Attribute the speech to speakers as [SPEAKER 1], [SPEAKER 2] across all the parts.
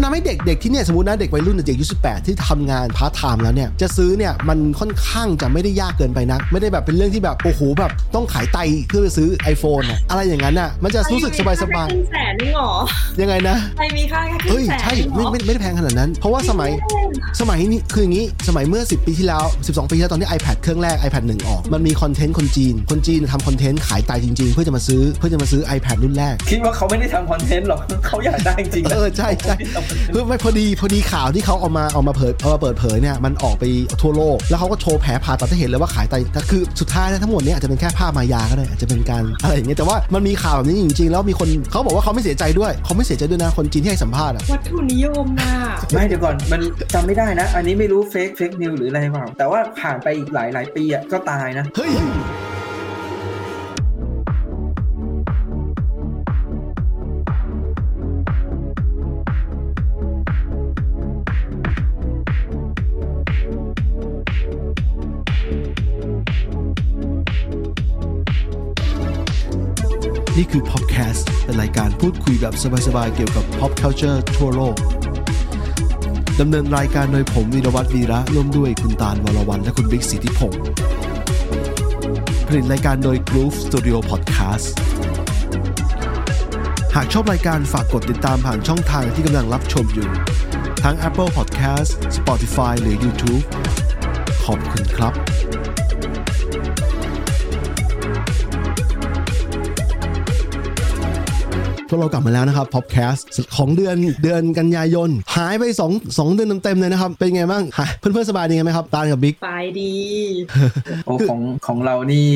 [SPEAKER 1] มันทำให้เด็กเด็กที่เนี่ยสมมตินะเด็กวัยรุ่นเด็กอายุสิบที่ทำงานพาร์ทไทม์แล้วเนี่ยจะซื้อเนี่ยมันค่อนข้างจะไม่ได้ยากเกินไปนัก ไม่ได้แบบเป็นเรื่องที่แบบโอ้โหแบบต้องขายไตเพื่อไปซื้อ iPhone อะอะไรอย่างนั้นอะมันจะรู้สึกสบายสบาย
[SPEAKER 2] ครึ่งแสนนี่หรอ
[SPEAKER 1] ๆยังไงนะ
[SPEAKER 2] ไทยมีค่าแค่ครึ่งแสนเฮ้ย
[SPEAKER 1] ใช่
[SPEAKER 2] เองเหร
[SPEAKER 1] ไม่ไม่ไม่ได้แพงขนาดนั้น เพราะว่าสมัยสมัยนี้คืออย่างนี้สมัยเมื่อ 10 ปีที่แล้ว 12 ปีที่แล้วตอนที่ iPad เครื่องแรก iPad 1 ออก มันมี content คนจีน คนจีนทำ content ขายไตจริง ๆ เพื่อจะมาซื้อเพื่อจะมาซื้อ iPad รุ่นแรก
[SPEAKER 3] คิดว่าเขาไม่ได้ทำคอนเทนต์หรอกเขาอยากได้จริงๆนะ
[SPEAKER 1] เออใช่ใช่คือไม่พอดีพอดีข่าวที่เขาเอามาเอามาเผยเอามาเปิดเผยเนี่ยมันออกไปทั่วโลก แล้วเขาก็โชว์แผลผ่าตัดให้เห็นเลยว่าขายไตแต่คือสุดท้ายแล้วทั้งหมดเนี่ยอาจจะเป็นแค่ภาพมายาก็ได้อาจจะเป็นการอะไรอย่างเงี้ยแต่ว่ามันมีข่าวแบบนี้จริงๆ แล้วมีคนเขาบอกว่าเขาไม่เสียใจด้วยเขาไม่เสียใจด้วยนะคนจีนที่ให้สัมภาษณ์อะ
[SPEAKER 2] วัตถุนิยมน่ะ
[SPEAKER 3] ไม่เดี๋ยวก่อนมันจำไม่ได้นะ อันนี้ไม่รู้เฟกเฟกนิวหรืออะไรเปล่าแต่ว่าผ่านไปอีกหลายหลายปีอะก็ตายนะ
[SPEAKER 1] เฮ้ย นี่คือ Popcast เป็นรายการพูดคุยแบบสบายๆ เกี่ยวกับ pop culture ทั่วโลก ดำเนินรายการโดยผมวีรวัตรวีระร่วมด้วยคุณตาลวรวันและคุณบิ๊กสิทธิพงศ์ผลิตรายการโดย Groove Studio Podcast หากชอบรายการฝากกดติดตามผ่านช่องทางที่กำลังรับชมอยู่ ทั้ง Apple Podcast Spotify หรือ YouTube ขอบคุณครับ พวกเรากลับมาแล้วนะครับ Popcast ของเดือนเดือนกันยายน หายไป2 2เดือนเต็มๆเลยนะครับ เป็นไงบ้างหายเพื่อนๆสบายดีกันไหมครับตาลกับบิ๊ก
[SPEAKER 2] ไปดี
[SPEAKER 3] โอ้ของของเรานี่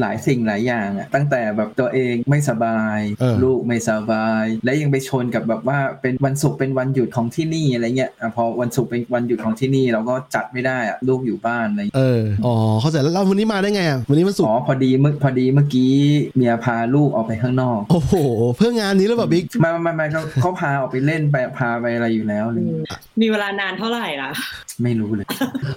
[SPEAKER 3] หลายสิ่งหลายอย่างอะตั้งแต่แบบตัวเองไม่สบาย
[SPEAKER 1] เออ
[SPEAKER 3] ลูกไม่สบาย และยังไปชนกับแบบว่าเป็นวันศุกร์เป็นวันหยุดของที่นี่อะไรเงี้ยอะพอวันศุกร์เป็นวันหยุดของที่นี่เราก็จัดไม่ได้อะลูกอยู่บ้านอะไรเงี้ย
[SPEAKER 1] เอออ๋อเข้าใจแล้วแล้ววันนี้มาได้ไงอะวันนี้มันสุก
[SPEAKER 3] อ๋อพอดีเมื่อพอดีเมื่อกี้เมียพาลูกออกไปข้างนอก
[SPEAKER 1] โอ้โหเพื่องานนี้แล้วแบบบิ๊ก
[SPEAKER 3] ไม่ไม่ไม่เขาเขาพาออกไปเล่นไปพาไปอะไรอยู่แล้วอะไรเงี้ย
[SPEAKER 2] มีเวลานานเท่าไหร่ล่ะ
[SPEAKER 3] ไม่รู้เลย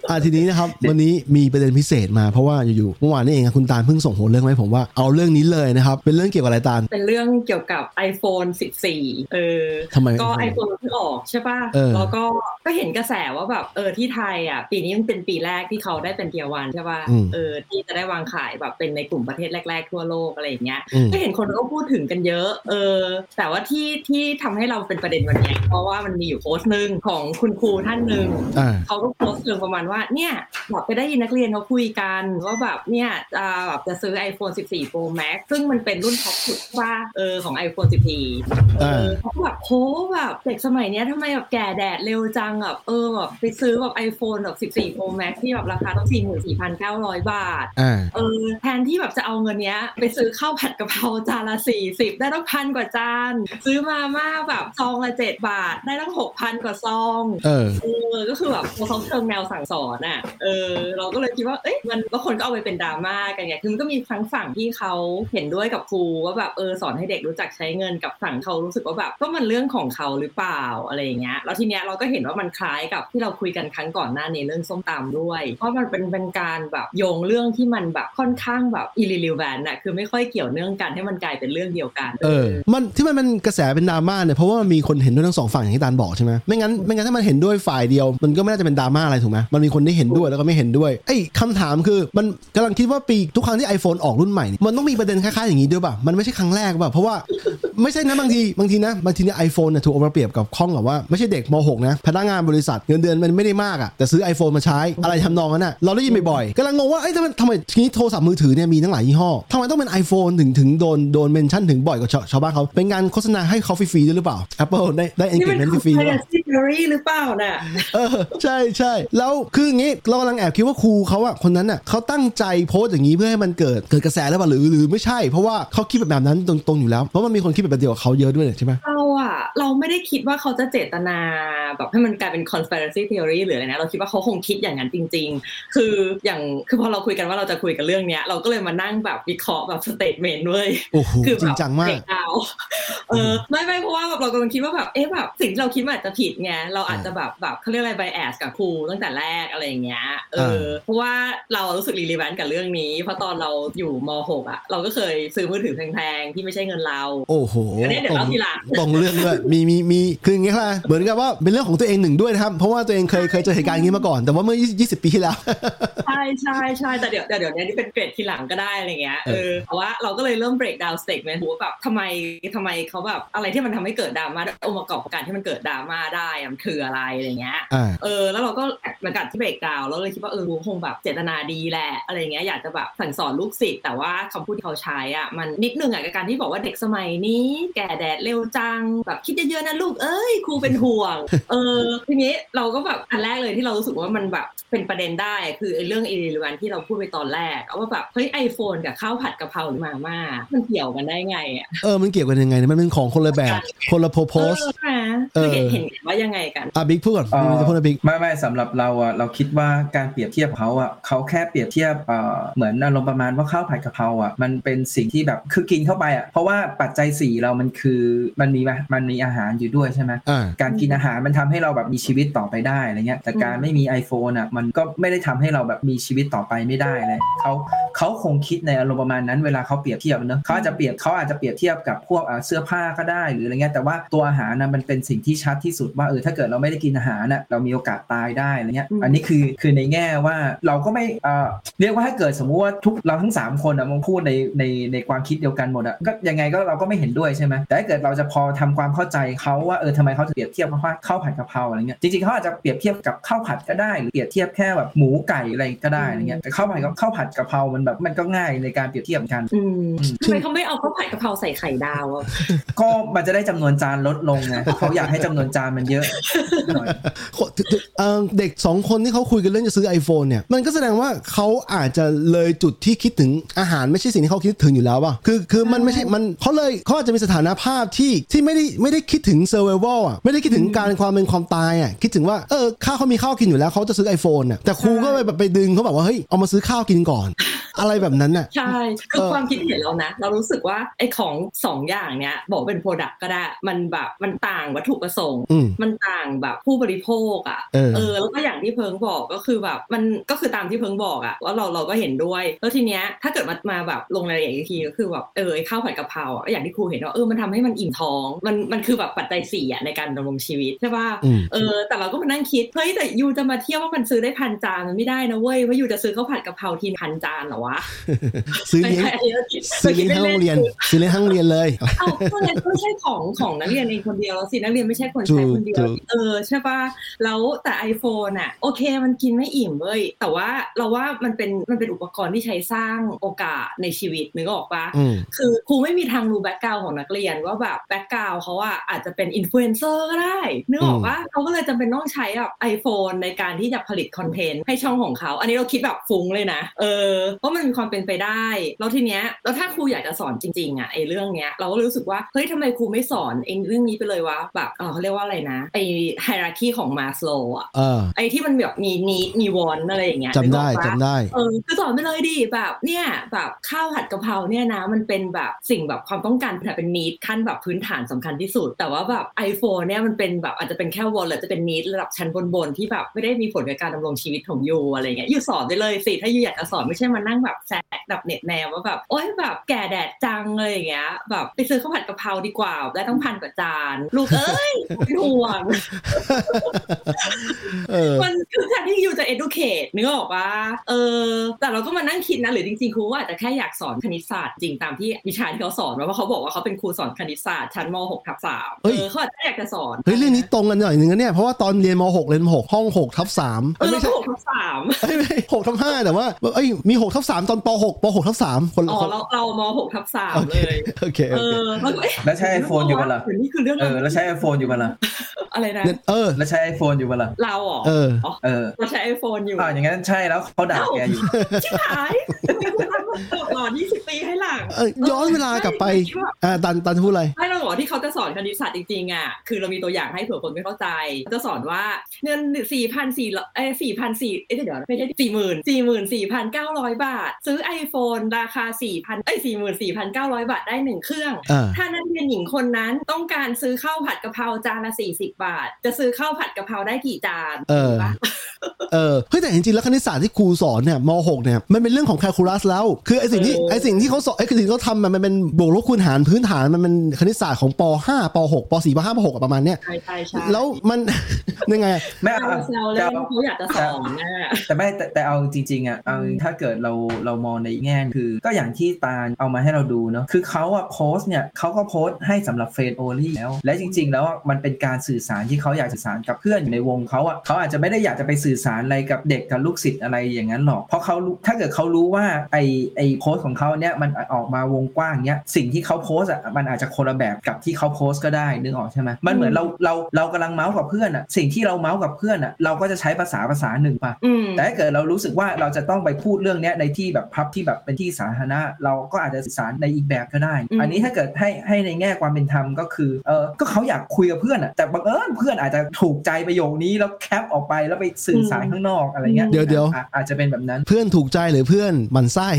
[SPEAKER 1] อะทีนี้นะครับ วันนี้มีประเด็นพิเศษมาเพราะว่าอยู่ๆเมื่อวานนี้เองอะคุณตาลเพิ่งส่งหัวเรื่องมาให้ผมว่าเอาเรื่องนี้เลยนะครับ เป็นเรื่องเกี่ยวกับอะไรตาล
[SPEAKER 2] เป็นเรื่องเกี่ยวกับ iPhone 14 เออ
[SPEAKER 1] ทำไม
[SPEAKER 2] ก็
[SPEAKER 1] iPhone
[SPEAKER 2] iPhone เพิ่งออกใช่ป่ะ
[SPEAKER 1] เออ
[SPEAKER 2] แล้วก็ก็เห็นกระแสว่าแบบเออที่ไทยอะปีนี้มันเป็นปีแรกที่เขาได้เป็นเทียวันใช่ป่ะ
[SPEAKER 1] อืม
[SPEAKER 2] เออที่จะได้วางขายแบบเป็นในกลุ่มประเทศแรก ๆ ทั่วโลกอะไรอย่างเงี้ย
[SPEAKER 1] อืม
[SPEAKER 2] ก็เห็นคนก็พูดถึงกันเยอะ เออแต่ว่าที่ที่ทำให้เราเป็นประเด็นวันเนี้ยเพราะว่ามันมีอยู่โพสต์หนึ่งของคุณครูท่านหนึ่ง
[SPEAKER 1] อ่า
[SPEAKER 2] เขาก็โพสต์เรื่องประมาณว่าเนี่ยแบบไปได้ยินนักเรียนเขาคุยกันว่าแบบเนี่ยจะแบบจะซื้อ iPhone 14 Pro Max ซึ่งมันเป็นรุ่นท็อปสุดว่าเออของ iPhone 14เออเขาก็แบบโหแบบเด็กสมัยเนี้ยทำไมแบบแก่แดดเร็วจังแบบเออแบบไปซื้อแบบ iPhone แบบ14 Pro Max ที่แบบราคาต้อง 44,900 บาท
[SPEAKER 1] อ่า
[SPEAKER 2] เออแทนที่แบบจะเอาเงินเนี้ยไปซื้อข้าวผัดกะเพราจานละสี่สิบได้ตั้งพันกว่าจาน ซื้อมาม่าแบบซองละเจ็ดบาท ได้ตั้งหกพันกว่าซอง
[SPEAKER 1] เออ
[SPEAKER 2] เออก็คือแบบเขาเชิงแนวสั่งสอนอะเออเราก็เลยคิดว่าเอ้ยมันแล้วคนก็เอาไปเป็นดราม่ากันไงคือมันก็มีทั้งฝั่งที่เขาเห็นด้วยกับครูว่าแบบเออสอนให้เด็กรู้จักใช้เงินกับฝั่งเขารู้สึกว่าแบบก็มันเรื่องของเขาหรือเปล่าอะไรอย่างเงี้ยแล้วทีเนี้ยเราก็เห็นว่ามันคล้ายกับที่เราคุยกันครั้งก่อนหน้านี้เรื่องส้มตำด้วย เพราะมันเป็นเป็นการแบบโยงเรื่องที่มันแบบค่อนข้างแบบอิริลิวแวนน่ะคือไม่ค่อยเกี่ยวเนื่องกันให้มันกลายเป็นเรื่องเดียวกัน
[SPEAKER 1] เออ มันที่มันเป็นกระแสเป็นดราม่าเนี่ยเพราะว่ามันมีคนเห็นด้วยทั้งสองฝั่งอย่างที่ตาลบอกใช่ไหมไม่งั้นไม่งั้นถ้ามันเห็นด้วยฝ่ายเดียว มันก็ไม่น่าจะเป็นดราม่าอะไรถูกไหมมันมีคนที่เห็นด้วยแล้วก็ไม่เห็นด้วยไอ้คำถามคือมันกำลังคิดว่าปีทุกครั้งที่ iPhone ออกรุ่นใหม่นี่มันต้องมีประเด็นคล้ายๆอย่างนี้ด้วยป่ะมันไม่ใช่ครั้งแรกป่ะเพราะว่าไม่ใช่นะบางทีบางทีนะบางทีเนี่ยไอโฟนเนี่ยถูกเอามาเปรียบกับข้องกับว่าไม่ใช่เด็กม .6 นะพนักงานบริษัทเงินเดือนมันไม่ได้มากอะแต่ซื้อ iPhone มาใช้อะไรทำนองนั้นอะเราได้ยินบ่อยๆกำลังงงว่าเอ้ยทำไมทำไมทีนี้โทรศัพท์มือถือเนี่ยมีทั้งหลายยี่ห้อทำไมต้องเป็น iPhone ถึงถึงโดนโดนเมนชั่นถึงบ่อยกว่าชาวบ้านเขาเป็นงานโฆษณาให้เขาฟรีๆด้วยหรือเปล่า Apple ได้ได้
[SPEAKER 2] นี่มัน
[SPEAKER 1] engagement ฟรีๆหรือเปล่า
[SPEAKER 2] conspiracy theory หรือเปล่าน่ะ
[SPEAKER 1] เออใช่ใช่แล้วคืออย่างงี้เรากำลังแอบคิดว่าครูเขาอะคนนั้นอะเขาตั้งใจโพสต์อย่างนี้เพื่อให้มันเกิดเกิดกระแสแล้วเปล่าหรือหรือไม่ใช่เพราะว่าเขาคิดแบบนั้นตรงๆอยู่แล้วเพราะมันมีคนคิดแบบเดียวกับเขาเยอะด้วยเนี่ยใช่ไหม
[SPEAKER 2] เราอะ เราไม่ได้คิดว่าเขาจะเจตนาแบบให้มันกลายเป็น conspiracy theory หรืออะไรนะเราคิดว่าเขาคงคิดอย่างนั้นจริง ๆ คืออย่างคือพอเราคุยกันว่าเราจะคุยกันเรื่องเนี้ย เราก็เลยมานั่งแบบวิเคราะห์แบบ statement ด้วย
[SPEAKER 1] โอ้โห
[SPEAKER 2] คือ
[SPEAKER 1] จริงจังมาก
[SPEAKER 2] เด็กเอาเออไม่ไม่เพราะว่าแบบเรากำลังคิดว่าแบบเอ๊ะแบบสิ่งที่เราคิดมันอาจจะผิดไงเราอาจจะแบบแบบเขาเรียกอะไร bias กับครูตั้งแต่แรกอะไรอย่างเงี้ยเออเพราะว่าเรารู้สึก relevant กับเรื่องนี้เพราะตอนเราอยู่ม .6 อะเราก็เคยซื้อมือถือแพงๆที่ไม่ใช่เงินเรา
[SPEAKER 1] โอ้โห
[SPEAKER 2] อันนี้เดี๋ยวเล่าทีหลัง
[SPEAKER 1] ตรงเรื่องด้วยมีมีมีคืออย่างเงี้ยค่ะเหมือนกับว่าเป็นเรื่องของตัวเองหนึ่งด้วยนะครับ เพราะว่าตัวเองเคยเคยเจอเหตุการณ์อย่างนี้มาก่อน แต่ว่าเมื่อ 20 ปีที่แล้ว
[SPEAKER 2] ใช่ใช่ใช่แต่เดี๋ยวแต่เดี๋ยวนี้นี่เป็นเกรดทีหลังก็ได้อะไรเงี้ย
[SPEAKER 1] เอ
[SPEAKER 2] เอ
[SPEAKER 1] อ
[SPEAKER 2] อแต่ว่าเราก็เลยเริ่ม break down statement ว่าแบบทำไมทำไมเขาแบบอะไรที่มันทำให้เกิดดราม่าองค์ประกอบการที่มันเกิดดราม่าได้อะมันคืออะไรอะไรเงี้ย
[SPEAKER 1] อ่า
[SPEAKER 2] เออแล้วเราก็เหมือนกับที่เบรกดาวน์เราเลยคิดว่าเออรู้คงแบบเจตนาดีแหละอะไรเงี้ยอยากจะแบบสั่งสอนลูกศิษย์แต่ว่าคำพูดที่เขาใช้อะมันนิดนึงอะกับการที่บอกว่าเด็กสมัยนี้ แก่แดดเร็วจังแบบคิดเยอะๆนะลูกเอ้ยครูเป็นห่วง เออทีนี้เราก็แบบอันแรกเลยที่เรารู้สึกว่ามันแบบเป็นประเด็นได้คือไอ้เรื่องอีเรวันที่เราพูดไปตอนแรกเอาว่าแบบเฮ้ยไอโฟนกับข้าวผัดกะเพราหรือมาม่ามันเกี่ยวกันได้ไงอะ
[SPEAKER 1] เออมันเกี่ยวกันยังไงเนี่ยมันเป็นของคนละแบบคนละโพส
[SPEAKER 2] เออใช่ไหม
[SPEAKER 1] เออ
[SPEAKER 2] คือเห็นเห็นว่ายังไงกัน
[SPEAKER 1] อะบิ๊กพูดก่อน
[SPEAKER 3] เอ่อ
[SPEAKER 1] มีจะพูดนะบิ๊ก
[SPEAKER 3] ไม่ไม่สำหรับเราอะเราคิดว่าการเปรียบเทียบเขาอะเขาแค่เปรียบเทียบเอ่อเหมือนอารมณ์ประมาณว่าข้าวผัดกะเพราอะมันเป็นสิ่งที่แบบคือกินเข้าไปอะเพราะว่าปัจจัยสี่เรามันคือมันมีมันมีอาหารอยู่ด้วยใช่ไหม
[SPEAKER 1] อ่า
[SPEAKER 3] การกินอาหารมันทำให้เราแบบมีชีวิตต่อไปได้อะไรเงี้ยแต่การไม่มี iPhone อะมันก็ไม่ได้ทำให้เราแบบมีชีวิตต่อไปไม่ได้เลยเขา เขาคงคิดในอารมณ์ประมาณนั้นเวลาเขาเปรียบเทียบเนอะเขาอาจจะเปรียบเขาอาจจะเปรียบเทียบกับพวกอ่าเสื้อผ้าก็ได้หรืออะไรเงี้ยแต่ว่าตัวอาหารนะมันเป็นสิ่งที่ชัดที่สุดว่าเออถ้าเกิดเราไม่ได้กินอาหารน่ะเรามีโอกาสตายได้อะไรเงี้ย
[SPEAKER 2] อืม
[SPEAKER 3] อันนี้คือคือในแง่ว่าเราก็ไม่เอ่อเรียกว่าถ้าเกิดสมมุติว่าทุกเราทั้งสามคนอะมึงพูดในในในความคิดเดียวกันหมดอะก็ยังไงก็เราก็ไม่เห็นด้วยใช่ไหมแต่ถ้าเกิดเราจะพอทำความเข้าใจเขาว่าเออทำไมเขาถึงเปรียบเทียบว่าข้าวผัดกะเพราอะไรเงี้ยจริงๆเขาอาจจะเปรียบเทียบกับข้าวผัดก็ได้หรือเปรียบเทียบแค่แบบหมูไก่อะไรก็ได้อะไรเงี้ยแต่ข้าวผัดกับข้าวผัดกะเพรามันแบบมันก็ง่ายในการเปรียบเทียบกัน
[SPEAKER 2] อืมทำไมเขาไม่เอาข้าวผัดกะเพราใส่ไข่ดาวอะ
[SPEAKER 3] ก็มันจะได้จำนวนจานลดลงไงเขาอยากให้จำนวนจานมันเยอะหน่อย
[SPEAKER 1] เอ่อเด็กสองคนที่เขาคุยกันเรื่องจะซื้อ iPhone เนี่ยมันก็แสดงว่าเขาอาจจะเลยจุดที่คิดถึงอาหารไม่ใช่สิ่งที่เขาคิดถึงอยู่แล้วป่ะคือคือมันไม่ใช่มันเขาเลยเขาอาจจะมีสถานภาพที่ที่ไม่ได้ไม่ได้คิดถึง survival อะไม่ได้คิดถึงการความเป็นความตายอะคิดถึงว่าเออข้าวเขามีข้าวกินอยู่แล้วเขาจะซื้อ iPhone อะแต่ครูก็ไปแบบไปดึงเขาแบบว่าเฮ้ยเอามาซื้อข้าวกินก่อนอะไรแบบนั้นน่ะ
[SPEAKER 2] ใช่ คือ
[SPEAKER 1] เออ
[SPEAKER 2] ความคิดเห็นเรานะ เรารู้สึกว่าไอ้ของสองอย่างเนี้ยบอกเป็นโปรดักต์ก็ได้ มันแบบมันต่างวัตถุประสงค์
[SPEAKER 1] อืม
[SPEAKER 2] มันต่างแบบผู้บริโภคอะ
[SPEAKER 1] เออ
[SPEAKER 2] แล้วก็อย่างที่เพิงบอกก็คือแบบมันก็คือตามที่เพิงบอกอะว่าเราเราก็เห็นด้วย แล้วทีเนี้ยถ้าเกิดมามาแบบลงรายละเอียดอีกทีก็คือแบบเออไอ้ข้าวผัดกะเพราอะก็อย่างที่ครูเห็นว่าเออมันทำให้มันอิ่มท้อง มันมันคือแบบปัจจัยสี่อะในการดำรงชีวิตใช่ป่ะ
[SPEAKER 1] อืม
[SPEAKER 2] เออแต่เราก็มานั่งคิดเฮ้ยแต่ยูจะมาเที่ยวว่ามันซื้อได้พันจานมันไม่ได้นะเว้ยว่ายูจะซื้อข้าวผัดกะเพราทีพันจานเหรอวะ
[SPEAKER 1] ซื้อเลี้ยง
[SPEAKER 2] ไม่ใช่อันนี้เราคิด
[SPEAKER 1] ซื้อเลี้ยงทั้งโรงเรียน ซื้อเลี้ยงทั้งโรงเรียนเลย
[SPEAKER 2] เอาก็เลยไม่ใช่ของของนักเรียนเองคนเดียวแล้วสินักเรียนไม่ใช่คนใช้คนเดียว
[SPEAKER 1] ถูก
[SPEAKER 2] เออใช่ป่ะแล้วแต่ iPhone อะ โอเคมันกินไม่อิ่มเว้ยแต่ว่าเราว่ามันเป็นมันเป็นอุปกรณ์ที่ใช้สร้างโอกาสในชีวิตนึกออกปะ
[SPEAKER 1] อืม
[SPEAKER 2] คือครูไม่มีทางรู้ background ของนักเรียนว่าแบบ background เขาอะอาจจะเป็นอินฟลูเอนเซอร์ก็ได้นึกออกปะเขาก็เลยจำเป็นต้องใช้แบบ iPhone ในการที่จะผลิต content ให้ช่องของเขา อันนี้เราคิดแบบฟุ้งเลยนะ เออเพราะมันมีความเป็นไปได้ แล้วทีเนี้ยแล้วถ้าครูอยากจะสอนจริงๆอะไอเรื่องเนี้ยเราก็รู้สึกว่าเฮ้ยทำไมครูไม่สอนไอเรื่องนี้ไปเลยวะแบบเออเขาเรียกว่าอะไรนะไอไฮรักีของมาสโลอะ
[SPEAKER 1] เออ
[SPEAKER 2] ไอที่มันแบบมีนีมีวอนอะไรอย่างเงี้ย
[SPEAKER 1] จำได้
[SPEAKER 2] นึกออกปะ
[SPEAKER 1] จำได้
[SPEAKER 2] เออคือสอนไปเลยดิแบบเนี่ยแบบข้าวผัดกะเพราเนี่ยนะมันเป็นแบบสิ่งแบบความต้องการเป็นนีดขั้นแบบพื้นฐานสำคัญที่สุด แต่ว่าแบบ iPhone เนี่ยมันเป็นแบบอาจจะเป็นแค่วอลหรือจะเป็นนีดระดับชั้นบนๆที่แบบไม่ได้มีผลกับการดำรงชีวิตของยูอะไรเงี้ยยูสอนไปเลยสิถ้ายูอยากจะสอนไม่ใช่มานั่งแบบแซกแบบเน็ตแนวว่าแบบโอ๊ยแบบแก่แดดจังเลยอย่างเงี้ย แบบไปซื้อข้าวผัดกะเพราดีกว่าได้ต้องพันกว่าจานลูกเอ้ยเป็นห่วง
[SPEAKER 1] เออ
[SPEAKER 2] มันคือแทนที่ยูจะ educate นึกออกปะเออ แต่เราก็มานั่งคิดนะหรือจริงๆครูว่าอาจจะแค่อยากสอนคณิตศาสตร์จริงตามที่วิชาที่เขาสอนเพราะเขาบอกว่าเขาเป็นครูสอนคณิตศาสตร์ชั้นม .6 ทับ3
[SPEAKER 1] เฮ้
[SPEAKER 2] เอยอเขาอาจจะอยากจะสอน
[SPEAKER 1] เฮ้ยเรื่องนี้ตรงกันหน่อยหนึ่งนะเนี่ยเพราะว่าตอนเรียนม .6 เรียนม .6 ห้อง6ทับ3
[SPEAKER 2] เออ
[SPEAKER 1] ไม่
[SPEAKER 2] เรา
[SPEAKER 1] ใช่
[SPEAKER 2] ก็6ทับ3
[SPEAKER 1] เอ้ยไม่หกทับห้าแต่ว่าเอ้ยมี6ทับ3ตอนป .6 ป .6 ทับ3คนละ
[SPEAKER 2] อ๋อ
[SPEAKER 1] คน
[SPEAKER 2] เราเราม .6 ทับ
[SPEAKER 1] โอ
[SPEAKER 2] 3
[SPEAKER 1] เค
[SPEAKER 2] เลย
[SPEAKER 1] โอเค
[SPEAKER 2] เอ
[SPEAKER 1] โอเค
[SPEAKER 2] อแล้วก็เอ๊ะ
[SPEAKER 3] แล้วใช้ iPhone อยู่กันเหรอ
[SPEAKER 2] หนี่คือเรื่อง
[SPEAKER 3] เออแล้วใช้ iPhone อยู่กันล่ะ
[SPEAKER 2] อะไรนะ
[SPEAKER 1] เนี่ยเออ
[SPEAKER 3] แล้วใช้ iPhone อยู่กันล่ะ
[SPEAKER 2] เราเหรอ
[SPEAKER 1] เออ
[SPEAKER 3] เออ
[SPEAKER 2] เราใช้ iPhone อยู่
[SPEAKER 3] อ่าอย่างนั้นใช่แล้วเขาด่าแกอยู่
[SPEAKER 2] ชิบหายมีคนทำมาก่อน20 ปีให้หลัง
[SPEAKER 1] เออย้อนเวลากลับไป
[SPEAKER 2] ใช่
[SPEAKER 1] อ่าตันตันจะพูดอะไร
[SPEAKER 2] ไม่เราบอกว่าที่เขาจะสอนคณิตศาสตร์จริงๆอะคือเรามีตัวอย่างให้เผื่อคนไม่เข้าใจ จะสอนว่าเงินสี่พันสี่เอ้สี่พันสี่เอ้ยเดี๋ยวไม่ใช่สี่หมื่นสี่หมื่นสี่พันเก้าร้อยบาท ซื้อ iPhone ราคาสี่พันเอ้ยสี่หมื่นสี่พันเก้าร้อยบาทได้หนึ่งเครื่อง
[SPEAKER 1] อ่า
[SPEAKER 2] ถ้านักเรียนหญิงคนนั้นต้องการซื้อข้าวผัดกะเพราจานละสี่สิบบาท จะซื้อข้าวผัดกะเพราได้กี่จาน
[SPEAKER 1] เอเออ
[SPEAKER 2] ถูกปะ
[SPEAKER 1] เออเฮ้ยแต่จริงๆแล้วคณิตศาสตร์ที่ครูสอนเนี่ยม .6 เนี่ยมันเป็นเรื่องของแคลคูลัสแล้ว คือไอสิ่งที่
[SPEAKER 2] เออ
[SPEAKER 1] ไอสิ่งที่เขาสอนไอสิ่งที่เขาทำมันมันเป็นบวกลบคูณหารพื้นฐานมันเป็นคณิตศาสตร์ของป .5 ป .6 ป .4 ป .5 ป .6 อะประมาณเนี้ย
[SPEAKER 2] ใช่ใช่ใช่
[SPEAKER 1] แล้วมันยังไงอะ
[SPEAKER 3] ไม่
[SPEAKER 2] เรา
[SPEAKER 3] เอา
[SPEAKER 2] แซวเล่นเขาอยากจะสอนน่ะ
[SPEAKER 3] แต่ไม่แต่แต่เอาจริงๆอะเอาถ้าเกิดเราเรามองในแง่คือ ก็อย่างที่ตาลเอามาให้เราดูเนาะคือเขาอะโพสต์เนี่ยเขาก็โพสต์ให้สำหรับ friend only แล้ว และจริง ๆ แล้วอะมันเป็นการสื่อสารที่เขาอยากสื่อสารกับเพื่อนอยู่ในวงเขาอะเขาอาจจะไม่ได้อยากจะไปสื่อสารอะไรกับเด็กกับลูกศิษย์อะไรอย่างนั้นหรอก เพราะเขารู้ถ้าเกิดเขารู้ว่าไอไอโพสต์ของเขาเนี่ยมันออกมาวงกว้างเนี้ยสิ่งที่เขาโพสต์อะมันอาจจะคนละแบบกับที่เขาโพสต์ก็ได้นึกออกใช่ไหมมันเหมือนเราเราเรากำลังเมาส์กับเพื่อนอะสิ่งที่เราเมาส์กับเพื่อนอะเราก็จะใช้ภาษาภาษาหนึ่งป่ะ
[SPEAKER 2] อืม
[SPEAKER 3] แต่ถ้าเกิดเรารู้สึกว่าเราจะต้องไปพูดเรื่องเนี้ยในที่แบบพับที่แบบเป็นที่สาธารณะเราก็อาจจะสื่อสารในอีกแบบก็ได้
[SPEAKER 2] อืม
[SPEAKER 3] อันนี้ถ้าเกิดให้ให้ในแง่ความเป็นธรรมก็คือเออก็เขาอยากคุยกับเพื่อนอะแต่บังเอิญเพื่อนอาจจะถูกใจประโยคนี้แล้วแคปออกไปแล้วไปสื่อสารข้างนอกอะไรเงี้ย
[SPEAKER 1] เดี๋ยวเดี๋ยว
[SPEAKER 3] อะอาจจะเป็นแบบนั้น
[SPEAKER 1] เพื่อนถูกใจหรือเพื่อนหมันไส้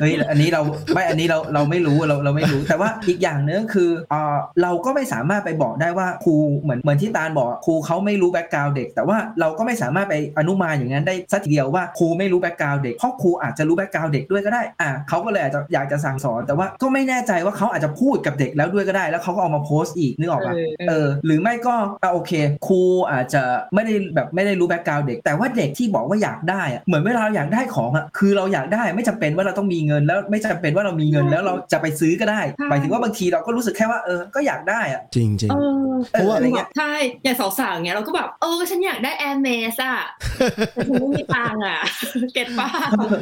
[SPEAKER 3] เฮ้ยอันนี้เราไม่อันนี้เราเราไม่รู้เราเราไม่รู้ แต่ว่าอีกอย่างหนึงคือเออเราก็ไม่สามารถไปบอกได้ว่าครูเหมือนเหมือนที่ตาลบอกอะครูเขาไม่รู้ background เด็ก แต่ว่าเราก็ไม่สามารถไปอนุมานอย่างนั้นได้สักทีเดียวว่าครูไม่รู้ background เด็กเพราะครูอาจจะรู้ background เด็กด้วยก็ได้อะเขาก็เลยอาจจะอยากจะสั่งสอน แต่ว่าก็ไม่แน่ใจว่าเขาอาจจะพูดกับเด็กแล้วด้วยก็ได้ แล้วเขาก็เอามาโพสต์อีกนึกออกปะ
[SPEAKER 2] เออ
[SPEAKER 3] เออหรือไม่ก็อะโอเค ครูอาจจะไม่ได้แบบไม่ได้รู้ background เด็ก แต่ว่าเด็กที่บอกว่าอยากได้อะเหมือนเวลาเราอยากได้ของอะคือเราอยากได้ไม่จำเป็นว่าเราต้องมีเงินแล้วไม่จำเป็นว่าเรามีเงินแล้วเราจะไปซื้อก็ได้
[SPEAKER 2] ใช่
[SPEAKER 3] หมายถึงว่าบางทีเราก็รู้สึกแค่ว่าเออก็อยากได้อะ
[SPEAKER 1] จริงจริง
[SPEAKER 2] เออ
[SPEAKER 3] เพราะว่า
[SPEAKER 2] อะไรเงี้ยใช่อย่างสาวๆอย่างเงี้ยเราก็แบบเออฉันอยากได้ Hermès อะแต่ฉันไม่มีตังค์อะ get ป้า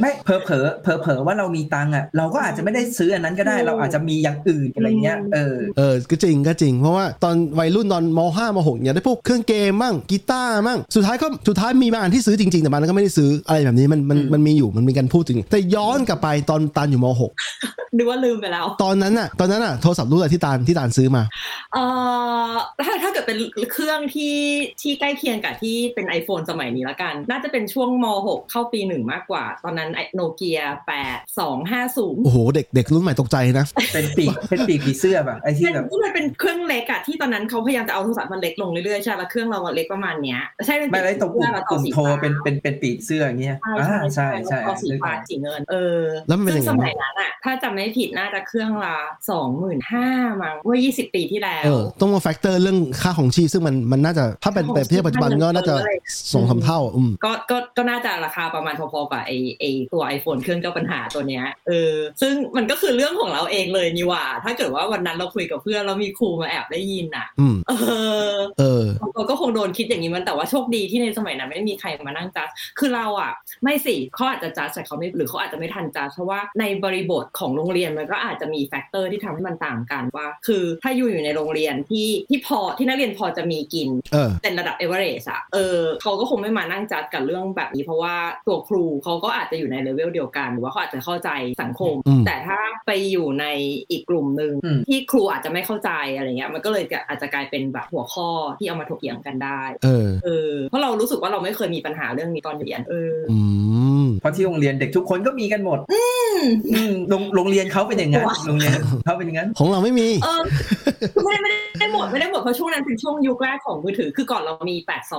[SPEAKER 3] ไม่เผลอเผลอเผลอเผลอๆว่าเรามีตังค์อะเราก็อาจจะไม่ได้ซื้ออันนั้นก็ได้
[SPEAKER 2] อืม
[SPEAKER 3] เราอาจจะมีอย่างอื่นอะไรเงี้ยเออ
[SPEAKER 1] เออก็จริงก็จริง เพราะว่าตอนวัยรุ่นตอนม .5 ม .6 เนี่ยได้พวกเครื่องเกมมั่งกีตาร์มั่งสุดท้ายก็สุดท้ายมีบางอันที่ซื้อจริงๆแต่มันก็ไม่ได้ซื้ออะไรแบบนี้มันมัน
[SPEAKER 3] อืม
[SPEAKER 1] มันมีอยู่มันมีการพูดถึง แต่ย้อนกลับไปตอนตานอยู่ม .6
[SPEAKER 2] นึกว่าลืมไปแล้ว
[SPEAKER 1] ตอนนั้นน่ะตอนนั้นน่ะโทรศัพท์รุ่นอะไรที่ตานที่ตานซื้อมา
[SPEAKER 2] เอ่อถ้าถ้าเกิดเป็นเครื่องที่ที่ใกล้เคียงกับที่เป็น iPhone สมัยนี้ละกัน น่าจะเป็นช่วงม .6 เข้าปีหนึ่งมากกว่า ตอนนั้นโนเกีย8250
[SPEAKER 1] โอ้โห เด็กเด็กรุ่นใหม่ตกใจนะ
[SPEAKER 3] เป็นปีกเป็นปีกผีเสื้อป่ะไอ้ที่
[SPEAKER 2] เป็น
[SPEAKER 3] แบบ
[SPEAKER 2] ที่มันเป็นเครื่องเล็กอะที่ตอนนั้นเขาพยายามจะเอาโทรศัพท์มันเล็กลงเรื่อยๆใช่แล้วเครื่องเราอะเล็กประมาณเนี้ยใช่เป็น
[SPEAKER 3] ไม่ได้ตรงกลุ่ม
[SPEAKER 2] แล้ว
[SPEAKER 3] กลุ่ม
[SPEAKER 2] สี
[SPEAKER 3] โทร
[SPEAKER 2] ฟ้า
[SPEAKER 3] เป็นเป็นเป็นปีกเสื้ออย่างเงี้ย
[SPEAKER 2] ใช่
[SPEAKER 3] อ่าใช่ใช่
[SPEAKER 2] แล้วก็สี
[SPEAKER 3] นึกอ
[SPEAKER 2] ฟ้า
[SPEAKER 3] อก
[SPEAKER 2] สีเงินเออ
[SPEAKER 1] แล้วมันเป็น
[SPEAKER 2] ซึ่
[SPEAKER 1] ยังงไง
[SPEAKER 2] สมัยนั้นอะถ้าจำไม่ผิดน่าจะเครื่องละสองหมื่นห้ามั้งเมื่อยี่สิบปีที่แล้ว
[SPEAKER 1] เออต้องมาแฟกเตอร์เรื่องค่าของชีพซึ่งมันมันน่าจะถ้าเป็นแบบเทียบปัจจุบันก็น่าจะสองสามเท่าอืม
[SPEAKER 2] ก็ก็ก็น่าจะราคาประมาณพอๆกับไอไอตัว iPhone เครื่องเจ้าปัญหาตัวเนี้ยเออซึ่งมันก็คือเรื่องของเราเองเลยนี่หว่า ถ้าเกิดว่าวันนั้นเราคุยกับเพื่อนแล้วมีครูมาแอบได้ยินอะ
[SPEAKER 1] อืม
[SPEAKER 2] เออ
[SPEAKER 1] เออ
[SPEAKER 2] เราก็คงโดนคิดอย่างนี้มันแต่ว่าโชคดีที่ในสมัยนั้นไม่มีใครมานั่งจัดคือเราอะ ไม่สิเขาอาจจะจัดแต่เขาไม่หรือเขาอาจจะไม่ทันจัดเพราะว่าในบริบทของโรงเรียนมันก็อาจจะมี factor ที่ทำให้มันต่างกันว่า คือถ้าอยู่อยู่ในโรงเรียนที่ที่พอที่นักเรียนพอจะมีกิน
[SPEAKER 1] เออ
[SPEAKER 2] เป็นระดับเอเวอเรสอะเออเขาก็คงไม่มานั่งจัดกับเรื่องแบบนี้ เพราะว่าตัวครูเขาก็อาจจะอยู่ในเลเวลเดียวกันหรือว่าเขาอาจจะเข้าใจสังคม
[SPEAKER 1] อืม
[SPEAKER 2] แต่ถ้าไปอยู่ในอีกกลุ่มหนึ่ง
[SPEAKER 3] อืม
[SPEAKER 2] ที่ครูอาจจะไม่เข้าใจอะไรเงี้ยมันก็เลยจะอาจจะกลายเป็นแบบหัวข้อที่เอามาถกเถียงกันได้
[SPEAKER 1] เออ
[SPEAKER 2] เออ เพราะเรารู้สึกว่าเราไม่เคยมีปัญหาเรื่องนี้ตอนเรียน เออ
[SPEAKER 1] อืม
[SPEAKER 3] เพราะที่โรงเรียนเด็กทุกคนก็มีกันหมดอืมโรงโรงเรียนเขาเป็นอย่างนั้น
[SPEAKER 2] ว้าว
[SPEAKER 3] โรงเรียนเขาเป็นอย่างนั้น
[SPEAKER 1] ของเราไม่มี
[SPEAKER 2] เออคือไม่ได้ไม่ได้ไม่ได้หมดไม่ได้หมดเพราะช่วงนั้นเป็นช่วงยุคแรกของมือถือ คือก่อนเรามี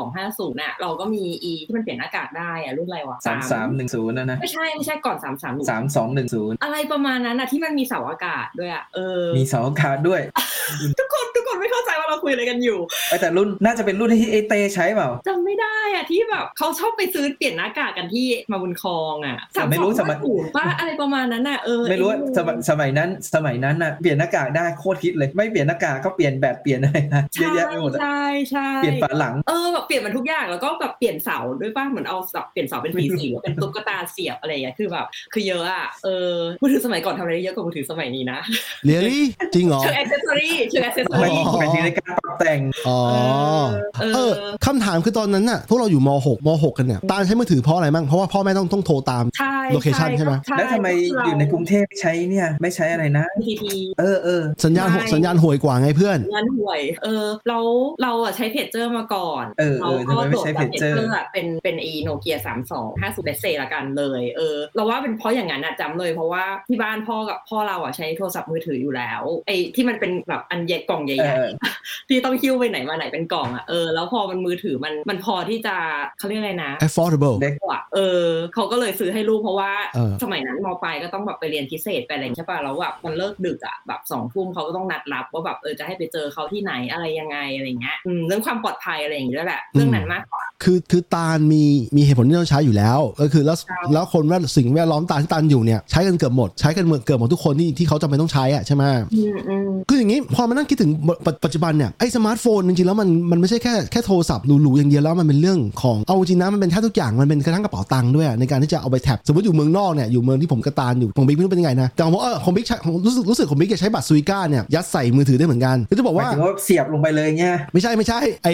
[SPEAKER 2] 8250น่ะเราก็มี e ที่มันเปลี่ยนอากาศได้อะรุ่นอะไรวะ
[SPEAKER 3] สามสามหนึ่งศูนย์นะนะ
[SPEAKER 2] ไม่ใช่ไม่ใช่ก่อน3 3
[SPEAKER 3] สามสองหนึ่งศูนย์
[SPEAKER 2] อะไรประมาณนั้นนะที่มันมีเสาอากาศด้วยอะเออ
[SPEAKER 3] มีเสาอากาศด้วย
[SPEAKER 2] ทุกคนทุกคนไม่เข้าใจว่าเราคุยอะไรกันอยู่
[SPEAKER 3] เอ้ยแต่รุ่นน่าจะเป็นรุ่นที่เอเตใช้เปล่า
[SPEAKER 2] จำไม่ได้อะที่แบบเขาชอบไปซื้อเปลี่ยนหน้ากากกันที่มาบุญคลองอะ
[SPEAKER 3] แต่ไม่รู้สมัย
[SPEAKER 2] ถูกป้าอะไรประมาณนั้นน่ะเออ
[SPEAKER 3] ไม่รู้ว่าสมัยสมัยนั้นสมัยนั้นน่ะเปลี่ยนหน้ากากได้โคตรฮิตเลยไม่เปลี่ยนหน้ากากก็เปลี่ยนแบบเปลี่ยนอะไรนะเย
[SPEAKER 2] ใช่
[SPEAKER 3] อะแยะไปหมดอะ
[SPEAKER 2] ใช่ใช่
[SPEAKER 3] เปลี่ยนฝาหลัง
[SPEAKER 2] เออแบบเปลี่ยนมันทุกอย่างแล้วก็แบบเปลี่ยนเสาด้วยป่ะเหมือนเอาเสาเปลี่ยนเสาเป็นสีสีหรือเป็นตุ๊กตาเสียบอะไรอย่างเงี้ยคือแบบคือเยอะอะเออมือถือสมัยก่อนทำอะไรได้เยอะกว่ามือถือสมัยนี้นะ
[SPEAKER 1] เรียลี่จริงเหรอ
[SPEAKER 2] เชิงอ c เซสซอรี่เชิงอ c เซสซอ
[SPEAKER 3] หมาย
[SPEAKER 2] รี่
[SPEAKER 3] หมายถึงในการปรับแต่ง
[SPEAKER 1] อ๋อ
[SPEAKER 2] เออ
[SPEAKER 1] เออคำถามคือตอนนั้นน่ะพวกเราอยู่ม .6 ม .6 กันเนี่ยตาใช้มือถือเพราะอะไรมั่งเพราะว่าพ่อแม่ต้องต้องโทรตาม
[SPEAKER 2] ใช่
[SPEAKER 1] location ใช่ไหม
[SPEAKER 3] แล้วทำไมอยู่ในกรุงเทพใช้เนี่ยไม่ใช้อะไรนะ
[SPEAKER 2] ทีที
[SPEAKER 3] เออเออ
[SPEAKER 1] สัญญาณหกสัญญาณห่วยกว่าไงเพื่อน
[SPEAKER 2] งานห่วยเออเราเราอะใช้เพจเจอร์มาก่อน
[SPEAKER 3] เออเออทำไมไม่ใช้
[SPEAKER 2] โหลดจาก
[SPEAKER 3] Pager
[SPEAKER 2] อะเป็นเป็นอีโนเกียสามสองห้าสิบเซละกันเลยเออเราว่าเป็นเพราะอย่างนั้นอะจำเลยเพราะว่าที่บ้านพ่อกับพ่อเราอะใช้โทรศัพท์มือถืออยู่แล้วไอ้ที่มันเป็นแบบอันใหญ่กล่องใหญ่
[SPEAKER 3] เออเออ
[SPEAKER 2] ที่ต้องคิ้วไปไหนมาไหนเป็นกล่องอะเออแล้วพอมันมือถือมันมันพอที่จะเขาเรียกอะไรนะ
[SPEAKER 1] affordable
[SPEAKER 3] เด็ก
[SPEAKER 2] อะเออเขาก็เลยซื้อให้ลูกเพราะว่า
[SPEAKER 1] เออ
[SPEAKER 2] สมัยนั้นมปลายก็ต้องแบบไปเรียนพิเศษไปอะไรอย่างเงี้ยใช่ป่ะแล้วแบบมันเลิกดึกอะแบบสองทุ่มเขาก็ต้องนัดรับว่าแบบเออจะให้ไปเจอเขาที่ไหนอะไรยังไงอะไรเงี้ยอืมเรื่องความปลอดภัยอะไรอย่างเงี้ยด้วยแหละเรื่องนั้นมากกว่า
[SPEAKER 1] คือคือตาลมีมีเหตุผลที่ต้องใช้อยู่แล้ว ก็คือแล้ว
[SPEAKER 2] ใช่
[SPEAKER 1] แล้วคนแวดสิ่งแวดล้อมตาลที่ตาลอยู่เนี่ยใช้กันเกือบหมดใช้กันเกือบหมดทุกคนที่ที่เขาจำเป็นต้องใช้อะใช่ไหม
[SPEAKER 2] อืมอืม
[SPEAKER 1] คืออย่างนี้พอมานั่งคิดถึงปปัจจุบันเนี่ยไอ้สมาร์ทโฟนจริงๆแล้วมันมันไม่ใช่แค่แค่โทรศัพท์หรูๆอย่างเดียวแล้วมันเป็นเรื่องของเอาจริงนะมันเป็นแค่ทุกอย่างมันเป็นกระทั่งกระเป๋าตังค์ด้วยอะในการที่จะเอาไป tap สมมติอยู่เมืองนอกเนี่ยอยู่เมืองที่ผมกระตานอยู่ของบิ๊กไม่รู้เป็นยังไงนะแต่ของผมเออของบิ๊กใช้ของรู้สึกรู้สึกของบิ๊กจะใช้บัตร Suica เนี่ยยัดใส่มือถือได้เหมือนกันคือจะบอก
[SPEAKER 3] หมาย
[SPEAKER 1] ว่า
[SPEAKER 3] ถึงว่าเสียบลงไปเลยเงี้ย
[SPEAKER 1] ไม่ใช่ไม่ใช่ไอ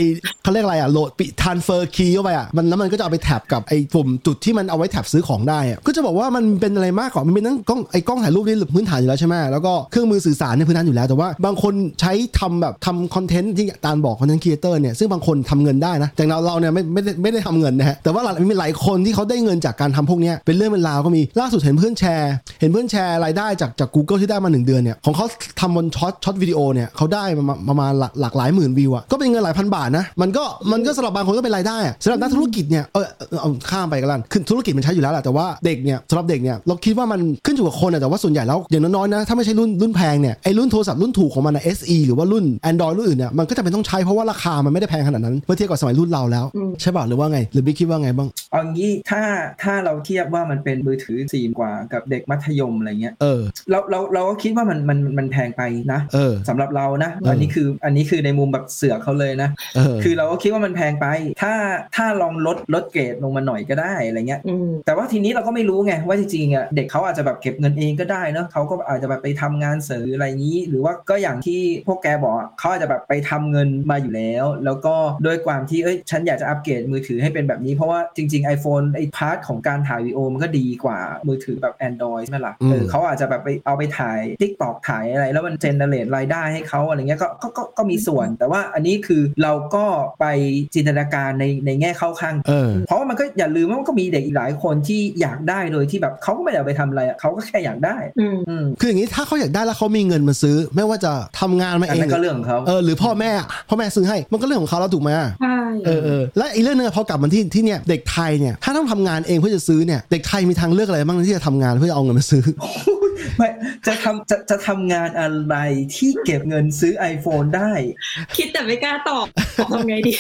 [SPEAKER 1] เขาเรียกอะไรอะโหลดไอ transfer key เข้าไปอะมันแล้วมันก็จะเอาไป tap กับไอปุ่มจุดที่มันเอาไว้ tap ซื้อของได้อะก็จะบอกว่ามันเป็นอะไรมากกว่ามันเป็นทั้งกล้องไอกล้องถ่ายรูปนี่พื้นฐานอยู่แล้วใช่ไหมแล้วก็เครื่องมือสื่อสารเนี่ยพื้นฐานอยู่แล้ว แต่ว่าบางคนใช้ทำแบบทำ content ที่ตาลบอก content creator เนี่ยซึ่งบางคนทำเงินได้นะแต่เราเราเนี่ยไม่ไม่ได้ไม่ได้ทำเงินนะฮะแต่ว่าหลายมีหลายคนที่เขาได้เงินจากการทำพวกเนี้ยเป็นเรื่องเป็นราวก็มีล่าสุดเห็นเพื่อนแชร์ เห็นเพื่อนแชร์รายได้จากจาก Google ที่ได้มาหนึ่งเดือนเนี่ยของเขาทำบน short short video เนี่ยเขาได้ประมาณประมาณหลักหลากหลายหมื่นวิวอะก็เป็นเงินหลายพันบาทนะมันก็มันก็สำหรับบางคนก็เป็นรายได้อะสำหรับนักธุรกิจเนี่ยเออเอาเอาข้ามไปกันละคือธุรกิจมันใช้อยู่แล้วแหละแต่ว่าเด็กเนี่ยสำหรับเด็กเนี่ยเราคิดว่ามันขึ้นอยู่กับคนอะแต่ว่าส่วนใหญ่แล้วอย่างน้อยๆนะถ้าไม่ใช่รุ่นรุ่นแพงเนี่ยไอ้รุ่นโทรศัพท์รุ่นถูกของมันนะ SE หรือว่ารุ่น Android รุ่นอื่นเนี่ยมันก็จะเป็นต้องใช้เพราะว่าราคามันไม่ได้แพงขนาดนั้นเมื่อเทียบกับสมัยรุ่นเราแล้ว
[SPEAKER 2] อืม
[SPEAKER 1] ใช่ป่ะหรือว่าไง หรือบิ๊กคิดว่าไงบ้าง
[SPEAKER 3] เอางี้ถ้าถ้าเราเทียบว่ามันเป็นมือถือสี่กว่ากับเด็กมัธยมอะไรเงี้ย
[SPEAKER 1] เออ
[SPEAKER 3] เราเราเราก็คิดว่ามันมันมันแพงไปนะ
[SPEAKER 1] เออ
[SPEAKER 3] สำหรับเรานะ
[SPEAKER 1] เอออั
[SPEAKER 3] อันนี้คืออันนี้คือในมุมแบบเสือกเขาเลยนะ
[SPEAKER 1] เออ
[SPEAKER 3] คือเราก็คิดว่ามันแพงไป ถ้าถ้าลองลดลดเกรดลงมาหน่อยก็ได้อะไรเงี้ย
[SPEAKER 2] อืม
[SPEAKER 3] แต่ว่าทีนี้เราก็ไม่รู้ไงว่าจริงๆอะเด็กเขาอาจจะแบบเก็บเงินเองก็ได้เนอะเขาก็อาจจะแบบไปทำงานเสริมอะไรอย่างนี้ หรือว่าก็อย่างที่พวกแกบอกอะเขาอาจจะแบบไปทำเงินมาอยู่แล้ว แล้วก็โดยความที่เอ้ยฉันอยากจะอัปเกรดมือถือให้เป็นแบบนี้เพราะว่าจริง ๆ iPhone ไอ้ part ของการถ่ายวีดีโอมันก็ดีกว่ามือถือแบบ Android ใช่ไหมล่ะ
[SPEAKER 1] อืม
[SPEAKER 3] เออเขาอาจจะแบบไปเอาไปถ่าย TikTok ถ่ายอะไร แล้วมันเจนเนเรตรายได้ให้เขาอะไรเงี้ยก็ก็ก็ก็มีส่วน แต่ว่าอันนี้คือเราก็ไปจินตนาการในในแง่เข้าข้าง
[SPEAKER 1] เออ
[SPEAKER 3] เพราะว่ามันก็อย่าลืมว่ามันก็มีเด็กอีกหลายคนที่อยากได้โดยที่แบบเขาก็ไม่ได้เอาไปทำอะไรอะเขาก็แค่อยากได้
[SPEAKER 2] อืม
[SPEAKER 3] อืม
[SPEAKER 1] คืออย่างนี้ถ้าเขาอยากได้แล้วเขามีเงินมาซื้อ ไม่ว่าจะทำงานมา
[SPEAKER 3] อัน
[SPEAKER 1] เอง
[SPEAKER 3] นั้นก็เรื่องของเขา
[SPEAKER 1] เออหรือพ่อแม่พ่อแม่ซื้อให้มันก็เรื่องของเขาแล้วถูกไหม
[SPEAKER 2] ใช่
[SPEAKER 1] เออเออและอีกเรื่องหนึงอะพอกลับมาที่ที่เนี่ยเด็กไทยเนี่ยถ้าต้องทำงานเองเพื่อจะซื้อเนี่ยเด็กไทยมีทางเลือกอะไรบ้างที่จะทำงานเพื่อเอาเงินมาซื้อ
[SPEAKER 3] ไม่จะทำจะจะทำงานอะไรที่เก็บเงินซื้อ iPhone ได้
[SPEAKER 2] คิดแต่ไม่กล้าตอบทำไงดี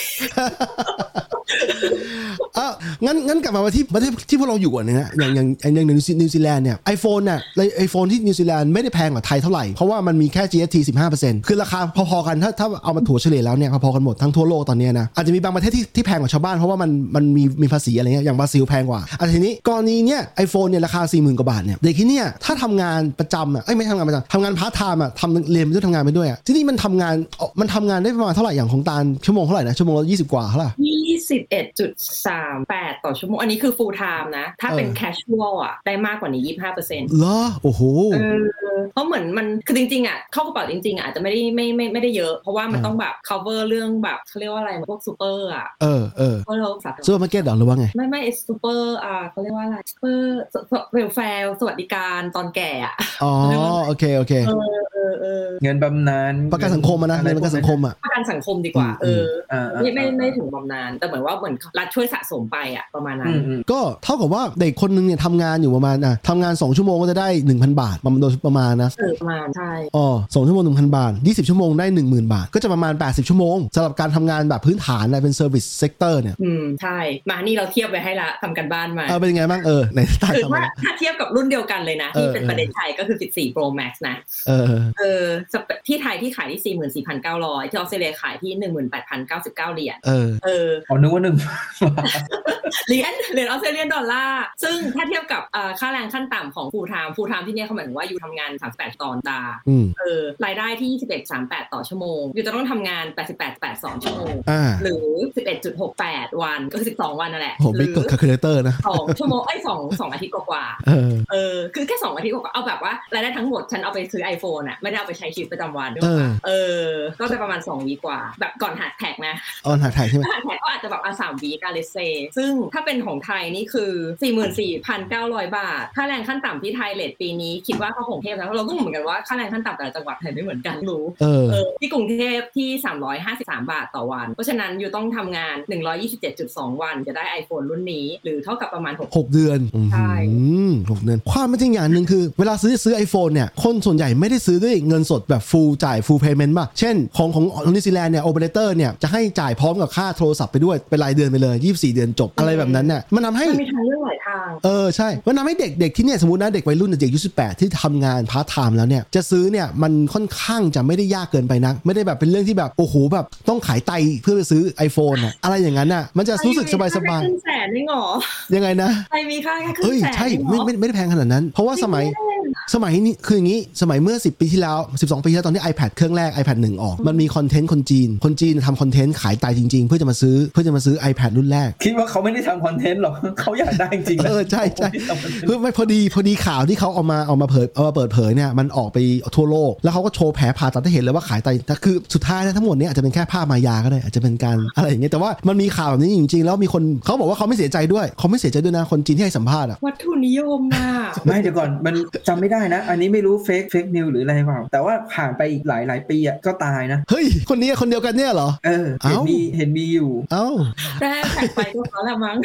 [SPEAKER 1] เอองั้นงั้นกลับมาที่ประเทศที่พวกเราอยู่ก่อนนะฮะอย่างอย่างอย่างนิวซีนิวซีแลนด์เนี่ย iPhone เนี่ย iPhone ที่นิวซีแลนด์ไม่ได้แพงกว่าไทยเท่าไหร่ เพราะว่ามันมีแค่ GST 15%คือราคาพอๆกันถ้าถ้าเอามาถัวเฉลี่ยแล้วเนี่ยพอๆกันหมดทั้งทั่วโลกตอนเนี้ยนะอาจจะมีบางประเทศที่ที่แพงกว่าชาวบ้านเพราะว่ามันมันมีมีภาษีอะไรเงี้ยอย่างบราซิลแพงกว่าอะทีนี้กรณีเนี่ย iPhone เนี่ยราคา40,000กว่าบาทเนี่ยเด็กที่เนี่ยถ้าทำงานประจำอะเอ้ยไม่ทำงานประจำทำงานพาร์ทไทม์อะทำเรียนไปด้วยทำงานไปด้วยอะที่นี่มันทำงานมันทำงานได้ประมาณเท่าไหร่อย่างของตาลชั่วโมงเท่าไหร่นะชั่วโมงละ20กว่าเท่าไหร่
[SPEAKER 2] ยี่สิบเอ็ดจุดสามแปดต่อชั่วโมง อันนี้คือ full time นะ ถ้าเป็น
[SPEAKER 1] เออ
[SPEAKER 2] casual อะได้มากกว่านี้ยี่ห้าเปอร์เซ็นต์
[SPEAKER 1] เหรอโอ้โห
[SPEAKER 2] เออเพราะเหมือนมันคือจริงๆอะเข้ากระเป๋าจริงๆอะอาจจะไม่ได้ไม่ไม่ไม่ได้เยอะ เพราะว่ามัน
[SPEAKER 1] อ่า
[SPEAKER 2] ต้องแบบ cover เรื่องแบบเขาเรียกว่าอะไรพวกซูเปอร์อะ
[SPEAKER 1] เออเออ
[SPEAKER 2] เพราะเราสา
[SPEAKER 1] ซูเปอร์มาร์เก็ตเหรอหรือว่าไง
[SPEAKER 2] ไม่ไม่ซูเปอร์อ่าเขาเรียกว่าอะไร super welfare สวัสดิการตอนแก่อะ
[SPEAKER 1] อ๋อโอเคโอเค
[SPEAKER 2] เออเออเออ
[SPEAKER 3] เงินบำนาญ
[SPEAKER 1] ประกันสังคมอะนะ
[SPEAKER 3] อ
[SPEAKER 1] ใน
[SPEAKER 3] ไป
[SPEAKER 1] ระกันสังคมอะ
[SPEAKER 2] ประกันสังคมดีกว่าเออ
[SPEAKER 3] อ่าอ่า
[SPEAKER 2] ไม่ไม่ไม่ถึงบำนาญแต่เหมือนว่าเหมือนรัฐช่วยสะสมไปอะประมาณนั้
[SPEAKER 3] อืมอืม
[SPEAKER 1] ก็เท่ากับว่าเด็กคนนึงเนี่ยทำงานอยู่ประมาณอะทำงาน 2 ชั่วโมงก็จะได้ 1,000 บาทประมาณโดยประมาณนะ
[SPEAKER 2] เออประมาณใช่
[SPEAKER 1] อ๋อสองชั่วโมง1,000บาท20ชั่วโมงได้10,000บาท ก็จะประมาณ 80 ชั่วโมงสำหรับการทำงานแบบพื้นฐานนะเป็น service sector เนี่ย
[SPEAKER 2] อืมใช่มานี่เราเทียบไว้ให้ละทำกันบ้านมา
[SPEAKER 1] เออเป็นยังไงบ้างเออในตา
[SPEAKER 2] คือ
[SPEAKER 1] ทำ
[SPEAKER 2] ว่า
[SPEAKER 1] มา
[SPEAKER 2] ถ้าเทียบกับรุ่นเดียวกันเลยนะที่เป็น
[SPEAKER 1] เออ
[SPEAKER 2] ประเด็นไทยก็คือ 14 Pro Max นะ
[SPEAKER 1] เออ
[SPEAKER 2] เออสเปที่ไทยที่ขายที่ 44,900 ที่ออสเตรเลียขายที่ 18,099 เหรียญ
[SPEAKER 1] เออ
[SPEAKER 2] เออ
[SPEAKER 3] อ๋อนึกว่าหนึ่ง
[SPEAKER 2] เหรียญ เหรียญออสเตรเลียนดอลลาร์ ซึ่งถ้าเทียบกับเอ่อค่าแรงขั้นต่ำของฟูลไทม์ฟูลไทม์ที่เนี่ยเขาหมายถึงว่าอยู่ทำงาน 38 ตอนตา
[SPEAKER 1] อืม
[SPEAKER 2] เออ รายได้ที่ 21.38 ต่อชั่วโมง อยู่จะต้องทำงาน 88.82 ชั่วโมง
[SPEAKER 1] อ่า
[SPEAKER 2] หรือ 11.68 วัน ก็คือ 12 วันนั่นแหละ
[SPEAKER 1] โห
[SPEAKER 2] ห
[SPEAKER 1] บิ๊
[SPEAKER 2] รื
[SPEAKER 1] กกดคาลคูลเลเตอร์นะ
[SPEAKER 2] สองชั่วโมงไอ้ยสองสองอาทิตย์กว่าๆ
[SPEAKER 1] เออ
[SPEAKER 2] เออ คือแค่สองอาทิตย์กว่าๆเอาแบบว่ารายได้ทั้งหมดฉันเอาไปซื้อ iPhone อะไม่ได้เอาไปใช้ชีวิตประจำวันด้วย
[SPEAKER 1] เออ
[SPEAKER 2] เออ ก็จะประมาณ 2 วีกว่า แบบก่อนหักแท็กนะ
[SPEAKER 1] ออนหาถ่ายใช่ไหม
[SPEAKER 2] หักแท็กก็อาจจจะแบบอาสามวีการเลเซซึ่งถ้าเป็นของไทยนี่คือ 44,900 บาท ค่าแรงขั้นต่ำที่ไทยเลทปีนี้คิดว่าเขาคงเทพแล้วเราก็เหมือนกันว่าค่าแรงขั้นต่ำแต่ละจังหวัดไทยไม่เหมือนกันรู้
[SPEAKER 1] เออ
[SPEAKER 2] เออที่กรุงเทพที่ 353 บาทต่อวัน เพราะฉะนั้น you ต้องทำงาน 127.2 วันจะได้ iPhone รุ่นนี้ หรือเท่ากับประมาณ6
[SPEAKER 1] หกเดือน
[SPEAKER 2] ใช่
[SPEAKER 1] อืมหกเดือนความเป็นจริงอย่างหนึ่งคือเวลาซื้อซื้อ iPhone เนี่ย คนส่วนใหญ่ไม่ได้ซื้อด้วยเงินสดแบบ full จ่าย full payment ป่ะ เช่นของของของนิวซีแลนด์เนี่ยโอเปอเรเตอร์เนี่ยจะให้จ่ายพร้อมกับค่าโทรศัพท์ไปด้วย เป็นรายเดือนไปเลย 24 เดือนจบอะไรแบบนั้นเนี่ยมันทำให้
[SPEAKER 2] มันมีทางเลือกหลายทาง
[SPEAKER 1] เออใช่มันทำให้เด็กเด็กที่เนี่ยสมมตินะเด็กวัยรุ่นเด็กอายุสิที่ทำงานพาร์ทไทม์แล้วเนี่ยจะซื้อเนี่ยมันค่อนข้างจะไม่ได้ยากเกินไปนักไม่ได้แบบเป็นเรื่องที่แบบโอ้โหแบบต้องขายไตเพื่อไปซื้อ iPhone อะอะไรอย่างนั้นน่ะมันจะรู้สึกสบายสบาย
[SPEAKER 2] ไทมีค่แค่ครึ่งแสนนี่หรอ
[SPEAKER 1] ๆยังไงนะ
[SPEAKER 2] ไทยมีค่าแค่ครึ่
[SPEAKER 1] เอ้
[SPEAKER 2] ง
[SPEAKER 1] ย
[SPEAKER 2] แสน
[SPEAKER 1] ใช่
[SPEAKER 2] เองเหร
[SPEAKER 1] ไม่
[SPEAKER 2] อ
[SPEAKER 1] ไม่ไม่ได้แพงขนาดนั้น เพราะว่าสมัย สมัยนี้คืออย่างนี้สมัยเมื่อ 10 ปีที่แล้ว 12 ปีที่แล้วตอนที่ iPad เครื่องแรก iPad 1 ออก มันมีคอนเทนต์คนจีน คนจีนทำคอนเทนต์ขายไตจริง ๆ เพื่อจะมาซื้อเพื่อจะมาซื้อ iPad รุ่นแรก
[SPEAKER 3] คิดว่าเขาไม่ได้ทำคอนเทนต์หรอกเขาอยากได้จริงๆนะ
[SPEAKER 1] เออใช่ใช่
[SPEAKER 3] เขาไม่ได้ทำคอนเทนต์
[SPEAKER 1] คือไม่พอดีพอดีข่าวที่เขาเอามาเอามาเผยเอามาเปิดเผยเนี่ยมันออกไปทั่วโลก แล้วเขาก็โชว์แผลผ่าตัดให้เห็นเลยว่าขายไตแต่คือสุดท้ายนะทั้งหมดเนี้อาจจะเป็นแค่ภาพมายาก็ได้อาจจะเป็นการอะไรอย่างเงี้ยแต่ว่ามันมีข่าวแบบนี้จริงๆ แล้วมีคนเขาบอกว่าเขาไม่เสียใจด้วยเขาไม่เสียใจด้วยนะคนจีนที่ให้สัมภาษณ์อะ
[SPEAKER 2] วัตถุนิยมน่ะ
[SPEAKER 3] ไม่เดี๋ยวก่อนมันจำไม่ได้นะ อันนี้ไม่รู้เฟกเฟกนิวหรืออะไรเปล่า แต่ว่าผ่านไปอีกหลายหลายปีอะก็ตายนะ
[SPEAKER 1] เฮ้ย คนนี้คนเดียวกันเนี่ยเหรอ
[SPEAKER 3] เออ เห็น
[SPEAKER 1] เอ้ามี
[SPEAKER 3] มีเห็นมีอยู่
[SPEAKER 1] เอ้า
[SPEAKER 2] แต่แท็กไปก็เขาละมั้ง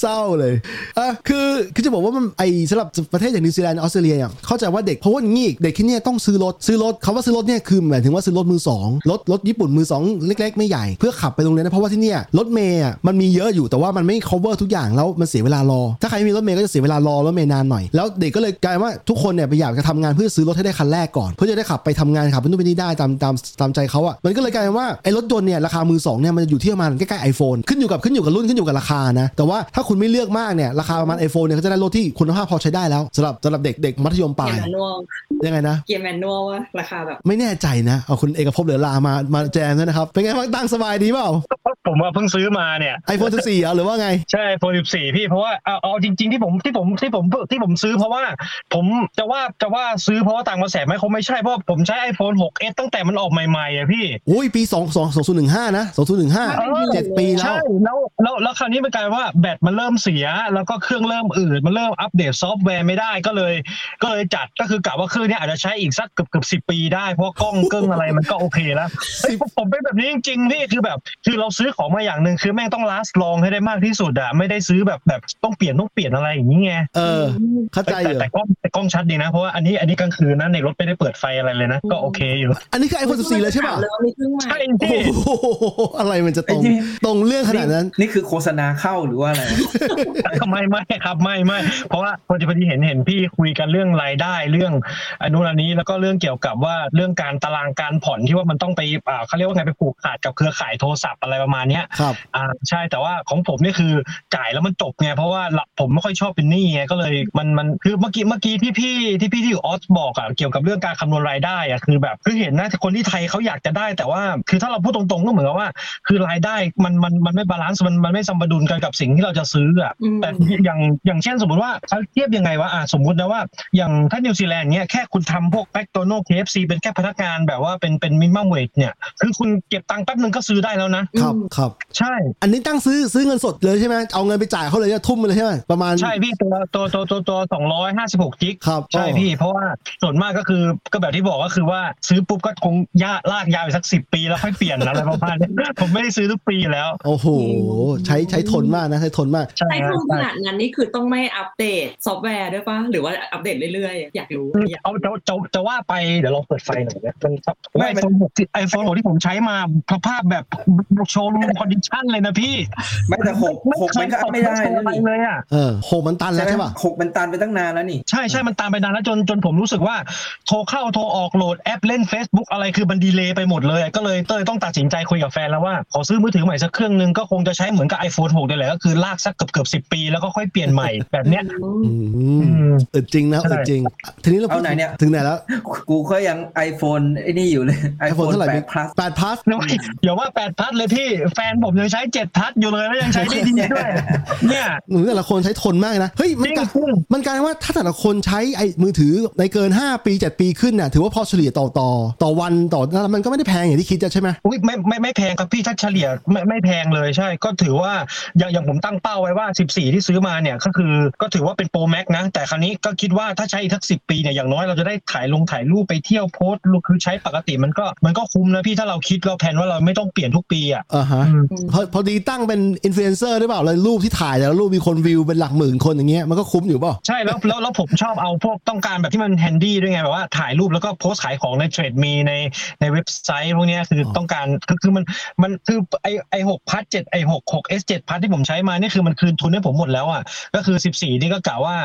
[SPEAKER 1] เศร้าเลยอะคือคือจะบอกว่ามันไอสำหรับประเทศอย่างนิวซีแลนด์ออสเตรเลียอะเข้าใจว่าเด็กเพราะว่าอย่างงี้อีกเด็กที่เนี่ยต้องซื้อรถซื้อรถเขาว่าซื้อรถเนี่ยคือหมายถึงว่าซื้อรถมือสองรถรถญี่ปุ่นมือสองเล็ก ๆ ไม่ใหญ่เพื่อขับไปโรงเรียนนะเพราะว่าที่เนี่ยรถเมย์อะมันมีเยอะอยู่แต่ว่ามันไม่ cover ทุกอย่างแล้วมันเสียเวลารอ ถ้าใครไม่มีรถเมย์ก็จะเสียเวลารอรถเมย์นานหน่อยแล้วเด็กก็เลยกลายว่าทุกคนเนี่ยไปอยากจะทำงานเพื่อซื้อรถให้ได้คันแรกก่อนเพื่อจะได้ขับไปทำงานขับไปนู่นไปนี่ได้ตามตามตามใจเขาอะมันก็เลยกลายเป็นว่าไอ้รถยนต์เนี่ยราคามือสองเนี่ยมันจะอยู่ที่ประมาณใกล้ๆ iPhone ขึ้นอยู่กับขึ้นอยู่กับรุ่นขึ้นอยู่กับราคานะแต่ว่าถ้าคุณไม่เลือกมากเนี่ยราคาประมาณ iPhone เนี่ยก็จะได้รถที่คุณภาพพอใช้ได้แล้วสำหรับสำหรับเด็กเด็กมัธยมปลา
[SPEAKER 2] เกียร์ manual
[SPEAKER 1] ยังไงนะ
[SPEAKER 2] เกียร์แมนนวลว่าราคาแบบ
[SPEAKER 1] ไม่แน่ใจนะเอาคุณเอกภพเหลือลามามาแจมด้วยนะครับเป็นไงบ้างตั้งสบายดีเปล่า
[SPEAKER 4] ผมว่าเพิ่งซื้อมาเนี่ย
[SPEAKER 1] iPhone 14เหรอหรือว่าไง
[SPEAKER 4] ใช่ iPhone 14พี่เพราะว่าเอาเอาจริง ๆที่ผมที่ผมที่ผมที่ผมซื้อเพราะว่าผมจะว่าจะว่าซื้อเพราะว่าต่างกระแสไหมคงไม่ใช่เพราะว่าผมใช้ iPhone 6s ตั้งแต่มันออกใหม่ๆอะพี่
[SPEAKER 1] โอ้ยปี2 2 2015นะ2015 7ปีแล้ว
[SPEAKER 4] ใช่แล้วแล้วแล้วคราวนี้มันกลายว่าแบตมันเริ่มเสีย แล้วก็เครื่องเริ่มอืดมันเริ่มอัปเดตซอฟต์แวร์ไม่ได้ก็เลย ก็เลยจัดก็คือกะว่าเครื่องเนี้อาจจะใช้อีกสักเกือบเกือบสิบปีได้เพราะกล้องเกิ้งอะไรมันก็โอเคแล้วเฮ้ยผมเป็นแบบนี้จริงๆพี่คือแบบ คือเราซื้อของมาอย่างหนึ่งคือแม่งต้อง last long ให้ได้มากที่สุดอะไม่ได้ซื้อแบบแบบต้องเปลี่ยนต้องเปลี่ยนอะไรอย่างนี้ไง
[SPEAKER 1] เออเข้าใจ
[SPEAKER 4] แต่
[SPEAKER 1] อยู่
[SPEAKER 4] แต่กล้องแต่กล้องชัดดีนะ เพราะว่าอันนี้อันนี้กลางคืนนะในรถไม่ได้เปิดไฟอะไรเลยนะ ก็โอเคอยู่
[SPEAKER 1] อันนี้คือ iPhone 14เลยใช่ป่ะ
[SPEAKER 2] เลยว่ามีเครื่องใหม่
[SPEAKER 4] ใช่
[SPEAKER 1] โอ้
[SPEAKER 4] พี่
[SPEAKER 1] โหอะไรมันจะตรง
[SPEAKER 3] ไอ้ที่
[SPEAKER 1] ตรงเรื่องขนาดนั้น
[SPEAKER 3] นี่คือโฆษณาเข้าหรือว่าอะไร
[SPEAKER 4] ไม่ไม่ครับไม่ไม่เพราะว่าพอดีพอดีเห็นเห็นพี่คุยกันเรื่องรายได้เรื่องอันนู้นอันนี้แล้วก็เรื่องเกี่ยวกับว่าเรื่องการตารางการผ่อนที่ว่ามันต้องไปอ่าเขาเรียกว่าไงไปผูกขาดกับเครือข่ายโทรศัพท์อะไรประมาณเนี้ย
[SPEAKER 1] ครับ
[SPEAKER 4] อ่าใช่แต่ว่าของผมนี่คือจ่ายแล้วมันจบไงเพราะว่าหลักผมไม่ค่อยชอบเป็นหนี้ไงก็เลยมันมันคือเมื่อกี้เมื่อกี้ที่พี่ที่พี่ที่อยู่ออสบอกอะเกี่ยวกับเรื่องการคำนวณรายได้อะคือแบบคือเห็นนะคนที่ไทยเขาอยากจะได้ แต่ว่าคือถ้าเราพูดตรงๆก็เหมือนกับว่า คือรายได้มันมันมันไม่ balance มันมันไม่สมดุลกันกับสิ่งที่เราจะซื้ออะ
[SPEAKER 2] อืม
[SPEAKER 4] แต่อย่างอย่างเช่นสมมติว่าเขาเทียบยังไงวะอะสมมุตินะว่า อย่างถ้านิวซีแลนด์เนี้ยแค่คุณทำพวก McDonald KFC เป็นแค่พนักงานแบบว่าเป็นเป็น minimum wage เนี่ยคือคุณเก็บตังค์แป๊บนึงก็ซื้อได้แล้วนะ
[SPEAKER 1] ครับครับ
[SPEAKER 4] ใช่
[SPEAKER 1] อันนี้ตั้งซื้อซื้อเงินสดเลยใช่ไหมเอาเงินไปจ่ายเขาเลยจะทุ่มไปเลยใช่ไหมประมาณ
[SPEAKER 4] ใช่พี่ตัวตัวตัวตัวตัวสองร้อยห้าสิบหกจิก
[SPEAKER 1] ครับ
[SPEAKER 4] ใช่พี่เพราะว่าส่วนมากก็คือก็แบบที่บอกก็คือว่าซื้อปุ๊บก็คงยาลากยาวไปสักสิบปีแล้วค่อยเปลี่ยนอะไรประมาณนี้ผมไม่ได้ซื้อทุกปีแล้ว
[SPEAKER 1] โอ้โหใช้ใช้ทนมากนะใช้ทนมาก
[SPEAKER 4] ใช่
[SPEAKER 2] ไอ
[SPEAKER 4] ค
[SPEAKER 2] โฟ
[SPEAKER 4] รับ
[SPEAKER 2] นข
[SPEAKER 4] ใช่
[SPEAKER 2] นาดนั้นนี่คือต้องไม่อัปเดตซอฟต์แวร์ด้วยปะหรือว่าอัปเดตเรื่อยๆ อยากรู้อยาก
[SPEAKER 4] เอาจะจะจะว่าไปเดี๋ยวลองเปิดไฟหน่อยนะมัน
[SPEAKER 3] ไม่
[SPEAKER 4] ไอ
[SPEAKER 3] มัน
[SPEAKER 4] โฟนหกไอโฟนหกที่ผมใช้มาสภาพแบบโชว์รูมคอนดิชันเลยนะพี่
[SPEAKER 3] ไม่แต่หกหกมันก็อัพไม่ได้
[SPEAKER 4] โชว์
[SPEAKER 3] แล้ว
[SPEAKER 4] อะไร
[SPEAKER 3] นี่
[SPEAKER 4] เลยอะ
[SPEAKER 1] เออโหมันตันแล้วใช่ป่ะ
[SPEAKER 3] หกมันตันไปตั้งนานแล้วนี่
[SPEAKER 4] ใช่ใช่มันตามไปนานแล้วจนจนผมรู้สึกว่าโทรเข้าโทรออกโหลดแอปเล่น Facebook อะไรคือมันดีเลย์ไปหมดเลย ก็เลยเต้ยต้องตัดสินใจคุยกับแฟนแล้วว่าขอซื้อมือถือใหม่สักเครื่องนึงก็คงจะใช้เหมือนกับ iPhone 6นี่แหละก็คือลากสักเกือบเกือบสิปีแล้วก็ค่อยเปลี่ยนใหม่แบบเนี้ย
[SPEAKER 2] อืม
[SPEAKER 1] อืม
[SPEAKER 4] อืม
[SPEAKER 1] อึดจริงนะ
[SPEAKER 4] ใช่
[SPEAKER 1] อึดจริง ทีนี้เราพูด
[SPEAKER 3] เอาไหนเนี่ย
[SPEAKER 1] ถึงไหนแล้ว
[SPEAKER 3] กูก็ยัง iPhone ไอ้นี่อยู่เลย
[SPEAKER 1] iPhone
[SPEAKER 3] iPhone
[SPEAKER 1] เท่าไหร่
[SPEAKER 3] 8 plus
[SPEAKER 1] แปดพัส
[SPEAKER 4] อย่าว่าแปดพัดเลยพี่แฟนผมยังใช้เจ็ดทัชอยู่เลยแล้วยังใช้ได้ดีด้วยเนี่ย
[SPEAKER 1] หนูแต่ละคนใช้ทนมากนะเฮ้ยมันกลาย
[SPEAKER 4] จริง
[SPEAKER 1] มันกลายว่าถ้าแต่ละคนใช้ไอ้มือถือในเกิน 5 ปี 7 ปีขึ้นน่ะถือว่าพอเฉลี่ยต่อต่อต่อวันต่อแล้วมันก็ไม่ได้แพงอย่างที่คิดจะใช่ไหม
[SPEAKER 4] อุ้ยไม่ไม่ไม่แพงครับพี่ถ้าเฉลี่ยไม่ไม่แพงเลยใช่ ก็ถือว่าอย่างอย่างผมตั้งเป้าไว้ว่า 14 ที่ซื้อมาเนี่ยก็คือก็ถือว่าเป็นโปรแม็กนะ แต่คราวนี้ก็คิดว่าถ้าใช้อีกทักสิปีเนี่ยอย่างน้อยเราจะได้ถ่ายลงถ่ายรูปไปเที่ยวโพสต์คือใช้ปกติมันก็มันก็คุ้มนะพี่ถ้าเราคิดเราแผนว่าเราไม่ต้องเปลี่ยนทุกปีอะ
[SPEAKER 1] อ่าฮะ
[SPEAKER 4] อืม
[SPEAKER 1] พอพอดีตั้งเป็นอินฟลูเอนเซอร์หรือเปล่าแล้วรูปที่ถ่ายแต่ละรูปมีคนวิวเป็นหลักหมื่นคนอย่างเงี้ยมันก็คุ้มอยู่เปล่า
[SPEAKER 4] ใช่แล้วแล้วแล้วผมชอบเอาพวกต้องการแบบที่มัน handy ด้วยไงแบบว่าถ่ายรูปแล้วก็โพสต์ขายของใน Trade Me ในในเว็บไซต์พวกเนี้ยคือต้องการคือคือมันมันคือไอไอหกพัทเจ็ดไอหกหก S เจ็ด plus ที่ผมใช้มานี่คือมันคืนทุนให้ผมหมดแล้วอะก็คือ14นี่ก็กะว่า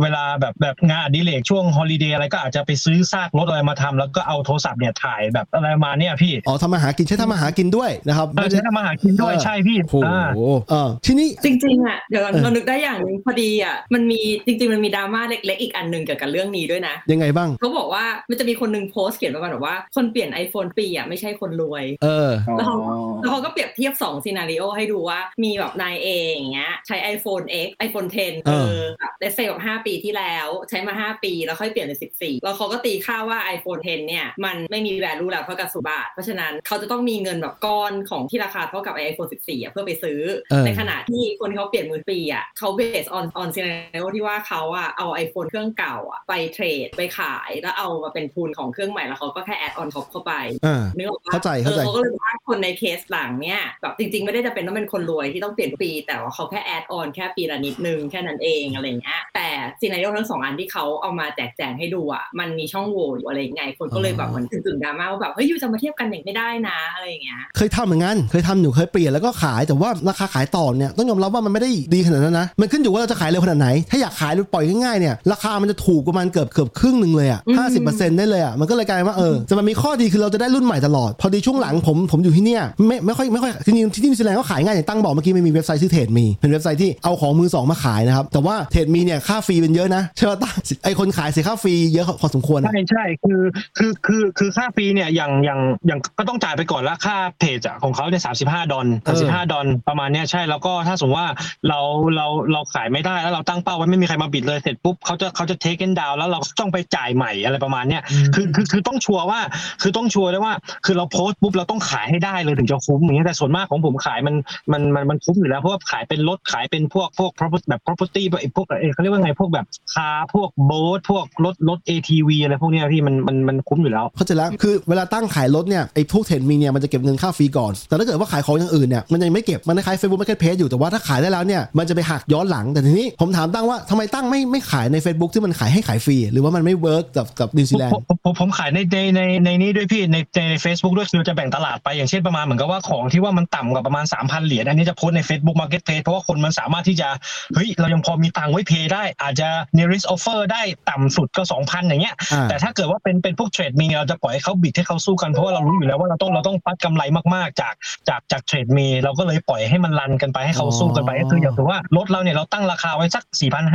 [SPEAKER 4] เวลาแบบแบบงานอดิเรกช่วง holiday อะไรก็อาจจะไปซื้อซากรถอะไรมาทำแล้วก็เอาโทรศัพท์เนี่ยถ่ายแบบอะไรมาเนี่ยพี่
[SPEAKER 1] อ๋อทำมาหากินใช้ทำมาหากินด้วยนะครับ
[SPEAKER 4] เออใช้ทำมาหากินด้วยใช่พี่
[SPEAKER 1] โอ้โห
[SPEAKER 4] อ่า
[SPEAKER 1] เออทีนี้
[SPEAKER 2] จริงๆอะเดี๋ยว
[SPEAKER 1] เออ
[SPEAKER 2] เรานึกได้อย่างหนึงพอดีอะมันมีจริง ๆ มันมีดราม่าเล็กๆอีกอันหนึ่งเกี่ยวกับเรื่องนี้ด้วยนะ
[SPEAKER 1] ยังไงบ้าง
[SPEAKER 2] เขาบอกว่ามันจะมีคนหนึ่งโพสต์เขียนประมาณแบบว่าคนเปลี่ยน iPhone ปีอะไม่ใช่คนรวย
[SPEAKER 1] เออ
[SPEAKER 2] แล้วเขาแล้วเขาก็เปรียบเทียบ2ซีนารีโอให้ดูว่ามีแบบนายเองอย่างเงี้ยใช้ iPhone X iPhone 10 เออแบบเลเซลแบบ5ปีที่แล้วใช้มา 5 ปี แล้วค่อยเปลี่ยนเป็น14 แล้วเขาก็ตีค่าว่า iPhone 10 เนี่ย มันไม่มี value แล้วเท่ากับสุบาท เพราะฉะนั้นเขาจะต้องมีเงินแบบก้อนของที่ราคาเท่ากับ iPhone 14อะเพื่อไปซื้อ
[SPEAKER 1] เออ
[SPEAKER 2] ในขณะที่คนที่เขาเปลี่ยนทุกปีอะเขา based on on scenario ที่ว่าเขาอะเอา iPhone เครื่องเก่าอะไป trade ไปขายแล้วเอามาเป็นทุนของเครื่องใหม่แล้วเขาก็แค่ add on top เข้าไป
[SPEAKER 1] อ่า
[SPEAKER 2] นึกออกปะ
[SPEAKER 1] เข้าใจเข้าใจ
[SPEAKER 2] ออเขาก็เลยบอกว่าคนในเคสหลังเนี่ยแบบจริง ๆ ไม่ได้จะเป็นต้องเป็นคนรวยที่ต้องเปลี่ยนทุกปี แต่ว่าเขาแค่ add on แค่ปีละนิดนึงแค่นั้นเองอะไรเงี้ยแต่ scenario ทั้งสองอันที่เขาเอามาแจกแจงให้ดูอะมันมีช่องโหว่อ you่อะไรยังไงคนก็เลยแบบเหมือนถึงๆดราม่าว่าแบบเฮ้ยยูจะมาเทียบกันอย่างไม่ได้นะอะไรอย่างเงี้ย
[SPEAKER 1] เคยทำเหมือนกันเคยทำอยู่เคยเปลี่ยนแล้วก็ขายแต่ว่าราคาขายต่อเนี่ยต้องยอมรับว่ามันไม่ได้ดีขนาดนั้นนะมันขึ้นอยู่ว่าเราจะขายเร็วขนาดไหนถ้าอยากขายปล่อยง่ายๆเนี่ยราคามันจะถูกประมาณเกือบเกือบครึ่งหนึ่งเลยอะ
[SPEAKER 2] อืม
[SPEAKER 1] ห้าสิบเปอร์เซ็นต์ได้เลยอะมันก็เลยกลายเป็นว่าเออแต่มันมีข้อดีคือเราจะได้รุ่นใหม่ตลอด พอดีช่วงหลังผมผมอยู่ที่เนี่ยไม่ไม่ค่อยไม่ค่อยจริงๆที่นิวซีแลนด์ก็ขายง่ายอย่างตั้งบอกเมื่อกี้มันมีเว็บไซต์ชื่อ Trade Me เป็นเว็บไซต์ที่เอาของมือสองมาขายนะครับแต่ว่า Trade Me เนี่ยค่า fee เป็นเยอะนะใช่ป่ะตั้งไอคนขายเสียค่า fee เยอะพอสมควรนะ
[SPEAKER 4] ใช่ใช่คือคือคือคือค่าฟรีเนี่ยอย่างอย่างอย่างก็ต้องจ่ายไปก่อนละค่าเพจอะของเขาเนี่ยสามสิบห้าดอล
[SPEAKER 1] เอ
[SPEAKER 4] สามสิบห้า
[SPEAKER 1] อ
[SPEAKER 4] ดอลประมาณเนี้ยใช่แล้วก็ถ้าสมมติว่าเราเราเราขายไม่ได้แล้วเราตั้งเป้าไว้ไม่มีใครมาบิดเลยเสร็จปุ๊บเขาจะเขาจะเทคเกนดาวแล้วเราต้องไปจ่ายใหม่อะไรประมาณเนี้ยคือคือคือต้องชัวร์ว่า คือต้องชัวร์ได้ว่า คือเราโพสต์ปุ๊บเราต้องขายให้ได้เลยถึงจะคุ้มอย่างเงี้ยแต่ส่วนมากของผมขายมันมันมันมันคุ้มอยู่แล้วเพราะว่าขายเป็นรถขายเป็นพวกพวก property แบบ property แบบไอ้พวกเอ้ยเขาเรียกว่าไงพวกแบบcar พวก boat พวกรถรถ ATV อะไรพวกเนี้ยพี่มันมันมันคุ้มอยู่แล้ว
[SPEAKER 1] เข้าใจแล้วคือเวลาตั้งขายรถเนี่ยไอ้พวก Trade Me เนี่ยมันจะเก็บเงินค่า fee ก่อน แต่ถ้าเกิดว่าขายของอย่างอื่นเนี่ยมันยังไม่เก็บมันคล้าย Facebook Marketplace อยู่แต่ว่าถ้าขายได้แล้วเนี่ยมันจะไปหักย้อนหลังแต่ทีนี้ผมถามตั้งว่าทำไมตั้งไม่ไม่ขายใน Facebook ที่มันขายให้ขายฟรี หรือว่ามันไม่ work กับกับนิวซีแลนด์
[SPEAKER 4] ผมผมขายในในในในนี้ด้วยพี่ในใน Facebook ด้วยคือจะแบ่งตลาดไปอย่างเช่นประมาณเหมือนกับว่าของที่ว่ามันต่ำกว่าประมาณ 3,000 เหรียญอันนี้จะโพสต์ใน Facebook Marketplace เพราะว่าคนมันสามารถที่จะเฮ้ยเรายังพอมีตังค์ไว้เพย์ได้ อาจจะ nearest offer ได้ต่ำสุดก็ 2,000 อย่างเงี้ย
[SPEAKER 1] อ่า
[SPEAKER 4] แต่ถ้าเกิดว่าเป็นเป็นพวกเทรดมีเราจะปล่อยให้เขาบิดให้เขาสู้กันเพราะว่าเรารู้อยู่แล้วว่าเราต้องเราต้องปัดกำไรมากๆ จากจากจากเทรดมีเราก็เลยปล่อยให้มันรันกันไปให้เขาสู้กันไปก็คืออย่างถือว่ารถเราเนี่ยเราตั้งราคาไว้สัก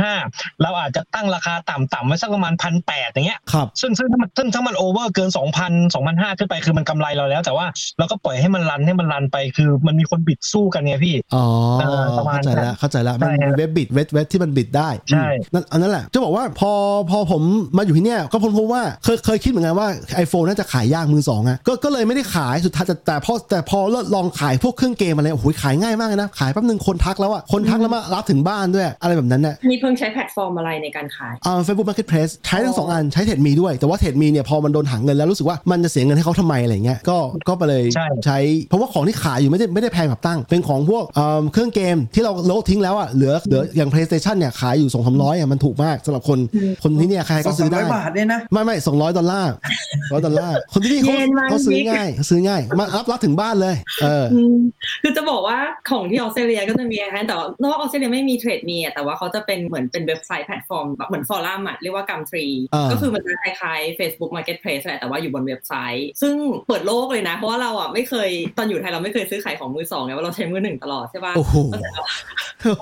[SPEAKER 4] 4,500เราอาจจะตั้งราคาต่ำๆไว้สักประมาณ1,800อย่างเงี้ย
[SPEAKER 1] ครับ
[SPEAKER 4] ซึ่งซึ่งถ้ามันซึ่งถ้ามันโอเวอร์เกิน2,000 2,500ขึ้นไปคือมันกำไรเราแล้ว แต่ว่าเราก็ปล่อยให้มันรันให้มันรันไปคือมันมีคนบิดสู้กันไงพี่
[SPEAKER 1] อ๋อ
[SPEAKER 4] เออประมาณ
[SPEAKER 1] เข้าใจแล้วเข้าใจแล้วมัน
[SPEAKER 4] ใช่
[SPEAKER 1] มี
[SPEAKER 4] ฮะ
[SPEAKER 1] เว็บ bid เว็บเว็บที่มัน bid ได้
[SPEAKER 4] ใช่
[SPEAKER 1] นั่นอันนั้นแหละจะบอกว่าพอพอผมมาอยู่ที่เนี่ยก็ค้นพบว่าเคยเคยคิดเหมือนกันว่า iPhone น่าจะขายยากมือสองอะก็ก็เลยไม่ได้ขายสุดท้ายแต่แต่พอแต่พอเลิกลองขายพวกเครื่องเกมอะไรโอ้โหขายง่ายมากเลยนะขายแป๊บนึงคนทักแล้วอะคนทักแล้วมารับถึงบ้านด้วยอะไรแบบนั้นน่ะ
[SPEAKER 2] พี่เพิงใช้แพลตฟอร์มอะไรในการขาย
[SPEAKER 1] อ่า Facebook Marketplace ใช้ทั้งสองอันใช้ Trade Me ด้วย แต่ว่า Trade Me เนี่ยพอมันโดนหักเงินแล้วรู้สึกว่ามันจะเสียเงินให้เขาทำไมอะไรเงี้ยก็ก็ไปเลย
[SPEAKER 4] ใช่
[SPEAKER 1] ใช้เพราะว่าของที่ขายอยู่ไม่ได้ไม่ได้แพงแบบตั้ง เป็นของพวกเอิ่มเครื่องเกมที่เราโละทิ้งแล้วอะเหลือเหลืออย่าง PlayStation เนี่ยขายอยู่2 3 0 0อะมันถูกมากสำหรับคนคนที่เนี่ยใครก็ซื้อได้
[SPEAKER 3] สองสามร้ยบาทเนี่ยนะ
[SPEAKER 1] ไม่ไม่สองร้อยดอลลาร์ร้อยดอลลาร์คนที่นี่เขา
[SPEAKER 2] เย็นมาก
[SPEAKER 1] เขาซื้อ
[SPEAKER 2] บิ๊ก
[SPEAKER 1] ง่ายเขาซื้อง่ายมารับรับถึงบ้านเลยเออ
[SPEAKER 2] อืมคือจะบอกว่าของที่ออสเตรเลียก็จะมีคล้ายๆแต่ว่านอกออสเตรเลียไม่มี Trade Me อะแต่ว่าเขาจะเป็นเหมือนเป็นเว็บไซต์แพลตฟอร์มแบบเหมือน forum อะเรียกว่า Gumtree
[SPEAKER 1] อ่า
[SPEAKER 2] ก็คือมันจะคล้ายๆ Facebook Marketplace แหละแต่ว่าอยู่บนเว็บไซต์ ซึ่งเปิดโลกเลยนะ เพราะว่าเราอะไม่เคยตอนอยู่ไทยเราไม่เคยซื้อขายของมือสองไงว่าเราใช้มือหนึ่งตลอดใช่ป่ะ
[SPEAKER 1] โอ้โห
[SPEAKER 2] ก็จะเอา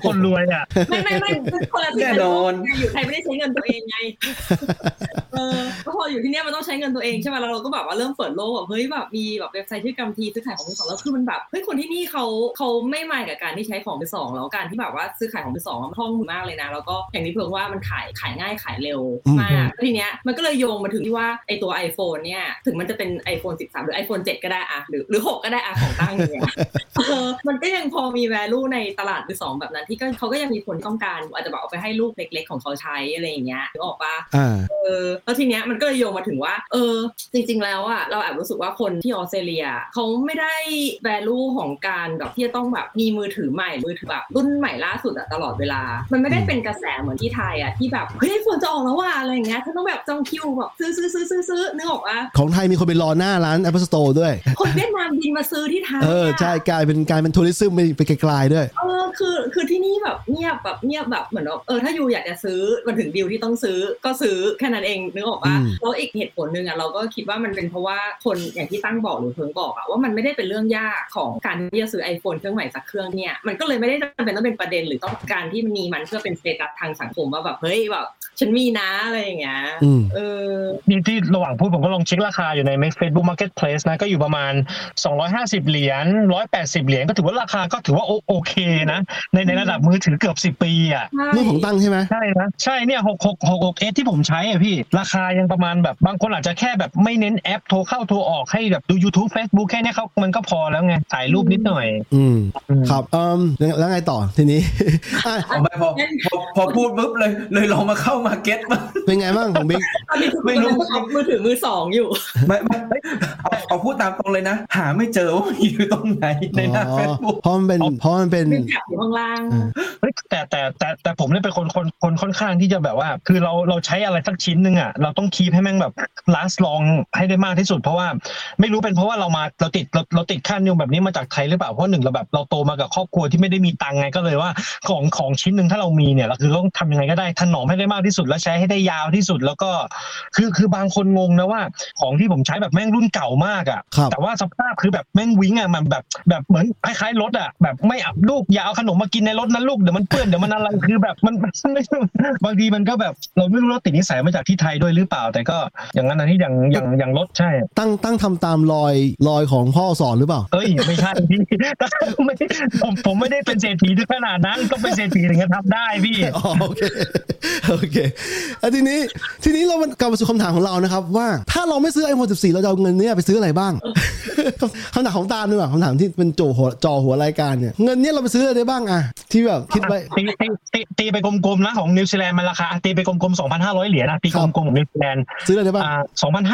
[SPEAKER 4] คนรวยอะ
[SPEAKER 2] ไม่ไม่ไม่คนละสิ
[SPEAKER 3] แน่นอน
[SPEAKER 2] อยู่ไทยไม่ได้ใช้เงินตัวเองไงเออก็พออยู่ที่เนี่ยมันต้องใช้เงินตัวเองใช่ไหมแล้วเราก็แบบว่าเริ่มเปิดโลกแบบเฮ้ยแบบมีแบบเว็บไซต์ชื่อกำทีซื้อขายของมือสองแล้วคือมันแบบเฮ้ยคนที่นี่เขาเขาไม่มายกับการที่ใช้ของมือสองแล้วการที่แบบว่าซื้อขายของมือสองมันคล่องมือมากเลยนะแล้วก็อย่างที่เพิ่งว่ามันขายขายง่ายขายเร็วมากทีเนี้ยมันก็เลยโยงมาถึงที่ว่าไอตัว iPhone เนี่ยถึงมันจะเป็น iPhone 13 หรือ iPhone 7 ก็ได้อะหรือหรือ 6 ก็ได้อะของตั้งเนี่ยเออมันก็ยังพอมี value ในตลาดมือสองแบบนั้นที่ก็เขาก็ยังมีคนต้องการอาจจะแบบเอาไปให้ลูกเล็ก ๆ ของเขาใช้อะไรอย่างเงี้ยนึกออกปะ
[SPEAKER 1] อ่า
[SPEAKER 2] เออแล้วทีเนี้ยมันก็เลยโยงมาถึงว่า เออ จริง ๆ แล้วอะเราแอบรู้สึกว่าคนที่ออสเตรเลียเขาไม่ได้ value ของการแบบที่จะต้องแบบมีมือถือใหม่มือถือแบบรุ่นใหม่ล่าสุดอะตลอดเวลา มันไม่ได้เป็นกระแสเหมือนที่ไทยอะที่แบบเฮ้ย iPhone จะออกแล้วว่ะอะไรอย่างเงี้ยเธอต้องแบบจองคิวแบบซื้อซื้อซื้อซื้อซื้อนึกออกปะ
[SPEAKER 1] ของไทยมีคนไปรอหน้าร้าน Apple Store ด้วย
[SPEAKER 2] คนเวียดนามบินมาซื้อที่ไทย
[SPEAKER 1] เออ
[SPEAKER 2] อะ
[SPEAKER 1] ใช่กลายเป็นกลายเป็น tourism ไปไปไกลๆด้วย
[SPEAKER 2] เออคือคือที่นี่แบบเงียบแบบเงียบแบบเหมือนแบบเออถ้าอยู่อยากจะซื้อมันถึง due ที่ต้องซื้อก็ซื้อแค่นั้นเองนึกออกปะ
[SPEAKER 1] อืม
[SPEAKER 2] แล้วอีกเหตุผลหนึ่งอะเราก็คิดว่ามันเป็นเพราะว่าคนอย่างที่ตั้งบอกหรือเพิงบอกอะว่ามันไม่ได้เป็นเรื่องยากของการที่จะซื้อ iPhone เครื่องใหม่สักเครื่องเนี่ยมันก็เลยไม่ได้จำเป็นต้องเป็นประเด็นหรือต้องการที่มีมันเพื่อเป็น status ทางสังคมว่าแบบเฮ้ยแบบฉันมีนะอะไรอย่างเงี้ย
[SPEAKER 1] อืม
[SPEAKER 2] เออ
[SPEAKER 4] นี่ที่ระหว่างพูดผมก็ลองเช็คราคาอยู่ใน Facebook Marketplace นะก็อยู่ประมาณ 250 เหรียญ180 เหรียญก็ถือว่าราคาก็ถือว่าโอโอเคนะ ในในระดับมือถือเกือบ 10 ปีอะ
[SPEAKER 1] นี่ของตั้งใช่ไหม
[SPEAKER 4] ใช่นะใช่เนี่ย6 6 6 6 s ที่ผมใช้อะพี่ ราคายังประมาณแบบบางคนอาจจะแค่แบบไม่เน้นแอปโทรเข้าโทรออกให้แบบดู YouTube Facebook แค่เนี้ยเขามันก็พอแล้วไงถ่ายรูปนิดหน่อย
[SPEAKER 1] อืม
[SPEAKER 4] อืม
[SPEAKER 1] ครับเอืมแล้วไงต่อทีนี้อะ
[SPEAKER 3] เอาไม่พอพอพอพูดปุ๊บเลยเลยลองมาเข้า market บ้าง
[SPEAKER 1] เป็นไงบ้างของบิ๊ก
[SPEAKER 2] ตอนนี้ทุกคน
[SPEAKER 3] ไม่รู้
[SPEAKER 2] กำลัง shop มือถือมือสองอยู่
[SPEAKER 3] ไม่ไม่เฮ้ยเอาเอาพูดตามตรงเลยนะ หาไม่เจอว่ามันอยู่ตรงไหนในหน้า
[SPEAKER 1] อ๋อ
[SPEAKER 3] เฟซบุ๊ก
[SPEAKER 1] เพราะมันเป็นเพราะมันเป็น
[SPEAKER 2] มีแถบอยู่ข้างล่าง
[SPEAKER 1] อ่า
[SPEAKER 4] เฮ้ยแต่แต่แต่แต่ผมเนี่ยเป็นคนคนคนค่อนข้างที่จะแบบว่า คือเราเราใช้อะไรสักชิ้นหนึ่งอะเราต้อง keep ให้แม่งแบบ last long ให้ได้มากที่สุด เพราะว่าไม่รู้เป็นเพราะว่าเรามาเราติดเราเราติดค่านิยมแบบนี้มาจากไทยหรือเปล่าเพราะหนึ่งเราแบบเราโตมากับครอบครัวที่ไม่ได้มีตังค์ไงก็เลยว่าของของชิ้นหนึ่งถ้าเรามีเนี่ยเราคือต้องทำยังไงก็ได้ถนอมให้ได้มากที่สุดและใช้ให้ได้ยาวที่สุด แล้วก็คือคือบางคนงงนะว่า ของที่ผมใช้แบบแม่งรุ่นเก่ามากอะ
[SPEAKER 1] ครับ
[SPEAKER 4] แต่ว่าสภาพคือแบบแม่งวิ้งอะมันแบบแบบเหมือนคล้ายๆรถอะแบบไม่อับลูกอย่าเอาขนมมากินในรถนะลูกเดี๋ยวมันเปื้อนเดี๋ยวมันอะไรคือแบบมันมันไม่บางทีมันก็แบบเราไม่รู้ว่าติดนิสัยมาจากที่ไทยด้วยหรือเปล่า แต่ก็อย่างนั้นนะที่อย่างอย่างอย่างรถใช่
[SPEAKER 1] ตั้งตั้งทำตามรอยรอยของพ่อสอนหรือเปล่า
[SPEAKER 4] เโอ้ยไม่ใช่พี่ไม่ผมผมไม่ได้เป็นเศรษฐีถึงขนาดนั้นก็เป็นเศรษฐีถึงจะทำได้พี่
[SPEAKER 1] อ๋อโอเคโอเคแล้วทีนี้ทีนี้เรามันกลับมาสู่คำถามของเรานะครับ ว่าถ้าเราไม่ซื้อ iPhone 14 เราจะเอาเงินเนี้ไปซื้ออะไรบ้าง คำถามของตาลดีกว่าคำถามที่เป็นจ่อหัวจ่อหัวรายการเนี่ย เงินเนี้ยเราไปซื้ออะไรได้บ้างอะที่แบบคิดไว้
[SPEAKER 4] ตีตีตีตีไปกลมๆนะของนิวซีแลนด์มันราคาตีไปกลมๆ2,500เหรียญนะตีกลมๆของนิวซีแลนด์
[SPEAKER 1] ซื้ออะไรได้บ้าง
[SPEAKER 4] อ่า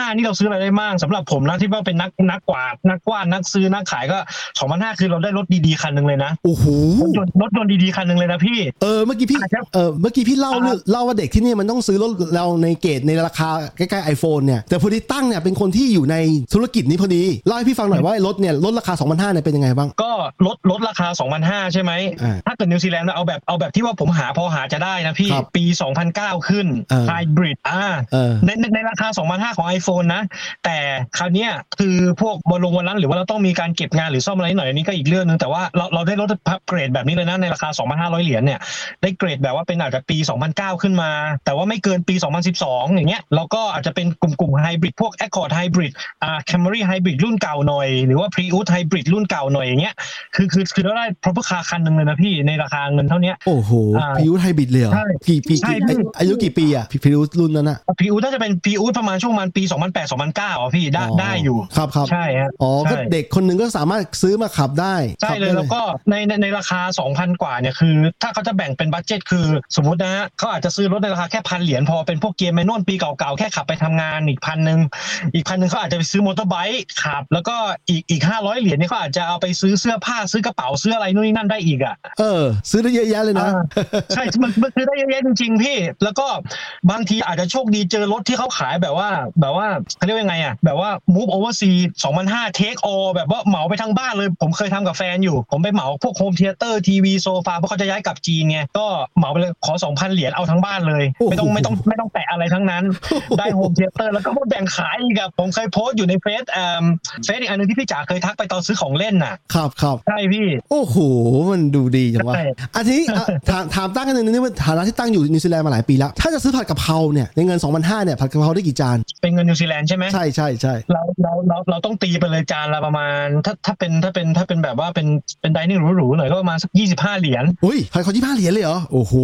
[SPEAKER 4] 2,500นี่เราซื้ออะไรได้บ้างสำหรับผมนะที่ว่าเป็นนักนักกวาดนักกวาดนักซื้อนักขายก็2,500คือเราได้รถดีๆคันหนึ่งเลยนะ
[SPEAKER 1] โอ้โห
[SPEAKER 4] รถยนต์รถยนต์ดีๆคันหนึ่งเลยนะพี่
[SPEAKER 1] เออเมื่อกี้พี่
[SPEAKER 4] อะครับ
[SPEAKER 1] เออเมื่อกี้พี่เล่า
[SPEAKER 4] อ่า
[SPEAKER 1] เรื่องเล่าว่าเด็กที่นี่มันต้องซื้อรถเราในเกรดในราคาใกล้ๆ iPhone เนี่ยแต่พอดีตั้งเนี่ยเป็นคนที่อยู่ในธุรกิจนี้พอดีเล่าให้พี่ฟังหน่อยว่ารถเนี่ยรถราคา 2,500เนี่ยเป็นยังไงบ้าง
[SPEAKER 4] ก็ลดลดราคา 2,500 ใช่ไหม
[SPEAKER 1] อ่า
[SPEAKER 4] ถ้าเกิดนิวซีแลนด์เอาแบบเอาแบบที่ว่าผมหาพอหาจะได้นะพี่
[SPEAKER 1] ครับ
[SPEAKER 4] ปี 2009 ขึ้น
[SPEAKER 1] เออ
[SPEAKER 4] ไฮบริดอ่า
[SPEAKER 1] เออ
[SPEAKER 4] ในในในราคา 2,500 ของ iPhone นะ แต่คราวเนี้ยคือพวกบอลลงวันนั้นหรือว่าเราต้องมีการเก็บงานหรือซ่อมอะไรหน่อยอันนี้ก็อีกเรื่องหนึงแต่ว่าเราเราได้ลดเกรดแบบนี้เลยนะในราคา 2,500 เหรียญเนี่ยได้เกรดแบบว่าเป็นอาจจะปี 2009 ขึ้นมา แต่ว่าไม่เกินปี 2012 อย่างเงี้ยแล้วก็อาจจะเป็นกลุ่มกลุ่มไฮบริดพวก Accord Hybrid อ่า Camry Hybrid รุ่นเก่าหน่อย หรือว่า Prius Hybrid รุ่นเก่าหน่อยอย่างเงี้ยคือคือคือเราได้ proper car คันหนึ่งเลยนะพี่ในราคาเงินเท่าเนี้ย
[SPEAKER 1] โอ้โห
[SPEAKER 4] อ่า
[SPEAKER 1] พิวไฮบริดเลยเหรอ
[SPEAKER 4] ใช่
[SPEAKER 1] กี่ปี
[SPEAKER 4] ใช่
[SPEAKER 1] กี่
[SPEAKER 4] พี่
[SPEAKER 1] อายุกี่ปีอะพิวรุ่นนั้นอะ
[SPEAKER 4] พีอูน่าจะเป็นพีอูประมาณช่วงประมาณปี 2008 2009อะพี่ได้ได้อยู่
[SPEAKER 1] ครับครับ
[SPEAKER 4] ใช่ฮะ
[SPEAKER 1] อ๋อก็
[SPEAKER 4] ใช่
[SPEAKER 1] เด็กคนหนึ่งก็สามารถซื้อมาขับได้
[SPEAKER 4] ใช่
[SPEAKER 1] ขับ
[SPEAKER 4] เล
[SPEAKER 1] ได้เล
[SPEAKER 4] ยแล้วก็ในในในราคา 2,000 กว่าเนี่ยคือ ถ้าเขาจะแบ่งเป็น budget คือสมมตินะฮะเขาอาจจะซื้อรถในราคาแค่พันเหรียญพอเป็นพวกเกียร์ manual ปีเก่าๆแค่ขับไปทำงานอีกพันหนึ่งอีกพันหนึ่งเขาอาจจะไปซื้อ motorbike ขับแล้วก็อีกอีก500เหรียญเนี่ยเขาอาจจะเอาไปซื้อเสื้อผ้าซื้อกระเป๋าซื้ออะไรนู่นนี่นั่นได้อีกอะ
[SPEAKER 1] เออ ซื้อได้เยอะแยะเลยนะ
[SPEAKER 4] อ่าใช่มันมันซื้อได้เยอะแยะจริงๆพี่ แล้วก็บางทีอาจจะโชคดีเจอรถที่เขาขายแบบว่า แบบว่าเขาเรียกว่ายังไงอะแบบว่า move oversea 2005 take all แบบว่าเหมาไปทั้งบ้านเลย ผมเคยทำกับแฟนอยู่ ผมไปเหมาพวก home theater ทีวีโซฟาเพราะเขาจะย้ายกลับจีนไงก็เหมาไปเลยขอ 2,000 เหรียญเอาทั้งบ้านเลย ไม่ต้องไม่ต้องไม่ต้องแตะอะไรทั้งนั้น ได้ home theater แล้วก็มาแบ่งขายอีกอะผมเคยโพสต์อยู่ในเฟซเอ่อเฟซอีกอันหนึงที่พี่จ๋าเคยทักไปตอนซื้อของเล่นน่ะ
[SPEAKER 1] ครับครับ
[SPEAKER 4] ใช่พี่
[SPEAKER 1] โอ้โห มันดูดีจังวะว่ะ
[SPEAKER 4] ใช่
[SPEAKER 1] อันนี้อะถามถามตั้งกันหนึ่งนี่ว่าฐานะที่ตั้งอยู่นิวซีแลนด์มาหลายปีแล้ว ถ้าจะซื้อผัดกะเพราเนี่ยในเงิน 2,500เนี่ยผัดกะเพราได้กี่จาน
[SPEAKER 4] เป็นเงินนิวซีแลนด์ใช่ไหม
[SPEAKER 1] ใช่ใช่ใช่
[SPEAKER 4] เราเราเราเราต้องตีไปเลยจานละประมาณ ถ้าถ้าเป็นถ้าเป็นถ้าเป็นแบบว่าเป็นเป็นไดนิ่งหรูๆหน่อยก็ประมาณสักยี่สิบห้าเหรียญ
[SPEAKER 1] อุ้ยผัดเขายี่ห้าเหรียญเลยเหรอโอ้โห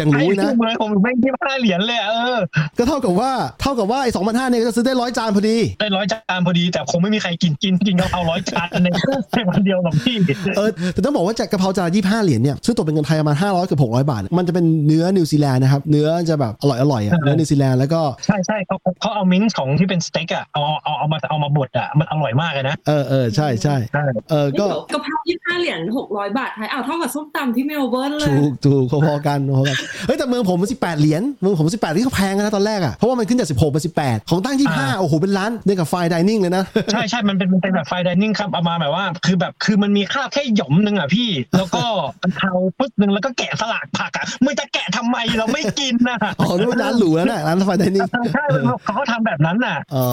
[SPEAKER 1] ยัง
[SPEAKER 4] ไอ้
[SPEAKER 1] รู้นะ
[SPEAKER 4] ทุ่มเลยผมไม่ยี่สิบห้าเหรียญเลยอะเออ
[SPEAKER 1] ก็เท่ากับว่าเท่ากับว่าไอ้2,500เนี่ยก็จะซื้อได้ร้อยจานพอดี
[SPEAKER 4] ได้ร้อยจานพอดีแต่คงไม่มีใครกินกินกินกะเพราร้อยจานในในวันเดียวหรอกพี่
[SPEAKER 1] เออแต่ต้องบอกว่าจากกะเพราจานยี่ห้าเหรียญเนี่ยซึ่งตกเป็นเงินไทยประมาณห้าร้อยกับหกร้อยบาทเนี่ยมันจะเป็นเนื้อนิวซีแลนด์นะครับ เนื้อจะแบบอร่อยอร่อยๆอะเนื้อนิวซีแลนด์แล้วก็
[SPEAKER 4] ใช่ใช่เขาเขาเอา mince ของที่เป็นสเต็กอะเอาเอาเอามาเอามาบดอะมันอร่อยมากเลยนะ
[SPEAKER 1] เออเออใช่ใช่
[SPEAKER 4] ใช่
[SPEAKER 1] เออก็
[SPEAKER 2] เดี๋ยวกะเพรายี่ห้าเหรียญหกร้อยบาทไทยอ้าวเท่ากับส้มตำที่เมลเบิร์นเลย
[SPEAKER 1] ถูกถูกพอๆกันพอๆกันเฮ้ยแต่เมืองผมมันสิบแปดเหรียญเมืองผมสิบแปดที่เขาแพงนะตอนแรกอะเพราะว่ามันขึ้นจากสิบหกเป็นสิบแปดของตั้งยี่ห้าโอ้โหเป็นร้านเดียวกับ fine dining เลยนะ
[SPEAKER 4] ใช่ใช่มันเป็นมันเป็นแบบ fine dining ครับเอามาแบบว่า คือแบบคือมันมีข้าวแค่หย่อมหนึ่งอะพี่ แล้วก็กะเพราปึ๊ดหนึ่งแล้วก็แกะสลักผักอะมึงจะแกะทำไมเราไม่กินนะ
[SPEAKER 1] อ๋อนี่มันร้านหรูแล้วนะร้าน fine dining
[SPEAKER 4] ใช่เขาเขาทำแบบนั้นน่ะ
[SPEAKER 1] อ๋อ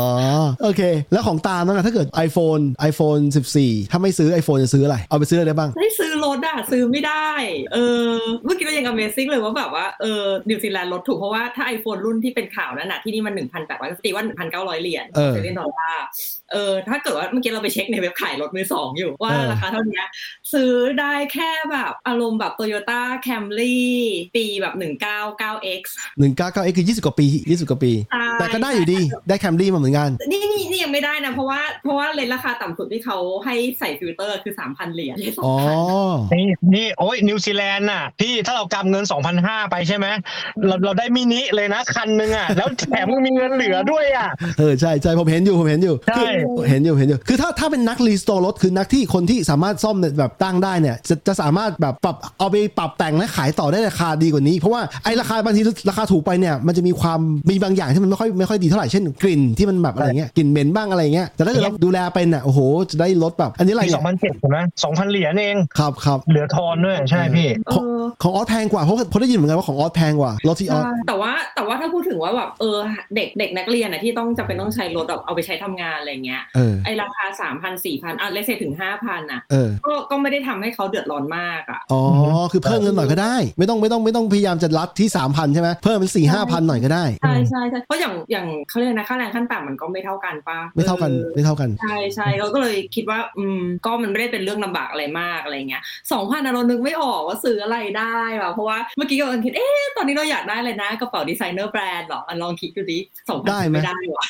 [SPEAKER 1] โอเค แล้วของตามนั่นนะถ้าเกิด iPhone iPhone 14 ถ้าไม่ซื้อ iPhone จะซื้ออะไร เอาไปซื้ออะไรได้บ้าง
[SPEAKER 2] ได้ซื้อรถอะซื้อไม่ได้เออเมื่อกี้เรายัง Amazing เลยว่าแบบว่าเออนิวซีแลนด์รถถูกเพราะว่าถ้า iPhone รุ่นที่เป็นข่าวนั่นน่ะที่นี่มัน1,800ก็ตีว่า1,900เหรียญ
[SPEAKER 1] เออ
[SPEAKER 2] เซเว่นดอลลาร์ เออถ้าเกิดว่าเมื่อกี้เราไปเช็คในเว็บขายรถมือสองอยู่ว่า
[SPEAKER 1] เออ
[SPEAKER 2] ราคาเท่านี้ซื้อได้แค่แบบอารมณ์แบบ Toyota Camry ปีแบบ 199X
[SPEAKER 1] 199คือ 20 กว่าปี 20 กว่าปี
[SPEAKER 2] ใช่
[SPEAKER 1] แต่ก็ได้อยู่ดีได้แคมรี่มาเหมือนกัน
[SPEAKER 2] นี่นี่นี่ยังไม่ได้นะ เพราะว่าเพราะว่า range ราคาต่ำสุดที่เขาให้ใส่ฟิลเตอร์คือ 3,000 เหรียญไม่ใช่
[SPEAKER 1] อ๋อ
[SPEAKER 2] 2,000
[SPEAKER 4] นี่นี่โอ้ยนิวซีแลนด์น่ะพี่ถ้าเรากำเงิน 2,500 ไปใช่ไหมเราเราได้มินิเลยนะคันหนึ่งอะแล้วแถมมึงมีเงินเหลือด้วยอะ
[SPEAKER 1] เออใช่ใช่ผมเห็นอยู่ผมเห็นอยู่
[SPEAKER 4] ใช่
[SPEAKER 1] คือเห็นอยู่เห็นอยู่คือถ้าถ้าเป็นนักรีสโตร์รถคือนักที่คนที่สามารถซ่อมแบบตั้งได้เนี่ยจะจะสามารถแบบปรับเอาไปปรับแต่งและขายต่อได้ราคาดีกว่านี้ เพราะว่าไอ้ราคาบางทีราคาถูกไปเนี่ยมันจะมีความมีบางอย่างที่มันไม่ค่อยไม่ค่อยดีเท่าไหร่เช่นกลิ่นที่มันแบบอะไรเงี้ยกลิ่นเหม็นบ้างอะไรเงี้ยแต่ถ้าเกิดเราดูแลเป็นอะโอ้โหจะได้ลดแบบอันนี้อะไร
[SPEAKER 4] ปี
[SPEAKER 1] เนี่ย
[SPEAKER 4] 2007ถูกไหม2,000เหรียญเอง
[SPEAKER 1] ครับครับ
[SPEAKER 4] เหลือทอนด้วยใช่พี่
[SPEAKER 2] เออ
[SPEAKER 1] ของออสแพงกว่าเพราะเพราะได้ยินเหมือนกันว่าของออสแพงกว่ารถที่ออส
[SPEAKER 2] ใช่แต่ว่าแต่ว่าถ้าพูดถึงว่าแบบเออเด็กเด็กนักเรียนอะที่ต้องจำเป็นต้องใช้รถแบบเอาไปใช้ทำงานอะไรเงี้ย
[SPEAKER 1] เออ
[SPEAKER 2] ไอราคาสามพันสี่พันอะเลเซถึงห้าพันอะ
[SPEAKER 1] เออ
[SPEAKER 2] ก็ก็ไม่ได้ทำให้เขาเดือดร้อนมากอะ
[SPEAKER 1] อ๋อคือเพิ่มเงินหน่อยก็ได้ ไม่ต้องไม่ต้องไม่ต้องพยายามจะรัดที่3,000ใช่ไหมเพิ่มเป็น4 5 0 0หน่อยก็ได้
[SPEAKER 2] ใช่ใช่ใช่เพราะอย่างอย่างเขาเรียกนะค่าแรงขั้นต่ำมันก็ไม่เท่ากันปะ
[SPEAKER 1] ไม่เท่ากัน
[SPEAKER 2] ออ
[SPEAKER 1] ไม่เท่ากัน
[SPEAKER 2] ใช่ใช่เราก็เลยคิดว่าอืมก็มันไม่ได้เป็นเรื่องลำบากอะไรมากอะไรเงี้ยสองพันเรานึกไม่ออกว่าซื้ออะไรได้ว่ะเพราะว่าเมื่อกี้กำลังคิดเอ๊ะตอนนี้เราอยากได้เลยนะกระเป๋า designer brand หรออันลองคิดดูดิสองพัน
[SPEAKER 1] ได้ไหม
[SPEAKER 2] ไม่ได้ว่ะ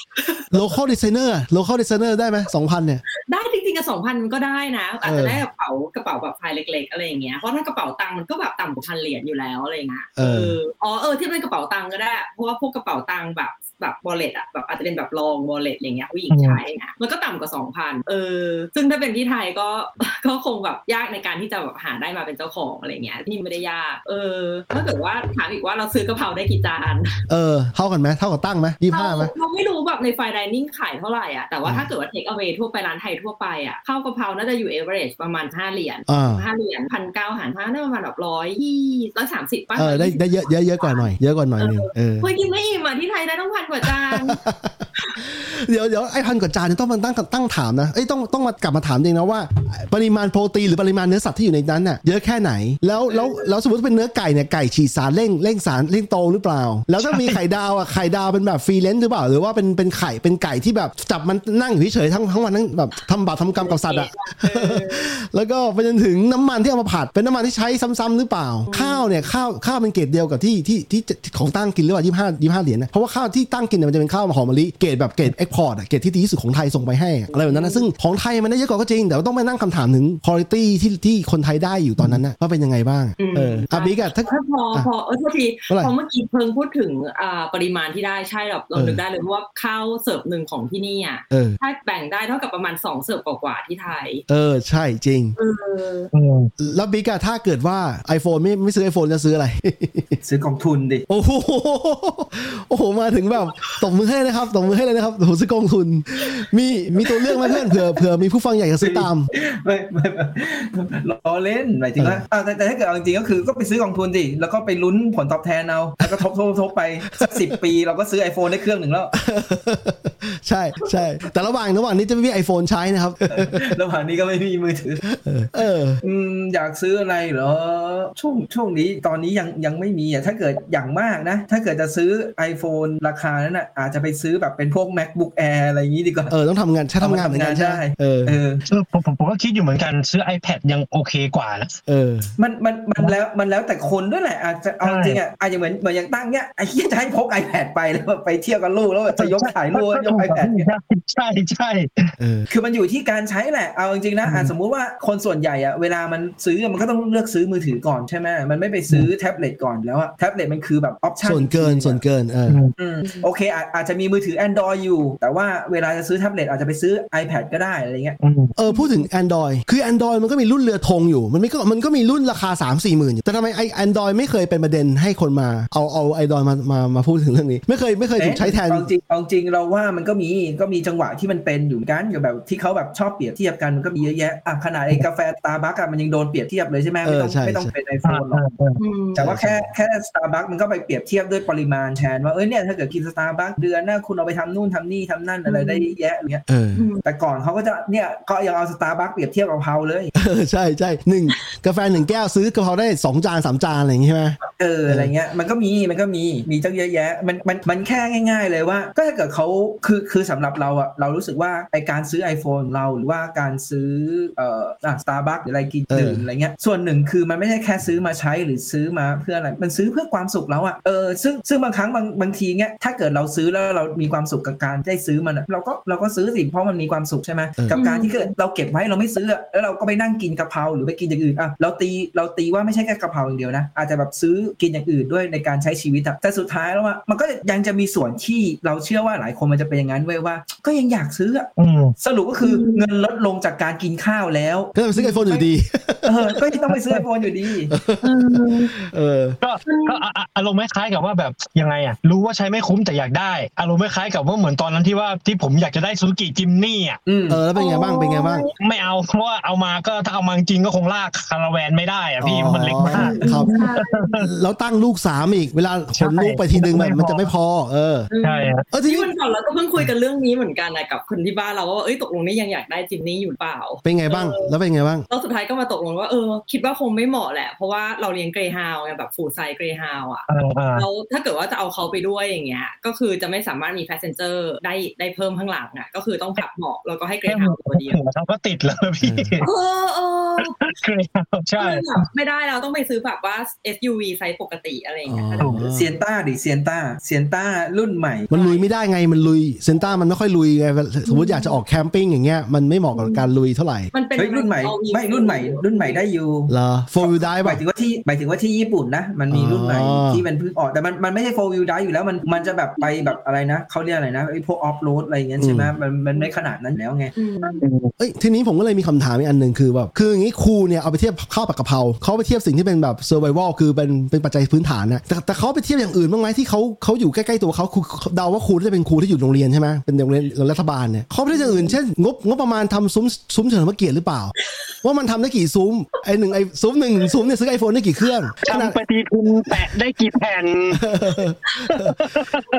[SPEAKER 1] local designer local designer ได้ไหม2,000เนี่ย
[SPEAKER 2] ได้จริงๆกับสองพันมันก็ได้นะอาจ
[SPEAKER 1] เอ
[SPEAKER 2] จะ
[SPEAKER 1] อ
[SPEAKER 2] ได้กระเป๋ากระเป๋าแบบไซส์เล็ก ๆ อะไรอย่างเงี้ยเพราะถ้ากระเป๋าตังค์มันก็แบบต่ำกว่าพันเหรียญอยู่แล้วอะไรเงี้ย
[SPEAKER 1] เออ
[SPEAKER 2] อ๋อเออที่เป็นกระเป๋าตังค์ก็ได้เพราะว่าพวกกระเป๋าตังค์แบบ แบบ wallet อะแบบอาจจะเป็นแบบ long wallet อะไรเงี้ยผู้หญิงใช้นะมันก็ต่ำกว่าสองพันเออ ซึ่งถ้าเป็นที่ไทยก็ก็คงแบบยากในการที่จะแบบหาได้มาเป็นเจ้าของอะไรเงี้ยที่ไม่ได้ยาก เออถ้าเกิดว่าถามอีกว่าเราซื้อกระเพราได้กี่จาน
[SPEAKER 1] เออเท่ากันไหมเท่ากับตั้งไหมยี่ห้าไหม
[SPEAKER 2] เราไม่รู้แบบในไฟดิเนิ่งขายเท่าไหร่อะแต่ว่า
[SPEAKER 1] อ่า
[SPEAKER 2] ถ้าเกิดว่าเทคเอา a y ทั่วไปร้านไทยทั่วไปอะข้าวกะเพราน่าจะอยู่เอเวอเรจประมาณห้าเหรียญ
[SPEAKER 1] อ่า
[SPEAKER 2] ห้าเหรียญพันเก้าหารห้าได้ประมาณแบบร้อยยี่ร้อยสามสิบป่ะ
[SPEAKER 1] เออได้ได้เยอะเยอะเยอะกว่าหน่อยเยอะกว่าหน่อยหนึงเออ
[SPEAKER 2] เฮ้ยกินไม่อิ่มอะที่ไทยได้ต้องพันกว่าจาน
[SPEAKER 1] เดี๋ยวเดี๋ยวไอ้พันกว่าจานเนี่ยต้องมาตั้งตั้งถามนะเอ้ยต้องต้องมากลับมาถามเองนะว่า ปริมาณโปรตีนหรือปริมาณเนื้อสัตว์ที่อยู่ในนั้นน่ะเยอะแค่ไหนแล้วแล้วแล้วสมมติว่าเป็นเนื้อไก่เนี่ยไก่ฉีดสารเร่งเร่งสารเร่งโตหรือเปล่า แล้วถ้ามีไข่ดาวอะไข่ดาวเป็นแบบ free range หรือเปล่า หรือว่าเป็นเป็นไข่เป็นไก่ที่แบบจับมันนั่งอยู่เฉยๆทั้งทั้งวันทั้งแบบทำบาปทำกรรมกับสัตว์อะแล้วก็ไปจนถึงน้ำมันที่เอามาผัดเป็นน้ำมันที่ใช้ซ้ำๆหรือเปล่า ข้าวเนี่ยข้าวข้าวเป็นเกรดเดียวกับที่ที่ที่ที่ของตั้งกินหรือเปล่ายี่ห้ายี่ห้าเหรียญนะเพราะว่าข้าวที่ตั้งกินเนี่ยมันจะเป็นข้าวหอมมะลิเกรดแบบเกรด export อะเกรดที่ดีที่สุดของไทยส่งไปให้อะอะไรแบบนั้นนะซึ่งของไทยมันได้เยอะกว่าก็จริง แต่ว่าต้องไปนั่งคำถามถึงคุณภาพที่ที่คนไทยได้อยู่ตอนนั้นนะว่าเป็นยังไงบ้าง
[SPEAKER 2] อืม
[SPEAKER 1] เอออาบิ๊กอะถ้า
[SPEAKER 2] ถ้าพอ
[SPEAKER 1] อะ
[SPEAKER 2] พอเออโทษที
[SPEAKER 1] เท่าไหร่
[SPEAKER 2] พอเมื่อกี้เพิ่งพูดถึงอ่าปริมาณที่ได้ใช่แบบเรา
[SPEAKER 1] เออ
[SPEAKER 2] นึกได้เลยเพราะว่าข้าวเสิร์ฟหนึ่งของที่นี่อะ
[SPEAKER 1] เออ
[SPEAKER 2] ถ้าแบ่งได้เท่ากับประมาณสองเสิร์ฟกว่าๆที่ไทย
[SPEAKER 1] เออใช่จริง
[SPEAKER 2] เออ
[SPEAKER 4] อืม
[SPEAKER 1] แล้วบิ๊กอะถ้าเกิดว่า iPhone ไม่ไม่ซื้อ iPhone จะซื้ออะไร
[SPEAKER 3] ซื้อกองทุนดิ
[SPEAKER 1] โอ้โหโอ้โหมาถึงแบบตบมือให้นะครับตบมือให้เลยนะครับโอ้โหผมซื้อกองทุน มีมีตัวเลือกไหมเพื่อนเผื่อเผื่อมีผู้ฟังอยากจะซื้อตาม
[SPEAKER 3] ไม่ไม่ไม่ล้อเล่นหมายถึงว่าอ่าแต่แต่ถ้าเกิดเอาจริงๆก็คือก็ไปซื้อกองทุนดิแล้วก็ไปลุ้นผลตอบแทนเอาแล้วก็ทบทบทบไปสักสิปี เราก็ซื้อ iPhone ได้เครื่องหนึ่งแล้ว
[SPEAKER 1] ใช่ใช่แต่ระหว่างระหว่างนี้จะไม่มี iPhone ใช้นะครับ
[SPEAKER 3] ระหว่างนี้ก็ไม่มีมือถือ
[SPEAKER 1] เออ
[SPEAKER 3] อืมอยากซื้ออะไรเหรอช่วงช่วงนี้ตอนนี้ยังยังไม่มีอะถ้าเกิดอย่างมากนะ ถ้าเกิดจะซื้อ iPhone ราคานั้นอะอาจจะไปซื้อแบบเป็นพวก MacBook Air อะไรอย่างนี้ดีกว่า
[SPEAKER 1] เออ ต้องทำงานใช้ทำงานเหมือนกันใช่ไหม
[SPEAKER 3] ได้
[SPEAKER 1] เออ
[SPEAKER 3] เออ
[SPEAKER 4] เออผมผมผมก็คิดอยู่เหมือนกันซื้อ iPad ยังโอเคกว่านะ
[SPEAKER 1] เออ
[SPEAKER 3] มันมันมันแล้วมันแล้วแต่คนด้วยแหละ อาจจะเอา
[SPEAKER 4] ใช่
[SPEAKER 3] จริงอะอาจจะเหมือนเหมือนอย่างตั้งเนี้ยไอ้ที่จะให้พก iPad ไปแล้วแบบไปเที่ยวกับลูกแล้วแบบจะยกถ่ายรูปยก iPad เนี่ย
[SPEAKER 4] ใช่ใช่
[SPEAKER 1] เออ
[SPEAKER 3] คือมันอยู่ที่การใช้แหละเอาจริงๆนะอะ
[SPEAKER 4] อืม
[SPEAKER 3] สมมุติว่าคนส่วนใหญ่อะเวลามันซื้อมันก็ต้องเลือกซื้อมือถือก่อนใช่ไหมมันไม่ไปซื้อแท็บเล็ตก่อนแล้วอะแท็บเล็ตมันคือแบบออปชั่น
[SPEAKER 1] ส่วนเกินส่วนเกินเออ
[SPEAKER 3] อืมโอเคอาจอาจจะมีมือถือ Android อยู่ แต่ว่าเวลาจะซื้อแท็บเล็ตอาจจะไปซื้อ iPad ก็ได้อะไรเงี้ย
[SPEAKER 4] อืม
[SPEAKER 1] เออพูดถึง Android คือ Android มันก็มีรุ่นเรือธงอยู่มันไม่ก็มันก็มีรุ่นราคา 3 4หมื่นอยู่แต่ทำไมไอ Android ไม่เคยเป็นประเด็นให้คนมาเอาเอา Android มามามาพูดถึงเรื่องนี้ ไม่เคยไม่เคยถูกใช้แทน
[SPEAKER 3] เอาจริงเอาจริงเราว่ามันก็มีก็มีจังหวะที่มันเป็นอยู่เหมือนกันอยู่แบบที่เขาแบบชอบเปรียบเทียบกันมันก็มีเยอะแยะอะขนาดไอ้กาแฟตาบัคอะมันยังโดนเปรียบเทียบเลยใช่ไหมไม่ต้อง
[SPEAKER 1] เออใช่
[SPEAKER 3] ไม่ต้อง
[SPEAKER 1] ใช่
[SPEAKER 3] เป็น
[SPEAKER 4] iPhone
[SPEAKER 3] หรอก
[SPEAKER 4] อ่า
[SPEAKER 2] อืม
[SPEAKER 3] แต่ว่าแค่แค่สตาร์บัคมันก็ไปเปรียบเทียบด้วยปริมาณแทนว่าเอ้ยเนี่ยถ้าเกิดกินสตาร์บัคเดือนหน้าคุณเอาไปทำนู่นทำนี่ทำนั่นอะไรได้เยอะแยะอย่างเงี้ย
[SPEAKER 1] เออ
[SPEAKER 3] แต่ก่อนเขาก็จะเนี่ยก็ยังเอาสตาร์บัคเปรียบเทียบกับกะเพราเลย
[SPEAKER 1] เออใช่ใช่หนึ่งกาแฟหนึ่งแก้วซื้อกะเพราได้2จาน3จานอะไรอย่างงี้ใช่ไหม
[SPEAKER 3] เอออะไรเงี้ยมันก็มีมันก็มีมีตั้งเยอะแยะมันมันมันแค่ง่าย ๆ เลยว่า ก็ถ้าเกิดเขาคือคือสำหรับเราอะเรารู้สึกว่าไอการซื้อ iPhone เราหรือว่าการซื้อเอ่ออะสตาร์บัคหรืออะไรกินดื่มอะไรเงี้ยส่วนหนึ่งคือมันไม่ใช่แค่ซื้อมาใช้หรือซื้อมาเพื่ออะไรมันซื้อเพื่อความสุขแล้วอะเออซึ่งซึ่งบางครั้งบางบางทีเงี้ยถ้าเกิดเราซื้อแล้วเรามีความสุขกับการได้ซื้อมันอะเราก็เราก็ซื้อสิเพราะมันมีความสุขใช่ไหมกับการที่เกิดเราเก็บไว้เราไม่ซื้ออะแล้วเราก็ไปนั่งกินกะเพราหรือไปกินอย่างอื่นอะเราตีเราตีว่าไม่ใช่แค่กะเพราอย่างเดียวนะอาจจะแบบซื้อกินอย่างอื่นด้วยในการใช้ชีวิตอะแต่สุดท้ายแล้วอะมันก็ยังจะมีส่วนที่เราเชื่อว่าหลายคนมันจะเป็นอย่างนั้นเว้ยว่า ก็ยังอยากซื้ออะ
[SPEAKER 4] อืม
[SPEAKER 3] สรุปก็คือเงินลดลงจากการกินข้าวแล้ว
[SPEAKER 1] ก็ไปซื้อไอโฟนอยู่ดี
[SPEAKER 3] เออก็ยังต้องไปซื้อไอโฟนอยู่ดี
[SPEAKER 1] เออ
[SPEAKER 4] ก็ก็อะอะอารมณ์คล้ายๆกับว่าแบบยังไงอะรู้ว่าใช้ไม่คุ้มแต่อยากได้อารมณ์คล้ายๆกับว่าเหมือนตอนนั้นที่ว่าที่ผมอยากจะได้ซูซูกิจิมนี่อะ
[SPEAKER 3] อืม
[SPEAKER 1] เออแล้วเป็นไงบ้างเป็นไงบ้าง
[SPEAKER 4] ไม่เอาเพราะว่าเอามาก็ถ้าเอามาจริงก็คงลากคาราแวนไม่ได้อะพี่มันเล็กมาก
[SPEAKER 1] ครับแล้วตั้งลูกสามอีกเวลาขนลูกไปทีนึงแบบมันจะไม่พอ เออ
[SPEAKER 4] ใช่ฮะ
[SPEAKER 1] เออที
[SPEAKER 2] ที่
[SPEAKER 1] นี้
[SPEAKER 2] วันก่อนเราก็เพิ่งคุยกันเรื่องนี้เหมือนกันนะกับคนที่บ้านเราว่าเอ้ยตกลงนี่ยังอยากได้จิมนี่อยู่เปล่า
[SPEAKER 1] เป็นไงบ้าง แล้วเป็นไงบ้าง
[SPEAKER 2] แล้วสุดท้ายก็มาตกลงว่าเออคิดว่าคงไม่เหมาะแหละ เพราะว่าเราเลี้ยงเกรย์ฮาวไงแบบฟูดไซเกรย์ฮาวอะ
[SPEAKER 4] เออเออ
[SPEAKER 2] แล้วถ้าเกิดว่าจะเอาเขาไปด้วยอย่างเงี้ยก็คือจะไม่สามารถมี passenger ได้ได้เพิ่มข้างหลังอะ ก็คือต้องพับเบาะแล้วก็ให้ Greyhound
[SPEAKER 4] แค่หั
[SPEAKER 2] วตัวเดียว
[SPEAKER 4] หัวเราก็ติดแล้วพี่
[SPEAKER 2] เออเออ
[SPEAKER 4] Grey ใช่
[SPEAKER 2] ก็เลยแบบไม่ได้แล้วต้องไปซื้อแบบว่า SUV ไซส์ปกติอะไรอย่างเงี้ย
[SPEAKER 1] อ๋อ
[SPEAKER 3] Sientaดิ Sienta Sienta รุ่นใหม่
[SPEAKER 1] มันลุยไม่ได้ไงมันลุย Sienta มันไม่ค่อยลุยไงสมมติอยากจะออก camping อย่างเงี้ยมันไม่เหมาะกับการลุยเท่าไหร่
[SPEAKER 2] มันเป็น
[SPEAKER 3] เฮ้ยรุ่นใหม่
[SPEAKER 2] all wheel
[SPEAKER 3] ไม่รุ่นใหม่ รุ่นใหม่ได้อยู่
[SPEAKER 1] เหรอ four wheel ได้ป่ะ
[SPEAKER 3] มายถึงว่าที่หมายถึงว่าที่ญี่ปุ่นนะมันมีรุ่นใหม่
[SPEAKER 1] อ๋อ
[SPEAKER 3] ที่มันเพิ่งออกแต่มันมันไม่ใช่ four wheel drive อยู่แล้วมันมันจะแบบไปแบบอะไรนะเขาเรียกอะไรนะไอ้พวก off road อะไรอย่างเงี้ยใช่ไหมมันมันไม่ขนาดนั้นแล้วไง
[SPEAKER 2] อืม
[SPEAKER 1] เอ้ยทีนี้ผมก็เลยมีคำถามอีกอันหนึ่งคือแบบคืออย่างนี้ครูเนี่ยเอาไปเทียบข้าวผัดกะเพราเขาไปเทียบสิ่งที่เป็นแบบ survival คือเป็นเป็นปัจจัยพื้นฐานนะแต่แต่เขาไปเทียบอย่างอื่นบ้างไหมที่เขาเขาอยู่ใกล้ๆตัวเขาครูเดาว่าครูที่จะเป็นครูที่อยู่โรงเรียนใช่ไหมเป็นโรงเรียนรัฐบาลเนี่ยเขาไปเทียบอย่างอื่นเช่นงบงบประมาณทำซุ้มซุ้มเฉลิมพระเกียรติหรือเปล่า ว่ามันทำได้กี่ซุ้มไอหนึ่งไอซุ้มหนึ่งซุ้มเนี่ยซื้อไอโฟนได้กี่เครื่องขนาด
[SPEAKER 4] ทำปฏิทินแปะได้กี่แผ่น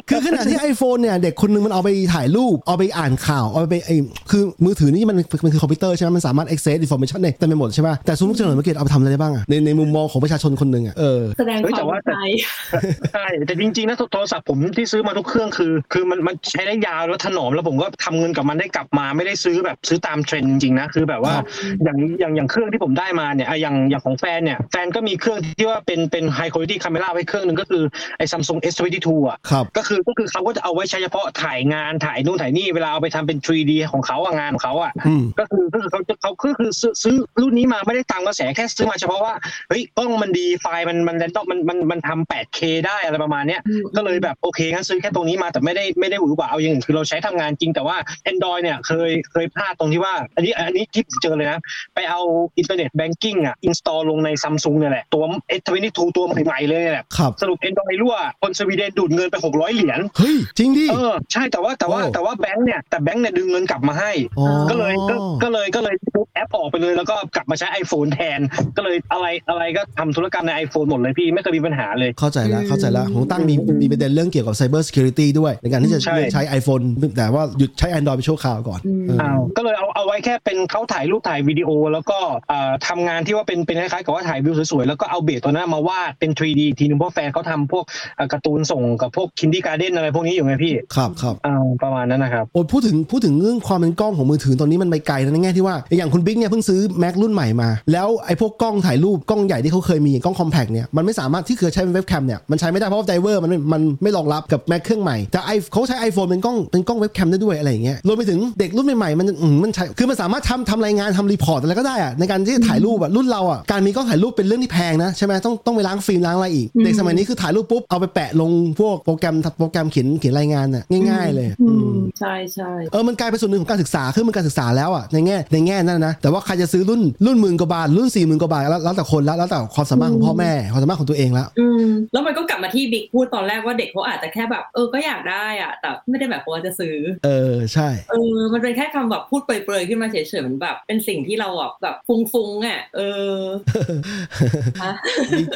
[SPEAKER 1] คือขณะที่ iPhone เนี่ยเด็กคนนึงมันเอาไปถ่ายรูป เอาไปอ่านข่าวเอาไปไอคือมือถือนี่มันมันคือคอมพิวเตอร์ใช่ไหมมันสามารถ access information ได้เต็มไปหมดใช่ไหมแต่ซุ้มเฉลิมพระเกียรติเอาไปทำอะไรได้บ้างอะในในมุมมองของประชาชนคนหนึ่งอะเออ
[SPEAKER 2] แสดง
[SPEAKER 4] เฮ้ย
[SPEAKER 2] ค
[SPEAKER 4] แต่
[SPEAKER 2] วาม
[SPEAKER 4] ว่า
[SPEAKER 2] ใจ
[SPEAKER 4] ใช่แต่จริงๆนะโทรศัพท์ผมที่ซื้อมาทุกเครื่องคือ คือมันมันใช้ได้ยาวแล้วถนอมแล้วผมก็ทำเงินกับมันได้กลับมาไม่ได้ซื้อแบบซื้อตามเทรนด์จริงๆนะคือแบบว่า
[SPEAKER 1] ครับ
[SPEAKER 4] อย่างอย่างอย่างเครื่องที่ผมได้มาเนี่ยอะอย่างอย่างของแฟนเนี่ยแฟนก็มีเครื่องที่ว่าเป็นเป็น high quality camera ไว้เครื่องหนึ่งก็คือไอ้ Samsung S22 อะ
[SPEAKER 1] ครับ
[SPEAKER 4] ก็คือก็คือเขาก็จะเอาไว้ใช้เฉพาะถ่ายงานถ่ายนู่นถ่ายนี่เวลาเอาไปทำเป็น 3D ของเขาอะงานของเขาอะ
[SPEAKER 1] อืม
[SPEAKER 4] ก็คือก็คือเขาจะเขาก็คือซื้อซื้อรุ่นนี้มาไม่ได้ตามกระแสแค่ซื้อมาเฉพาะว่าเฮ้ยกล้องมันดีไฟล์มันมันต้องมันมันมันทำ 8K ได้อะไรประมาณเนี้ยก็เลยแบบโอเคงั้นซื้อแค่ตรงนี้มาแต่ไม่ได้ไม่ได้หวือหวาเอาอย่างอื่นคือเราใช้ทำงานจริงแต่ว่า Android เนี่ยเคยเคยพลาดตรงที่ว่า อันนี้อันนี้ที่เจอเลยนะ ไปเอา internet banking อะ install ลงในซัมซุงเนี่ยแหละตัว S22 ตัวใหม่ๆเลยเนี่ยแหละ
[SPEAKER 1] ครับ
[SPEAKER 4] สรุป Android รั่วคนสวีเดนดูดเงินไป600เหรียญ
[SPEAKER 1] เฮ้ยจริงดิ
[SPEAKER 4] เออใช่แต่ว่าแต่ว่า
[SPEAKER 1] โอ้
[SPEAKER 4] แต่ว่าแบงค์เนี่ยแต่แบงค์เนี่ยดึงเงินกลับมาให้
[SPEAKER 1] อ๋อ
[SPEAKER 4] ก็เลยก็ก็เลยก็เลยทุบแอปออกไปเลย แล้วก็กลับมาใช้ iPhone แทน ก็เลยอะไรอะไรก็ทำธุรกรรมใน iPhone หมดเลยพี่ไม่เคยมีปัญหาเลย
[SPEAKER 1] เข้าใจแล้ว
[SPEAKER 2] อืม
[SPEAKER 1] เข้าใจแล้วของตั้งมีมีประเด็นเรื่องเกี่ยวกับ Cyber Security ด้วย ในการที่จะ
[SPEAKER 4] ใช่
[SPEAKER 1] เลือกใช้ iPhone แต่ว่าหยุดใช้ Android ไปชั่วคราวก่อน
[SPEAKER 2] อืม
[SPEAKER 1] เออ
[SPEAKER 4] อ้าวก็เลยเอาเอาไว้แค่เป็นเขาถ่ายรูปถ่ายวิดีโอ แล้วก็เอ่อทำงานที่ว่าเป็นเป็นคล้ายๆกับว่าถ่ายวิวสวยๆแล้วก็เอา base ตัวนั้นมาวาดเป็น 3D อีกทีนึงเพราะแฟนเขาทำพวกเอ่อการ์ตูนส่งกับพวก kindergarten อะไรพวกนี้อยู่ไงพี่
[SPEAKER 1] ครับครับ
[SPEAKER 4] อ่าประมาณนั้นนะครับ
[SPEAKER 1] โอ้ยพูดถึงพูดถึงเรื่องความเป็นกล้องของมือถือตอนนี้มันไปไกลนะในแง่ที่ว่าอย่างคุณบิ๊กเนี่ยเพิ่งซื้อ Mac รุ่นใหม่มา แล้วไอ้พวกกล้องถ่ายรูปกล้องใหญ่ที่เขาเคยมีอย่างกล้อง compact เนี่ยมันไม่สามารถที่เคยใช้เป็นเว็บแคมเนี่ยมันใช้ไม่ได้เพราะว่า driver มันไม่มันไม่รองรับกับ Mac เครื่องใหม่แต่ไอเขาใช้ iPhone เป็นกล้องเป็นกล้องเว็บแคมได้ด้วยอะไรอย่างเงี้ยรวมไปถึงเด็กรุ่นใหม่ๆมันอืมมันใช้คือมันสามารถทำทำรายงานทำ report อะไรก็ได้อะในการที่จะถ่ายรูปอะรุ่นเราอะการมีกล้องถ่ายรูปเป็นเรื่องที่แพงนะใช่ไหมต้องต้องไปล้างฟิล์มล้างอะไรอีก
[SPEAKER 2] อืม
[SPEAKER 1] เด็กสมัยนี้คือถ่ายรูปปุ๊บเอาไปแปะลงพวกโปรแกรมโปรแกรมเขียนเขียนรายงานน่ะง่าย ๆ เลย
[SPEAKER 2] อื
[SPEAKER 1] อื
[SPEAKER 2] ม
[SPEAKER 1] ม
[SPEAKER 2] ใช่ใช่
[SPEAKER 1] เออมันกลายเป็นส่วนหนึ่งของการศึกษาคือมันการศึกษาแล้วอะในแง่ในแง่นั้นนะแต่ว่าใครจะซื้อรุ่นรุ่นหมื่นกว่าบาทรุ่นสี่หมื่นกว่าบาทแล้วแล้วแต่คนแล้วแล้วแต่ความสามารถของพ่อแม่ความสามารถของตัวเองแล้ว
[SPEAKER 2] อืมแล้วมันก็กลับมาที่บิ๊กพูดตอนแรกว่าเด็กเขาอาจจะแค่แบบเออก็อยากได้อะแต่ไม่ได้แบบว่าจะซื้อ
[SPEAKER 1] เออใช่
[SPEAKER 2] เออมันเป็นแค่คำแบบพูดเปรยๆขึ้นมาเฉยๆมันแบบ เป็นสิ่งที่เราแบบแบบฟุ้งๆอะเออฮะ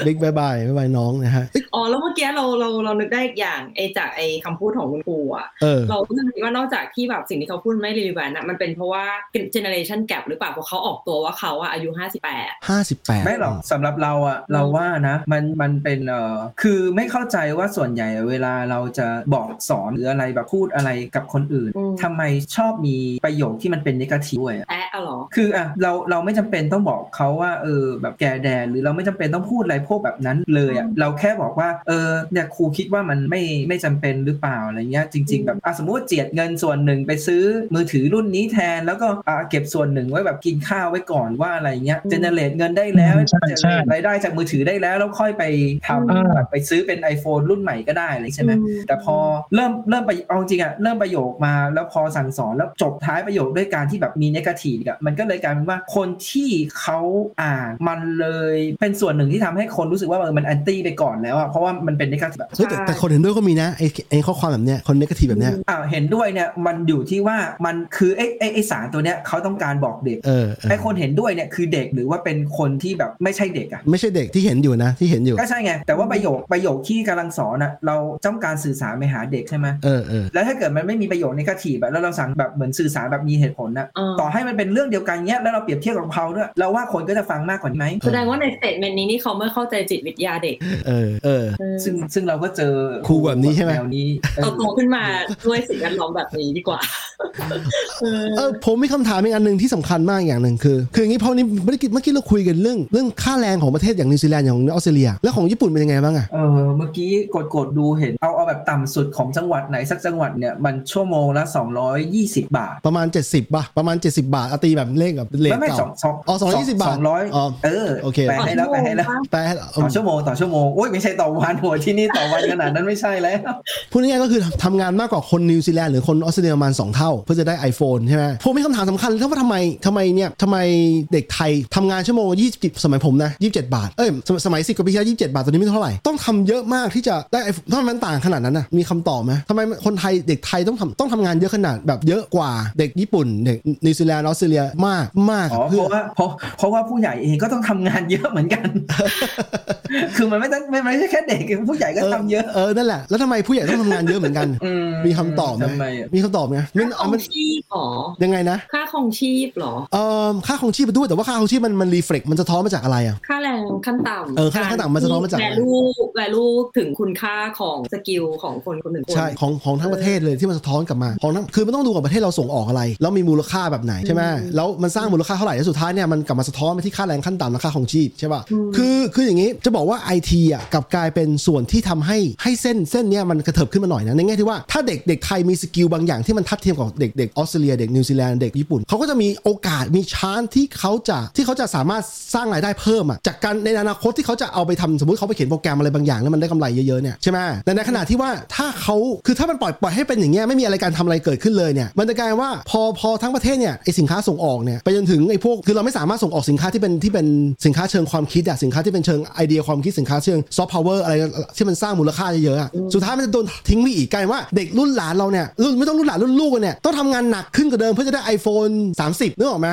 [SPEAKER 1] บิ๊ก bye bye bye bye น้องนะฮะเอ้ย
[SPEAKER 2] อ๋อแล้วเมื่อกี้เราเราเรานึกได้อีกอย่างไอจากไอคำพูดของคุณครูอะ
[SPEAKER 1] เออ
[SPEAKER 2] เราก็คิดว่านอกจากที่แบบสิ่งที่เขาพูดไม่รีวิวอะมันเป็นเพราะว่า generation gap หรือเปล่าเพราะเขาออกตัวว่าเขาอะอายุ 58
[SPEAKER 1] ห้าสิบแปด
[SPEAKER 3] ไม่หรอกสำหรับเราอะเราว่านะมันมันเป็นเอ่อคือไม่เข้าใจว่าส่วนใหญ่เวลาเราจะบอกสอนหรืออะไรแบบพูดอะไรกับคนอื่น
[SPEAKER 2] อืม
[SPEAKER 3] ทำไมชอบมีประโยคที่มันเป็น negative ด้วยอะ
[SPEAKER 2] แอะอะเหรอ
[SPEAKER 3] คืออะเราเราไม่จำเป็นต้องบอกเขาว่าเออแบบแก่แดดหรือเราไม่จำเป็นต้องพูดอะไรพวกแบบนั้นเลยอะ
[SPEAKER 2] อืม
[SPEAKER 3] เราแค่บอกว่าเออเนี่ยครูคิดว่ามันไม่ไม่จำเป็นหรือเปล่าอะไรเงี้ยจริง ๆ แบบอะสมมติว่าเจียดเงินส่วนหนึ่งไปซื้อมือถือรุ่นนี้แทน แล้วก็อะเก็บส่วนหนึ่งไว้แบบกินข้าวไว้ก่อนว่าอะไรเงี้ยเจเนเรตเงินได้แล้ว
[SPEAKER 4] ใช่ใช่
[SPEAKER 3] เจเนเรตรายได้จากมือถือได้แล้วแล้วค่อยไปท
[SPEAKER 4] อืมำ
[SPEAKER 3] แบบไปซื้อเป็น iPhone รุ่นใหม่ก็ได้อะไรใช่ไหม
[SPEAKER 2] อืม
[SPEAKER 3] แต่พอเริ่มเริ่มไปเอาจริงอะเริ่มประโยคมาแล้วพอสั่งสอนแล้วจบท้ายประโยคด้วยการที่แบบมีเนกาทีฟอะมันก็เลยกลายเป็นว่าคนที่เขาอ่านมันเลยเป็นส่วนหนึ่งที่ทำให้คนรู้สึกว่าเออมันแอนตี้ไปก่อนแล้วอะเพราะว่ามันเป็นเนกาทีฟแบบ
[SPEAKER 1] เฮ้ยแต่แต่คนเห็นด้วยก็มีนะไอ้ไอ้ข้อความแบบเนี้ยคนนกาทีแบบเนี้ย
[SPEAKER 3] อ่าเห็นด้วยเนี่ยมันอยู่ที่ว่ามันคือไอ้ไอ้ไอ้สารตัวเนี้ยเขาต้องการบอกเด็ก
[SPEAKER 1] เออเออ
[SPEAKER 3] ไอ้คนเห็นด้วยเนี่ยคือเด็กหรือว่าเป็นคนที่แบบไม่ใช่เด็กอะ
[SPEAKER 1] ไม่ใช่เด็กที่เห็นอยู่นะที่เห็นอยู่
[SPEAKER 3] ก็ใช่ไงแต่ว่าประโยคประโยคที่กำลังสอนอะเราต้องการสื่อสารไปหาเด็กใช่ไหม
[SPEAKER 1] เออเออ
[SPEAKER 3] แล้วถ้าเกิดมันไม่มีประโยชน์ในกาทีแบบแล้วเราสั่งแบบเหมือนสื่อสารแบบมีเหตุผลนะ
[SPEAKER 2] เออ
[SPEAKER 3] ต่อให้มันเป็นเรื่องเดียวกันเนี้ยแล้วเราเปรียบเทียบกับเขาด้วยเราว่าคนก็จะฟังมากกว่านี้ไหม
[SPEAKER 2] แสดงว่าใน statement นี้นี่เขาไม่เข้าใจจิตวิทยาเด็ก
[SPEAKER 1] เออเออ
[SPEAKER 2] เออ
[SPEAKER 3] ซึ่งซึ่งเราก็เจอ
[SPEAKER 1] ครูแบบนี้ใช่ไหม
[SPEAKER 3] แนวนี้เอ
[SPEAKER 2] เรา
[SPEAKER 3] อ
[SPEAKER 2] โตขึ้นมาด้วยสิ่งแวดล้อมแบบนี้ดีกว่าเออ
[SPEAKER 1] เออผมมีคำถามอีกอันหนึ่งที่สำคัญมากอย่างหนึ่งคือ คืออย่างนี้เพราะนี้เมื่อกี้เมื่อกี้เราคุยกันเรื่อง เรื่องค่าแรงของประเทศอย่างนิวซีแลนด์อย่างออสเตรเลีย แล้วของญี่ปุ่นเป็นยังไงบ้างอะ
[SPEAKER 3] เออเมื่อกี้กดกดดูเห็นเอาเอาแบบต่ำสุดของจังหวัดไหนสักจังหวัดเนี่ยมันชั่วโมงละ 220 บาท
[SPEAKER 1] ประมาณ 70ป่ะประมาณ 70 บาทอะตีแบบเลขแบบเลข
[SPEAKER 3] ไม่ไม่
[SPEAKER 1] เก่า
[SPEAKER 3] สองสอง
[SPEAKER 1] อ๋อ220บาท
[SPEAKER 3] สองร้อย
[SPEAKER 1] อ๋อ
[SPEAKER 3] เออ
[SPEAKER 1] โอเค
[SPEAKER 3] แปลให้แล้วแปลให้แล้ว
[SPEAKER 1] แปลให้
[SPEAKER 3] ต่อชั่วโมงต่อชั่วโมงโอ้ยไม่ใช่ต่อวันหัวที่นี่ต่อวันขนาดนั้นไม่ใช่แล้ว
[SPEAKER 1] พูดง่ายๆก็คือทำงานมากกว่าคนนิวซีแลนด์หรือคนออสเตรเลียประมาณ2เท่า เพื่อจะได้ iPhone ใช่ไหมผมมีคำถามสำคัญเลยว่าทำไมทำไมเนี่ยทำไมเด็กไทยทำงานชั่วโมง20สมัยผมนะ27 บาท เอ้ยสมัยสมัยสิบกว่าปีที่แล้ว27 บาทตอนนี้ไม่เท่าไหร่ ต้องทำเยอะมากที่จะได้ iPhone ทำไมมันต่างขนาดนั้นนะมีคำตอบไหมทำไมคนไทยเด็กไทยต้องทำต้องทำงานเยอะขนาดแบบเยอะกว่าเด็กญี่ปุ่นเด็กนิวซีแลนด์ออสเตรเลียมากมาก
[SPEAKER 3] อ๋อเพ
[SPEAKER 1] เพื่อ
[SPEAKER 3] ราะว่าเพราะเพราะว่าผู้ใหญ่เองก็ต้องทำงานเยอะเหมือนกัน คือมันไม่ต้องไม่ไม่ใช่แค่เด็กผู้ใหญ่ก็ทำเยอะ
[SPEAKER 1] เออนั่นแหละแล้วทำไมผู้ใหญ่ต้องทำงานเยอะเหมือนกัน
[SPEAKER 3] อื
[SPEAKER 1] มีคำตอบไหม
[SPEAKER 3] ทำไมอะ
[SPEAKER 1] มีคำตอบไหมมัน
[SPEAKER 2] ค่าคร
[SPEAKER 1] มั
[SPEAKER 2] อนงชีพเหรอ
[SPEAKER 1] ยังไงนะ
[SPEAKER 2] ค่าครองชีพเหรอ
[SPEAKER 1] เอ่อค่าครองชีพไปด้วยแต่ว่าค่าครองชีพมันมัน reflect มันสะท้อนมาจากอะไรอะ
[SPEAKER 2] ค่าแรงขั้นต่ำ
[SPEAKER 1] เออค่าแรงขั้นต่ำมันสะท้อนมาจากอะไร
[SPEAKER 2] แวลูแวลูถึงคุณค่าของ skill ของคนคนหนึ่งคน
[SPEAKER 1] ใช่ของของทั้งประเทศเลยที่มันสะท้อนกลับมาของทั้งคือมันต้องดูกับประเทศเราส่งออกอะไรแล้วมีมูลค่าแบบไหนใช่ไหมแล้วมันสร้างมูลค่าเท่าไหร่แล้วสุดท้ายเนี่ยมันกลับมาสะท้อนไปที่ค่าแรงขั้นต่ำและค่าครองชีพใช่ป่ะคือคืออย่างนี้จะบอกว่าไอทีอะกลับกลายเป็นส่วนที่ทำให้ให้เส้นเส้นเนี้ยมันกระเถิบขึ้นมาหน่อยนะในแง่ที่ว่าถ้าเด็กเด็กไทยมี skill บางอย่างที่มันทัดเทียมกับเด็กเด็กออสเตรเลียเด็กนิวซีแลนด์เด็กญี่ปุ่นเขาก็จะมีโอกาสมี chance ที่เขาจะที่เขาจะสามารถสร้างรายได้เพิ่มอะจากการในอนาคตที่เขาจะเอาไปทำสมมติเขาไปเขียนโปรแกรมอะไรบางอย่างแล้วมันได้กำไรเยอะๆเนี่ยใช่ไหมแต่ในขณะที่ว่าถ้าเขาคือถ้ามันปล่อยปล่อยให้เป็นอย่างเงี้ยไม่มีอะไรการทำอะไรเกิดขึ้นเลยเนี่ยมันจะกลายว่าพอพอทั้งประเทศเนี่ยไอสินค้าส่งออกเนี่ยไปจนถึงไอพวกคือเราไม่สามารถส่งออกสินค้าที่เป็นที่เป็นสินค้าเชิงความคิดอะสินค้าที่เป็นเชิงไอเดียความคิดสินค้าเชิงซอฟต์พาวเวอร์อะไรที่มันสร้างมูลค่าเยอะๆสุดท้ายมันจะโดนทิ้งไปอีกกลายว่าเด็กรุ่นหลานเราเนี่ยรุ่นไม่ต้องรุ่นหลานรุ่นลูกกันเนี่ยต้องทำงานหนักขึ้นกว่าเดิมเพื่อจะได้ iPhone 30นึกออกไหม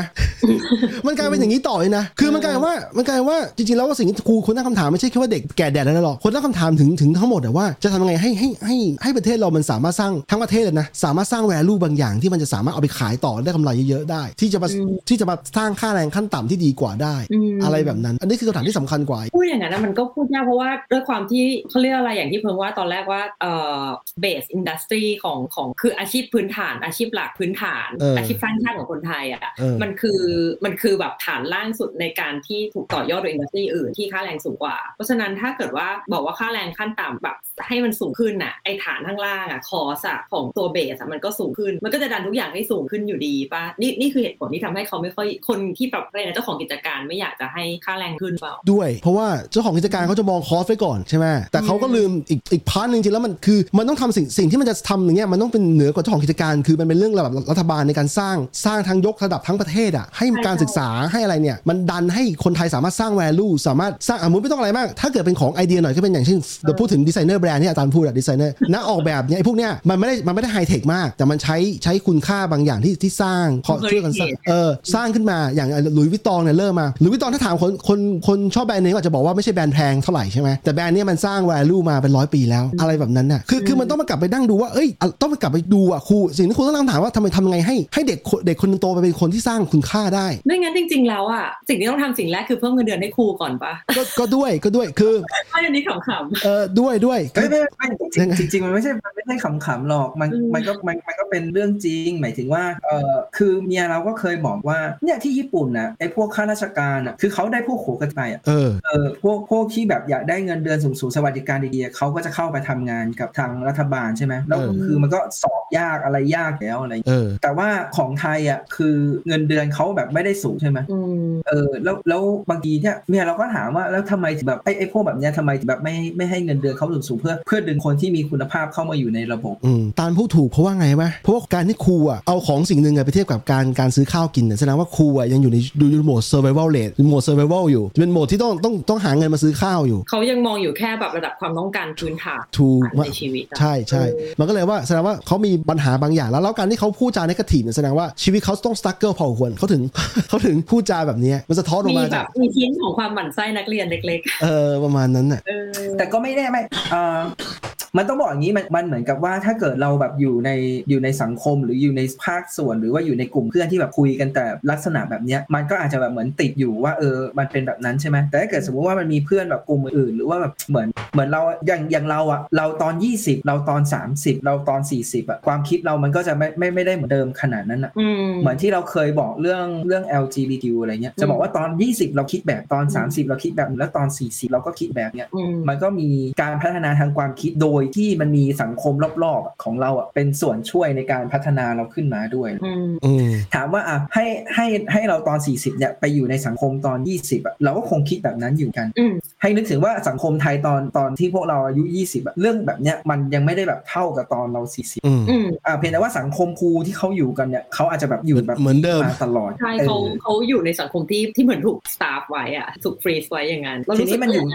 [SPEAKER 1] มันกลายเป็นอย่างนี้ต่อเลยนะ คือมันกลายเป็นว่ามันกลายเป็นว่าจริงๆแล้วว่าสิ่งที่ครูคนตั้งคำถามไม่ใช่แค่ว่าเด็กแก่แดดแล้วหรอกคนตั้งคำถามถึงถึงทั้งหมดอะว่าจะทำยังไงให้ให้ให้ให้ประเทศเรามันสามารถสร้างทั้งประเทศเลยนะสามารถสร้าง value บางอย่างที่มันจะสามารถเอาไปขายต่อได้กำไรเยอะๆได้ ที่จะมาที่จะมาสร้างค่าแรงขั้นต่ำที่ดีกว่าได้
[SPEAKER 2] ม
[SPEAKER 1] อะไรแบบนั้น อันนี้คือคำถามที่สำคัญกว่า
[SPEAKER 2] พูดอย่างนั้นนะมันก็พูดยากเพราะว่าด้วยความที่เขาเรียกอะไรอย่างที่เพิ่งว่าตอนแรกว่าเอ่อ base industry ของของคืออาชีพพื้นฐานอาชีพหลักพื้นฐาน
[SPEAKER 1] เอออ
[SPEAKER 2] อาชีพสร้างชาติของคนไทยอะ
[SPEAKER 1] เออ
[SPEAKER 2] มันคือมันคือแบบฐานล่างสุดในการที่ถูกต่อยอดโดย industry อื่นที่ค่าแรงสูงกว่า เพราะฉะนั้นถ้าเกิดว่าบอกว่าค่าแรงขั้นต่ำแบบให้มันสูงขึ้นน่ะไอฐานข้างล่างอะ cost อะของตัว base อะมันก็สูงขึ้น มันก็จะดันทุกอย่างให้สูงขึ้นอยู่ดีป่ะนี่นี่คือเหตุผลที่ทำให้เขาไม่ค่อยคนที่แบบอะไรนะเจ้าของกิจการไม่อยากจะให้ค่าแรงขึ้นเปล่า
[SPEAKER 1] ด้วย เพราะว่าเจ้าของกิจการเขาจะมอง cost ไว้ก่อนใช่ไหมแต่เขาก็ลืมอีกอีก part หนึ่งจริงๆแล้วมันคือมันต้องทำสิ่งสิ่งที่มันจะทำอย่างเงี้ยมันต้องเป็นเหนือกว่าเจ้าของกิจการ คือมันเป็นเรื่องระดับรัฐบาลในการสร้างสร้างทางยกระดับทั้งประเทศอะให้การศึกษาให้อะไรเนี่ยมันดันให้คนไทยสามารถสร้าง value สามารถสร้างอะมุนไม่ต้องอะไรมาก ถ้าเกิดเป็นของไอเดียหน่อยก็เป็นอย่างเช่นเดี๋ยวพูดถึง designer brand ที่อาจารย์พูดอะดีไซเนอร์นักออกแบบเนี่ยไอ้พวกเนี้ยมันไม่ได้มันไม่ได้ไฮเทคมาก แต่มันใช้ใช้คุณค่าบางอย่างที่ที่สร้างพอช่วยกันสร้างเออสร้างขึ้นมาอย่างหลุยส์วิตตองเนี่ยเริ่มมาหลุยส์วิตตองถ้าถามคนคนคนชอบแบรนด์เนมก็อาจจะบอกว่าไม่ใช่แบรนด์แพงเท่าไหร่ใช่ไหมแต่แบรนด์เนี้มันสร้าง value มาเป็นร้อยปีแล้วอะไรแบบนั้นน่ะคือคือมันต้องมากลับไปนั่งดูว่าเอ้ยอะต้องไปกลับไปดูอะครูสิ่งที่ครูต้องตั้งถามว่าทำไมทำยังไงให้ให้เด็กคนเด็กคนหนึงโตไปเป็นคนที่สร้างคุณค่าได้
[SPEAKER 2] ไม่งั้นจริง ๆ แล้วอะสิ่งที่ต้องทำสิ่งแรกคือเพิ่มเงินเดือนให้ครูก่อนปะ
[SPEAKER 1] ก็ก็ด้วยก็ด้วยคือ
[SPEAKER 2] ไม่อันนี้ขำๆ
[SPEAKER 1] เออด้วยด้วยคื
[SPEAKER 3] เฮ้ย
[SPEAKER 1] อ
[SPEAKER 3] ไม่ไม่
[SPEAKER 1] ยังไง
[SPEAKER 3] จริงจริงๆมันไม่ใช่มันไม่ใช่ขำๆหรอกมัน
[SPEAKER 2] อืม
[SPEAKER 3] มันก็มันมันก็เป็นเรื่องจริง หมายถึงว่าเออคือเมียเราก็เคยบอกว่าเนี่ยที่ญี่ปุ่นนะไอ้พวกข้าราชการอะคือเขาได้พวกโขกันไปอะ
[SPEAKER 1] เออ
[SPEAKER 3] เออพวกพวกที่แบบอยากได้เงินเดือนสูงสูงๆสวัสดิการดีๆเขาก็จะเข้าไปทำงานกับทางรัฐบาลใช่ไหมแล้ว
[SPEAKER 1] เออ
[SPEAKER 3] คือมันก็สอบยากอะไรยากแล้วอะไร
[SPEAKER 1] เออ
[SPEAKER 3] แต่ว่าของไทยอะคือเงินเดือนเขาแบบไม่ได้สูงใช่ไหม
[SPEAKER 2] อืม
[SPEAKER 3] เออแล้วแล้วบางทีเนี่ยเมียเราก็ถามว่าแล้วทำไมถึงแบบไอ้ไอ้พวกแบบเนี้ยทำไมถึงแบบไม่ไม่ให้เงินเดือนเขาสูงสูงๆเพื่อเพื่อดึงคนที่มีคุณภาพเข้ามาอยู่ในระบบ
[SPEAKER 1] อืมตาลพูดถูกเพราะว่าไงวะเพราะว่าการที่ครูอะเอาของสิ่งหนึ่งอะไปเทียบกับการการซื้อข้าวกินเนี่ยแสดงว่าครูอะยังอยู่ในดูอยู่ในโหมด survival rate โหมด survival อยู่เป็นโหมดที่ต้องต้องต้องหาเงินมาซื้อข้าวอยู่
[SPEAKER 2] เขายังมองอยู่แค่แบบระดับความต้องการพื้นฐาน
[SPEAKER 1] ถูก
[SPEAKER 2] ในชีวิตอะ
[SPEAKER 1] ใช่ใช่
[SPEAKER 2] เออ
[SPEAKER 1] มันก็เลยว่าแสดงว่าเขามีปัญหาบางอย่างแล้วแล้วการที่เขาพูดจาในกระถิ่นยแสดงว่าชีวิตเขาต้องสตั๊กเกิลพอควรเขาถึงเขาถึงพูดจาแบบเนี้ยมันสะท้อนออก
[SPEAKER 2] มี
[SPEAKER 1] มา
[SPEAKER 2] แบ
[SPEAKER 1] จาก
[SPEAKER 2] บมีทิ้นของความหมั่นไส้นักเรียนเล็ก
[SPEAKER 1] เออประมาณนั้นน่ะ
[SPEAKER 2] ๆเออ
[SPEAKER 3] แต่ก็ไม่แน่ไม่เอ่อ มันต้องบอกอย่างนี้มันมันเหมือนกับว่าถ้าเกิดเราแบบอยู่ในอยู่ในสังคมหรืออยู่ในภาคส่วน หรือว่าอยู่ในกลุ่มเพื่อนที่แบบคุยกันแต่ลักษณะแบบเนี้ยมันก็อาจจะแบบเหมือนติดอยู่ว่าเออมันเป็นแบบนั้นใช่ไหมแต่ถ้าเกิดสมมุติว่ามันมีเพื่อนแบบกลุ่มอื่นๆหรือว่าแบบเหมือนเหมือนเราอย่างอย่างเราอะเราตอน 20 เราตอน 30 เราตอน 40อะความคิดเรามันก็จะไม่ไม่ไม่ได้เหมือนเดิมขนาดนั้นอะ
[SPEAKER 2] อืม
[SPEAKER 3] เหมือนที่เราเคยบอกเรื่องเรื่อง LGBTQ อะไรเงี้ยจะบอกว่าตอน 20 เราคิดแบบตอน 30 เราคิดแบบนึงแล้วตอน 40 เราก็คิดแบบเนี้ย
[SPEAKER 2] อืม
[SPEAKER 3] มันก็มีการพัฒนาทางความคิดโดยที่มันมีสังคมรอบๆอะของเราอะเป็นส่วนช่วยในการพัฒนาเราขึ้นมาด้วย
[SPEAKER 2] อืม
[SPEAKER 1] อืม
[SPEAKER 3] ถามว่าอะให้ให้ให้เราตอน 40เนี่ยไปอยู่ในสังคมตอน 20อะเราก็คงคิดแบบนั้นอยู่กัน
[SPEAKER 2] อืม
[SPEAKER 3] ให้นึกถึงว่าสังคมไทยตอนตอนที่พวกเราอายุ 20อะเรื่องแบบเนี้ยมันยังไม่ได้แบบเท่ากับตอนเรา 40
[SPEAKER 1] อืม
[SPEAKER 2] อืม
[SPEAKER 3] อ่าเพียงแต่ว่าสังคมครูที่เขาอยู่กันเนี่ยเขาอาจจะแบบอยู่แบบ
[SPEAKER 1] เหมือนเดิม
[SPEAKER 3] มาตลอด
[SPEAKER 2] ใช่
[SPEAKER 3] เอ
[SPEAKER 2] เขา
[SPEAKER 3] อ
[SPEAKER 2] เขาอยู่ในสังคมที่ที่เหมือนถูกสตาฟไว้อะถูกฟรีซไว้อย่างนั้นเรา
[SPEAKER 3] ที
[SPEAKER 2] รู้สึ
[SPEAKER 3] นี้
[SPEAKER 2] ก
[SPEAKER 3] มันอยู่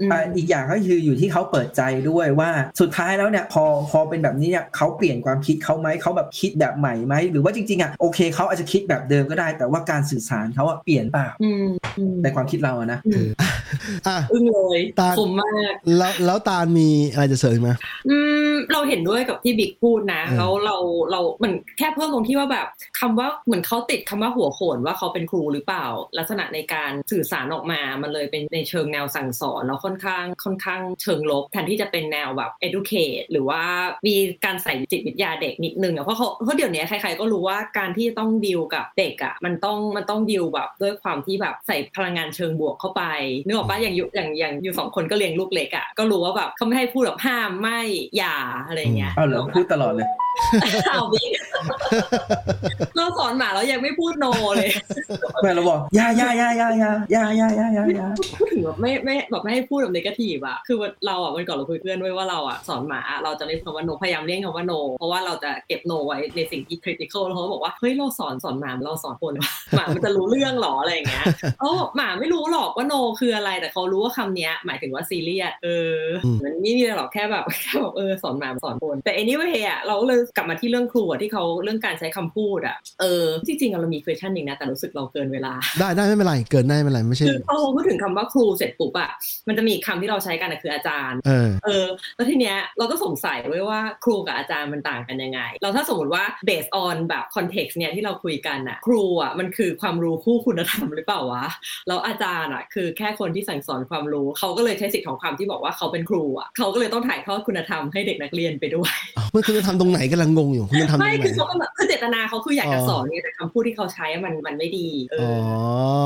[SPEAKER 2] อืม
[SPEAKER 3] อ่าอีกอย่างก็คืออยู่ที่เขาเปิดใจด้วยว่าสุดท้ายแล้วเนี่ยพอพอเป็นแบบนี้เนี่ยเขาเปลี่ยนความคิดเขาไหมเขาแบบคิดแบบใหม่ไหมหรือว่าจริงๆอะโอเคเขาอาจจะคิดแบบเดิมก็ได้ แต่ว่าการสื่อสารเขาอะเปลี่ยนเปล่า
[SPEAKER 2] อืมอืม
[SPEAKER 3] ในความคิดเราอะนะ
[SPEAKER 2] อืม
[SPEAKER 1] อะ
[SPEAKER 2] อึ้งเลย
[SPEAKER 1] ตา
[SPEAKER 2] คมมาก
[SPEAKER 1] แล้วแล้วตาลมีอะไรจะเสริมอีกไหม
[SPEAKER 2] อืมเราเห็นด้วยกับที่บิ๊กพูดนะ
[SPEAKER 1] เออ
[SPEAKER 2] แล้วเราเราเหมือนแค่เพิ่มตรงที่ว่าแบบคำว่าเหมือนเขาติดคำว่าหัวโขนว่าเขาเป็นครูหรือเปล่า ลักษณะในการสื่อสารออกมามันเลยเป็นในเชิงแนวสั่งสอนแล้วค่อนข้างค่อนข้างเชิงลบแทนที่จะเป็นแนวแบบ educate หรือว่ามีการใส่จิตวิทยาเด็กนิดนึงอะเพราะเขาเพราะเดี๋ยวนี้ใครๆก็รู้ว่าการที่ต้องดีลกับเด็กอะมันต้องมันต้องดีลแบบด้วยความที่แบบใส่พลังงานเชิงบวกเข้าไปนึกออกปะอย่างอยู่อย่างอย่างอยู่สองคนก็เลี้ยงลูกเล็กอะก็รู้ว่าแบบเขาไม่ให้พูดแบบห้ามไม่อย่าอะไรอย่างเงี้ย
[SPEAKER 3] เอาเหรอพูดตลอดเลย
[SPEAKER 2] เอาบิ๊กเราสอนหมาแล้วยังไม่พูดโนเลย
[SPEAKER 3] แม่เราบอกอยาอยาอยาอยาอยาอยาอยาอยาอยาอยา
[SPEAKER 2] พูดถึงแบบไม่ไม่แบบไม่ให้พูดแบบนกาทีฟอะคือเราอะวันก่อนเราคุยเพื่อนไว้ว่าเราอะสอนหมาเราจะไม่พูดคำว่าโนพยายามเลี่ยงคำว่าโน เพราะว่าเราจะเก็บโนไว้ในสิ่งที่ critical แล้วเขาก็บอกว่าเฮ้ยเราสอนสอนหมาเราสอนคนวะหมามันจะรู้เรื่องหรออะไรอย่างเงี้ยเขาบอกหมาไม่รู้หรอกว่าโนคืออะไรแต่เขารู้ว่าคำเนี้ยหมายถึงว่าซีเรียสเอออ
[SPEAKER 1] ม
[SPEAKER 2] มันไม่มีอะไรหรอกแค่แบบแค่แบบเออสอนหมาสอนคนแต่ anyway อะเราก็เลยกลับมาที่เรื่องครูอะที่เขาเรื่องการใช้คำพูดอะเออจริงๆอะเรามี question หนึ่งนะแต่รู้สึกเราเกินเวลา
[SPEAKER 1] ได้ได้ไม่เป็นไรเกินได้ไม่เป็นไรไม่ใช่
[SPEAKER 2] คือพอเราพูดถึงคำว่าครูเสร็จปุ๊บอะมันจะมีอีกคำที่เราใช้กันอะคืออาจารย์
[SPEAKER 1] เออ
[SPEAKER 2] เออ แล้วทีเนี้ยเราก็สงสัยไว้ว่าครูกับอาจารย์มันต่างกันยังไง เราถ้าสมมติว่า based on แบบ context เนี่ยที่เราคุยกันอะครูอะมันคือความรู้คู่คุณธรรมหรือเปล่าวะแล้วอาจารย์อะคือแค่คนที่สั่งสอนความรู้ เขาก็เลยใช้สิทธิ์ของความที่บอกว่าเขาเป็นครูอะเขาก็เลยต้องถ่ายทอดคุณธรรมให้เด็กนักเรียนไปด้วย
[SPEAKER 1] อ้าวมันคุณจะทำตรงไหนกำลังงงอยู่คุณจะทำตรง
[SPEAKER 2] ไม่
[SPEAKER 1] ไหน
[SPEAKER 2] คือเขาก็แบบคือเจตนาเขาคืออยากจะ
[SPEAKER 1] อ๋อ
[SPEAKER 2] สอนไงแต่คำพูดที่เขาใช้อะมันมันไม่ดีเอ
[SPEAKER 1] อ๋อ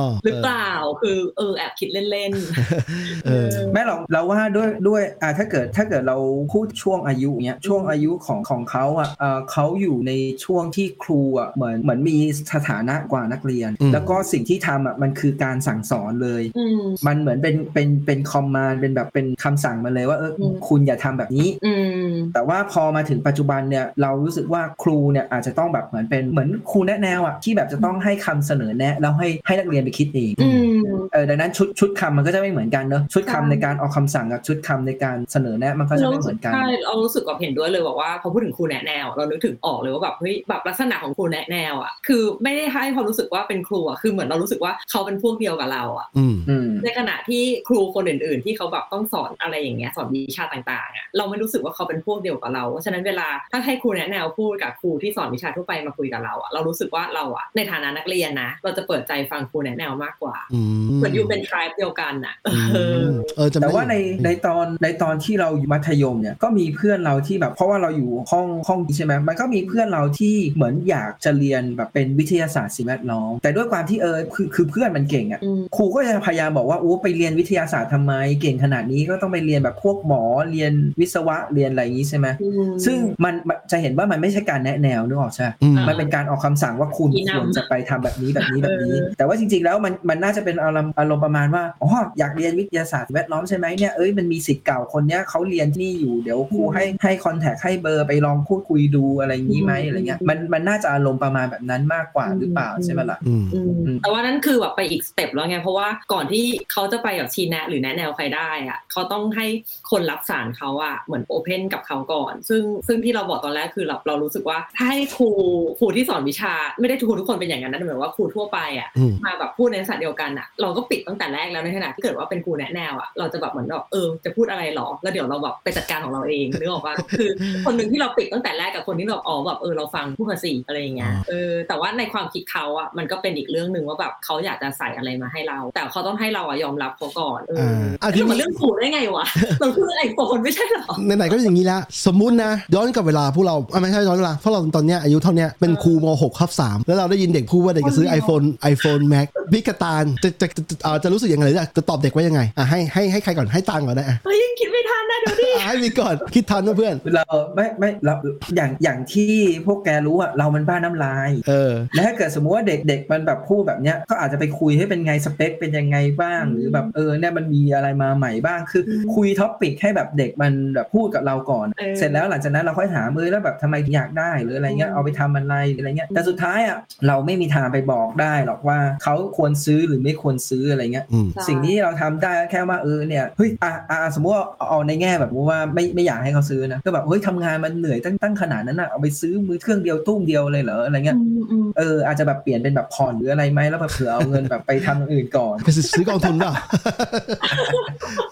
[SPEAKER 2] อหรือเปล่าคือเออแอบคิดเล่นๆ
[SPEAKER 1] เออ
[SPEAKER 3] แม่เราเราว่าด้วยด้วยอ่าถ้าเกิดถ้าเกิดเราพูดช่วงอายุเนี้ยช่วงอายุของของเขาอะเอ่อเขาอยู่ในช่วงที่ครูอะเหมือนเหมือนมีสถานะกว่านักเรียน
[SPEAKER 1] อืม
[SPEAKER 3] แล้วก็สิ่งที่ทำอะมันคือการสั่งสอนเลย
[SPEAKER 2] อืม
[SPEAKER 3] มันเหมือนเป็นเป็นเป็นคอมมานด์เป็นแบบเป็นคำสั่งมาเลยว่าเอออ
[SPEAKER 2] ม
[SPEAKER 3] คุณอย่าทำแบบนี้
[SPEAKER 2] อืม
[SPEAKER 3] แต่ว่าพอมาถึงปัจจุบันเนี่ยเรารู้สึกว่าครูเนี่ยอาจจะต้องแบบเหมือนเป็นเหมือนครูแนะแนวอะที่แบบจะต้องให้คำเสนอแนะแล้วให้ให้นักเรียนไปคิดเอง
[SPEAKER 2] อืม
[SPEAKER 3] เออดังนั้นชุดชุดคำมันก็จะไม่เหมือนกันเนอะชุดคำ
[SPEAKER 2] ใช่
[SPEAKER 3] ในการออกคำสั่งกับชุดคำในการเสนอแนะมันก็จะไม่เหมือนกัน
[SPEAKER 2] ใช่เรารู้สึกแบบเห็นด้วยเลยบอกว่าพอพูดถึงครูแนะแนว เรานึกถึงออกเลยว่าแบบเฮ้ยแบบลักษณะของครูแนะแนวอะคือไม่ได้ให้ความรู้สึกว่าเป็นครูอะคือเหมือนเรารู้สึกว่าเขาเป็นพวกเดียวกับเราอะ
[SPEAKER 1] อืม
[SPEAKER 3] อืม
[SPEAKER 2] ในขณะที่ครูคนอื่น ๆ ที่เขาแบบต้องสอนอะไรอย่างเงี้ยสอนวิชาต่างๆอะเราไม่รู้สึกว่าเขาเป็นพวกเดียวกับเราเพราะฉะนั้นเวลาถ้าให้ครูแนะแนวพูดกับครูที่สอนวิชาทั่วไปมาคุยกับเราอะเรารู้สึกว่าเราอะในฐานะนักเรียนนะ เราจะเปิดใจฟังครูแนะแนวมากกว่า
[SPEAKER 1] อืม
[SPEAKER 2] เหมือนอยู่เป็นทริปเดียวกันอะ
[SPEAKER 1] อื
[SPEAKER 2] เออ
[SPEAKER 1] มเออจะ
[SPEAKER 3] แต่ว่าใน
[SPEAKER 1] ไม่
[SPEAKER 3] ในตอนในตอนที่เราอยู่มัธยมเนี่ยก็มีเพื่อนเราที่แบบ เพราะว่าเราอยู่ห้องห้องนี้ใช่ไหมมันก็มีเพื่อนเราที่เหมือนอยากจะเรียนแบบเป็นวิทยาศาสตร์สิ่งแวดล้อมแต่ด้วยความที่เออคือคือเพื่อนมันเก่งอะ
[SPEAKER 2] อืม
[SPEAKER 3] ครูก็จะพยายามบอกว่าโอ้ไปเรียนวิทยาศาสตร์ทำไม เก่งขนาดนี้ก็ต้องไปเรียนแบบพวกหมอเรียนวิศวะเรียนอะไรอย่างนี้ใช่ไหม
[SPEAKER 2] อืม
[SPEAKER 3] ซึ่งมันมันจะเห็นว่ามันไม่ใช่การแนะแนวนึกออกใช่ไหม
[SPEAKER 1] อืม
[SPEAKER 3] มันเป็นการออกคำสั่งว่าคุณ
[SPEAKER 2] ชี้นำ
[SPEAKER 3] ควรจะไปทำแบบนี้แบบนี้แบบนี้
[SPEAKER 2] เออ
[SPEAKER 3] แต่ว่าจริง ๆ แล้วมันมันน่าจะเป็นอารมณ์อารมณ์ประมาณว่าอ๋ออยากเรียนวิทยาศาสตร์แวดล้อมใช่ไหมเนี่ยเอ้ยมันมีสิทธิ์เก่าคนเนี้ยเขาเรียนที่นี่อยู่เดี๋ยวครูให้ให้คอนแทคให้เบอร์ไปลองพูดคุยดูอะไรอย่างนี้ไหมอะไรเงี้ยมันมันน่าจะอารมณ์ประมาณแบบนั้นมากกว่าหรือเปล่าใช่ไหมล่ะ
[SPEAKER 1] อืม
[SPEAKER 2] อืม
[SPEAKER 3] อืม
[SPEAKER 2] แต่ว่านั่นคือแบบไปอีก step แล้วไงเพราะว่าก่อนที่เขาจะไปแบบชี้แนะ หรือแนะแนวใครได้อะเขาต้องให้คนรับสารเขาอะเหมือน open กับเขาก่อน ซึ่งซึ่งที่เราบอกตอนแรกคือเราเรารู้สึกว่าถ้าให้ครูครูที่สอนวิชา ไม่ได้ครูทุกคนเป็นอย่างนั้นนะแต่หมายว่าครูทั่วไปอะ
[SPEAKER 1] อืม
[SPEAKER 2] มาแบบพูดในลักษณะเดียวกันอะเราก็ปิดตั้งแต่แรกแล้วในขณะที่เกิดว่าเป็นครูแนะแนวอะเราจะแบบเหมือนแบบเออจะพูดอะไรหรอแล้วเดี๋ยวเราแบบไปจัดการของเราเองนึกออกปะคือคนหนึ่งที่เราปิดตั้งแต่แรกกับคนที่แบบอ๋อแบบเออเราฟังพูดภาษีอะไรอย่างเงี้ย
[SPEAKER 1] อ๋อ
[SPEAKER 2] เออแต่ว่าในความคิดเขาอะมันก็เป็นอีกเรื่องหนึ่งว่าแบบเขาอยากจะใส่อะไรมาให้เรา แต่เขาต้องให้เราอะยอมรับเขาก่อนเออ
[SPEAKER 1] อ่าอะที
[SPEAKER 2] คือ
[SPEAKER 1] นี้
[SPEAKER 2] มันเรื่องถูกได้ไงวะเราคือไอโฟนไม่ใช่เหรอ
[SPEAKER 1] ไหนๆก็อย่างนี้แล้วสมมุตินะย้อนกลับเวลาพวกเราอะไม่ใช่ย้อนเวลาเพราะเราตอนเนี้ยอายุเท่าเนี้ยเป็นครูม 6 ครับ3แล้วเราได้ยินเด็กพูดว่าเด็กจะซื้อ iPhone iPhone Max พิกตาลจะจะจะอ่าจะรู้สึกยังไงหรือจะจะตอบเด็กว่ายังไงอะให้ให้ให้ใครก่อนให้ตังก่อนนะอะ
[SPEAKER 2] เฮ้ยยังคิดไม่ทันนะเดี๋ยวดิ
[SPEAKER 1] อะให้มีก่อนคิดทันนะเพื่อน
[SPEAKER 3] เราไม่ไม่เราอย่างอย่างที่พวกแกรู้อะเรามันบ้าน้ำลาย
[SPEAKER 1] เออ
[SPEAKER 3] แล้วถ้าเกิดสมมุติว่าเด็กๆมันแบบพูดแบบเนี้ยก็อาจจะไปคุยให้เป็นไงสเปคเป็นยังไงบ้าง
[SPEAKER 2] อืม
[SPEAKER 3] หรือแบบเออเนี่ยมันมีอะไรมาใหม่บ้างคืออ
[SPEAKER 2] ม
[SPEAKER 3] คุย topic ให้แบบเด็กมันแบบพูดกับเราก่อน
[SPEAKER 2] เออ
[SPEAKER 3] เสร็จแล้วหลังจากนั้นเราค่อยถามเออแล้วแบบทำไมถึงอยากได้หรืออะไรเงี้ย
[SPEAKER 2] อืม
[SPEAKER 3] เอาไปทำอะไรอะไรเงี้ยแต่สุดท้ายอะเราไม่มีทางไปบอกได้หรอกว่าเขาควรซื้อหรือไม่ควรซื้ออะไรเงี้ย
[SPEAKER 1] อืม
[SPEAKER 2] ใช่
[SPEAKER 3] สิ่งที่เราทำได้ก็แค่ว่าเออเนี่ยเฮ้ยอะอะสมมติว่าเอาในแง่แบบว่าไม่ไม่อยากให้เขาซื้อนะก็แบบเฮ้ยทำงานมันเหนื่อยตั้งตั้งขนาดนั้นอะเอาไปซื้อมือเครื่องเดียวตุ้มเดียวเลยเหรออะไรเงี้ย
[SPEAKER 2] อืมอืม
[SPEAKER 3] เอออาจจะแบบเปลี่ยนเป็นแบบผ่อนหรืออะไรไหมแล้วแบบเผื่อเอาเงินแบบไปทำอย่างอื่นก่อน
[SPEAKER 1] ไปซื้อกองทุนเปล่า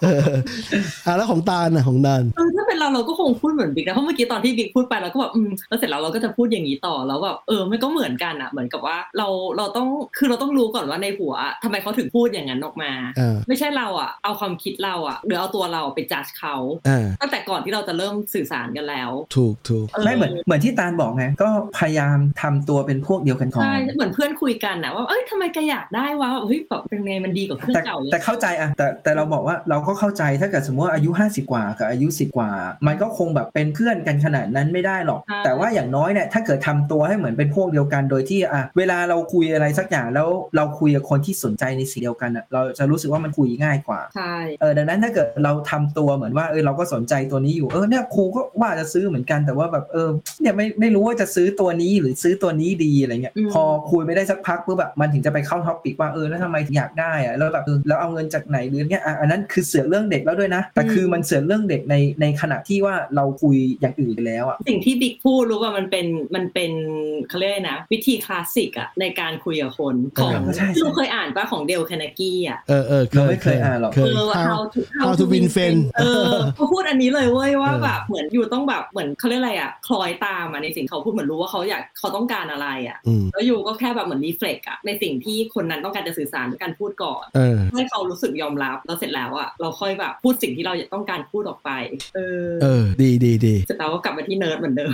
[SPEAKER 1] เอออะแล้วของตาลน่ะของตาล
[SPEAKER 2] เออถ้าเป็นเราเราก็คงพูดเหมือนบิ๊กนะเพราะเมื่อกี้ตอนที่บิ๊กพูดไปเราก็แบบอืมแล้วเสร็จแล้วเราก็จะพูดอย่างนี้ต่อแล้วแบบเออมันก็เหมือนกันอะเหมือนกับว่าเราเราต้องคือเราต้องรู้ก่อนว่าในหัวทำไมเขาถึงพูดอย่างนั้นออกมา
[SPEAKER 1] อ่า
[SPEAKER 2] ไม่ใช่เราอะเอาความคิดเราอะหรือเอาตัวเราไปจัดเขา
[SPEAKER 1] อ่า
[SPEAKER 2] ตั้งแต่ก่อนที่เราจะเริ่มสื่อสารกันแล้ว
[SPEAKER 1] ถูกถูก
[SPEAKER 3] ไม่เหมือนเหมือนที่ตาลบอกไงก็พยายามทำตัวเป็นพวกเดียวกันก่อน
[SPEAKER 2] ใช่เหมือนเพื่อนคุยกันนะว่าเอ้ยทำไมแกอยากได้วะแบบเฮ้ยแบบเป็นไงมันดีกว่าเครื่อง
[SPEAKER 3] แต่
[SPEAKER 2] เก่าเลย
[SPEAKER 3] แต่เข้าใจอะแต่แต่เราบอกว่าเราก็เข้าใจถ้าเกิดสมมติว่าอายุ 50 กว่ากับอายุ 10 กว่า มันก็คงแบบเป็นเพื่อนกันขนาดนั้นไม่ได้หรอก แต่ว่าอย่างน้อยเนี่ยถ้าเกิดทำตัวให้เหมือนเป็นพวกเดียวกันโดยที่อะเวลาเราคุยอะไรสักอย่างแล้วเราคุยกับคนที่สนใจในสิ่งเดียวกันอะเราจะรู้สึกว่ามันคุยง่ายกว่า
[SPEAKER 2] ใช่
[SPEAKER 3] เออดังนั้นถ้าเกิดเราทำตัวเหมือนว่าเออเราก็สนใจตัวนี้อยู่เออเนี่ยครูก็ว่าจะซื้อเหมือนกันแต่ว่าแบบเออเนี่ยไม่ไม่รู้ว่าจะซื้อตัวนี้หรือซื้อตัวนี้ดีอะไรเงี้ยพอคุยไม่ได้สักพักปุ๊บแบบมันถึงจะไปเข้าท็อปิกว่าเออแล้วทำไมถึงอยากได้อะแล้วแบบเออแล้วเอาเงินจากไหนหรือเงี้ยอะอันนั้นคือเสือกเรื่องเด็กแล้วด้วยนะ แต่คือมันเสือกเรื่องเด็กในในขณะที่ว่าเราคุยอย่างอื่นไปแล้วอะ
[SPEAKER 2] สิ่งที่บิ๊กพูดรู้ว่ามันเป็นมันเป็นเขาเรียกอะไรนะ วิธีคลาสสิกอะในการคุยกับคนของ
[SPEAKER 3] เออใช่ใช่
[SPEAKER 2] ที่เราเคยอ่านปะของเดลแคนากี้อะ
[SPEAKER 1] เออเออ
[SPEAKER 3] เราไม่เคยอ่านหรอก
[SPEAKER 1] เค
[SPEAKER 2] เอยอ
[SPEAKER 1] How
[SPEAKER 2] how to
[SPEAKER 1] how to win friend
[SPEAKER 2] เออเขาพูดอันนี้เลยเว้ยว่า
[SPEAKER 1] เออ
[SPEAKER 2] แบบเหมือนอยู่ต้องแบบเหมือนเขาเรียกอะไรอะคล้อยตามอะในสิ่งเขาพูดเหมือนรู้ว่าเขาอยากเขาต้องการอะไรอะ
[SPEAKER 1] อืม
[SPEAKER 2] แล้วอยู่ก็แค่แบบเหมือนรีเฟล็กอะในสิ่งที่คนนั้นต้องการจะสื่อสารด้วยการพูดก่อน
[SPEAKER 1] เออ
[SPEAKER 2] ให้เขารู้สึกยอมรับแล้วเสร็จแล้วอะเราค่อยแบบพูดสิ่งที่เราต้องการพูดออกไป เออ
[SPEAKER 1] เออ ดีดีดี
[SPEAKER 2] เสร็จแล้วก็กลับมาที่เนิร์ดเหมือนเดิม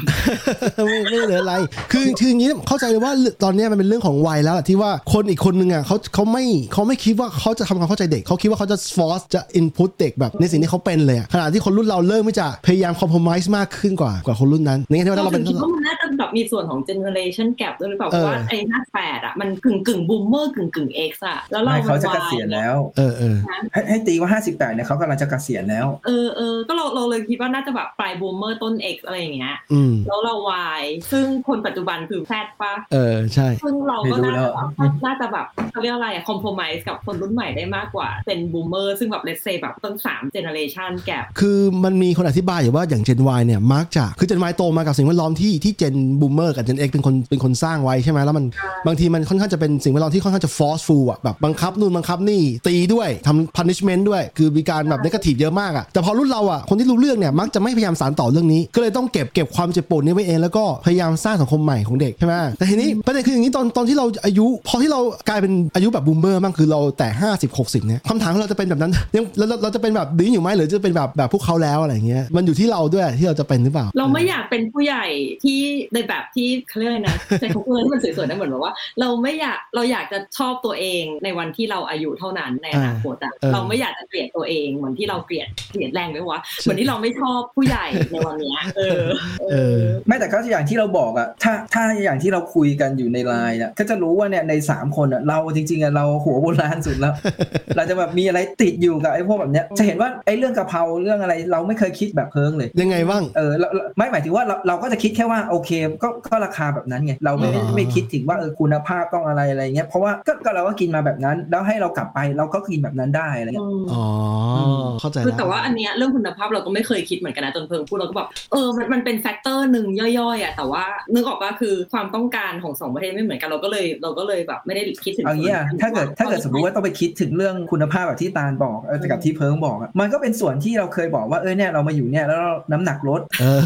[SPEAKER 1] ไม่ไม่เหลืออะไร คือคืออย่างนี้เข้าใจเลยว่าตอนเนี้ยมันเป็นเรื่องของวัยแล้วอะที่ว่าคนอีกคนนึงอะเขาเขาไม่เขาไม่คิดว่าเขาจะทำความเข้าใจเด็ก เขาคิดว่าเขาจะ force จะ input เด็กแบบในสิ่งที่เขาเป็นเลยอะขณะที่คนรุ่นเราเริ่มที่จะพยายาม compromise มากขึ้นกว่ากว่าคนรุ่นนั้นในแง่ที่ว่า
[SPEAKER 2] เรา
[SPEAKER 1] เรา
[SPEAKER 2] ถึ
[SPEAKER 1] เป็น
[SPEAKER 2] งคิดว่ามันน่าจะแบบมีส่วนของ generation gap ด้วยหรือเปล่าเพ
[SPEAKER 1] เออ
[SPEAKER 2] ราะว่าไอ้ห้าแปดอะมันกึ่งกึ่ง boomer กึ่งกึ่ง X อะแล้วเรา
[SPEAKER 3] ไม่เขาจะ
[SPEAKER 2] น
[SPEAKER 3] เกษียณแล้ว
[SPEAKER 1] เออเออ
[SPEAKER 3] ให้ให้ตีว่า58เนี่ยเขากำลังจะเกษียณแล้ว
[SPEAKER 2] เออเออก็เราเราเลยคิดว่าน่าจะแบบปลาย boomer ต้น X อะไรอย่างเงี้ย
[SPEAKER 1] อืม
[SPEAKER 2] แล้วเรา Y ซึ่งคนปัจจุบันคือ Z ปะ
[SPEAKER 1] เออใช่
[SPEAKER 2] ซึ่งเราก็
[SPEAKER 3] ไม่รู้
[SPEAKER 2] น่า
[SPEAKER 3] แล้
[SPEAKER 2] จะ
[SPEAKER 3] ว
[SPEAKER 2] แบบน่าจะแบบเขาเรียกอะไรอะ compromise กับคนรุ่นใหม่ได้มากกว่า เป็น boomer ซึ่งแบบเลสเซแบบต้นสาม generation gap
[SPEAKER 1] คือมันมีคนอธิบายอยู่ว่าอย่าง Gen Y เนี่ยมักจะคือ Gen Y โตมากับสิ่งแวดล้อมที่ที่ Gen Boomer กับ Gen X เป็นคนเป็นคนสร้างไว้ใช่ไหมแล้วมันบางทีมันค่อนข้างจะเป็นสิ่งแวดล้อมที่ค่อนข้างจะ forceful อะแบบบังคับนู่นบังคับนี่ตีด้วยทำ punishment ด้วย คือมีการแบบ negative เยอะมากอะแต่พอรุ่นเราอะคนที่รู้เรื่องเนี่ยมักจะไม่พยายามสานต่อเรื่องนี้ ก็เลยต้องเก็บเก็บความเจ็บปวดนี้ไว้เองแล้วก็พยายามสร้างสังคมใหม่ของเด็กใช่ไหมแต่ทีนี้ประเด็นคืออย่างนี้ตอนตอนที่เราอายุ พอที่เรากลายเป็นอายุแบบ Boomer บ้างคือเราแต่50 60เนี่ยคำถามของเราจะเป็นแบบนั้นยังเราเราเราจะเป็นแบบนี้อยู่ไหมหรือจะเป็นแบบแบบพวกเขาแล้วอะไรอย่างเงี้ยมันอยู่ที่เราด้วยที่เราจะเป็นหรือเปล่า
[SPEAKER 2] เราไม่อยากเป็นผู้ใหญ่ที่ในแบบที่เขาเรียกอะไรนะแต่เขาเพื่อนที่มันสวยๆนะเหมือนแบบว่า เราไม่อยากเราอยากจะชอบตัวเองในวันที่เราอายุเท่านั้นในอนาคตอะ
[SPEAKER 1] เออ
[SPEAKER 2] เราไม่อยากจะเกลียดตัวเองเหมือนที่เราเกลียดเกลียดแรงไหมวะเหมือนที่เราไม่ชอบผู้ใหญ่ในวันเนี้ยเออ
[SPEAKER 1] เออ
[SPEAKER 3] ไม่แต่ก็อย่างที่เราบอกอะถ้าถ้าอย่างที่เราคุยกันอยู่ในไลน์อะก็จะรู้ว่าเนี่ยในสามคนอะเราจริงๆอะเราหัวโบราณสุดแล้ว เราจะแบบมีอะไรติดอยู่กับไอ้พวกแบบเนี้ยจะเห็นว่าไอ้เรื่องกะเพราเรื่องอะไรเราไม่เคยคิดแบบเพิงเลย
[SPEAKER 1] ยังไงบ้าง
[SPEAKER 3] เออเราเราไม่หมายถึงว่าเราเราก็จะคิดแค่ว่าโอเคก็ก็ราคาแบบนั้นไงเราไม่ได้
[SPEAKER 1] อ่า
[SPEAKER 3] ไม่คิดถึงว่าเออคุณภาพต้องอะไรอะไรเงี้ยเพราะว่าก็ก็เราก็กินมาแบบนั้น แล้วให้เรากลับไปเราก็กินแบบนั้นได้อะไรเงี้ย
[SPEAKER 1] อ๋อเข้าใจ
[SPEAKER 2] คือ
[SPEAKER 1] แล้ว
[SPEAKER 2] แต่ว่าอันเนี้ยเรื่องคุณภาพเราก็ไม่เคยคิดเหมือนกันนะจนเพิงพูดเราก็แบบเออมันมันเป็น factor หนึ่งย่อยๆอะแต่ว่านึกออกว่าคือความต้องการของสองประเทศไม่เหมือนกันเราก็เลยเราก็เลยแบบไม่ได้คิดถึง
[SPEAKER 3] เอางี้อะถ้าเกิดถ้าเกิดสมมติว่าต้องไปคิดถึงเรื่องคุณภาพแบบที่ตาลบอกเออแต่กับที่เพิงบอกอะมันก็เป็นส่วนที่เราเคยบอกว่าเออเนี่ยเรามาอยู่เนี่ยแล้วเราน้ำหนักลด
[SPEAKER 1] เออ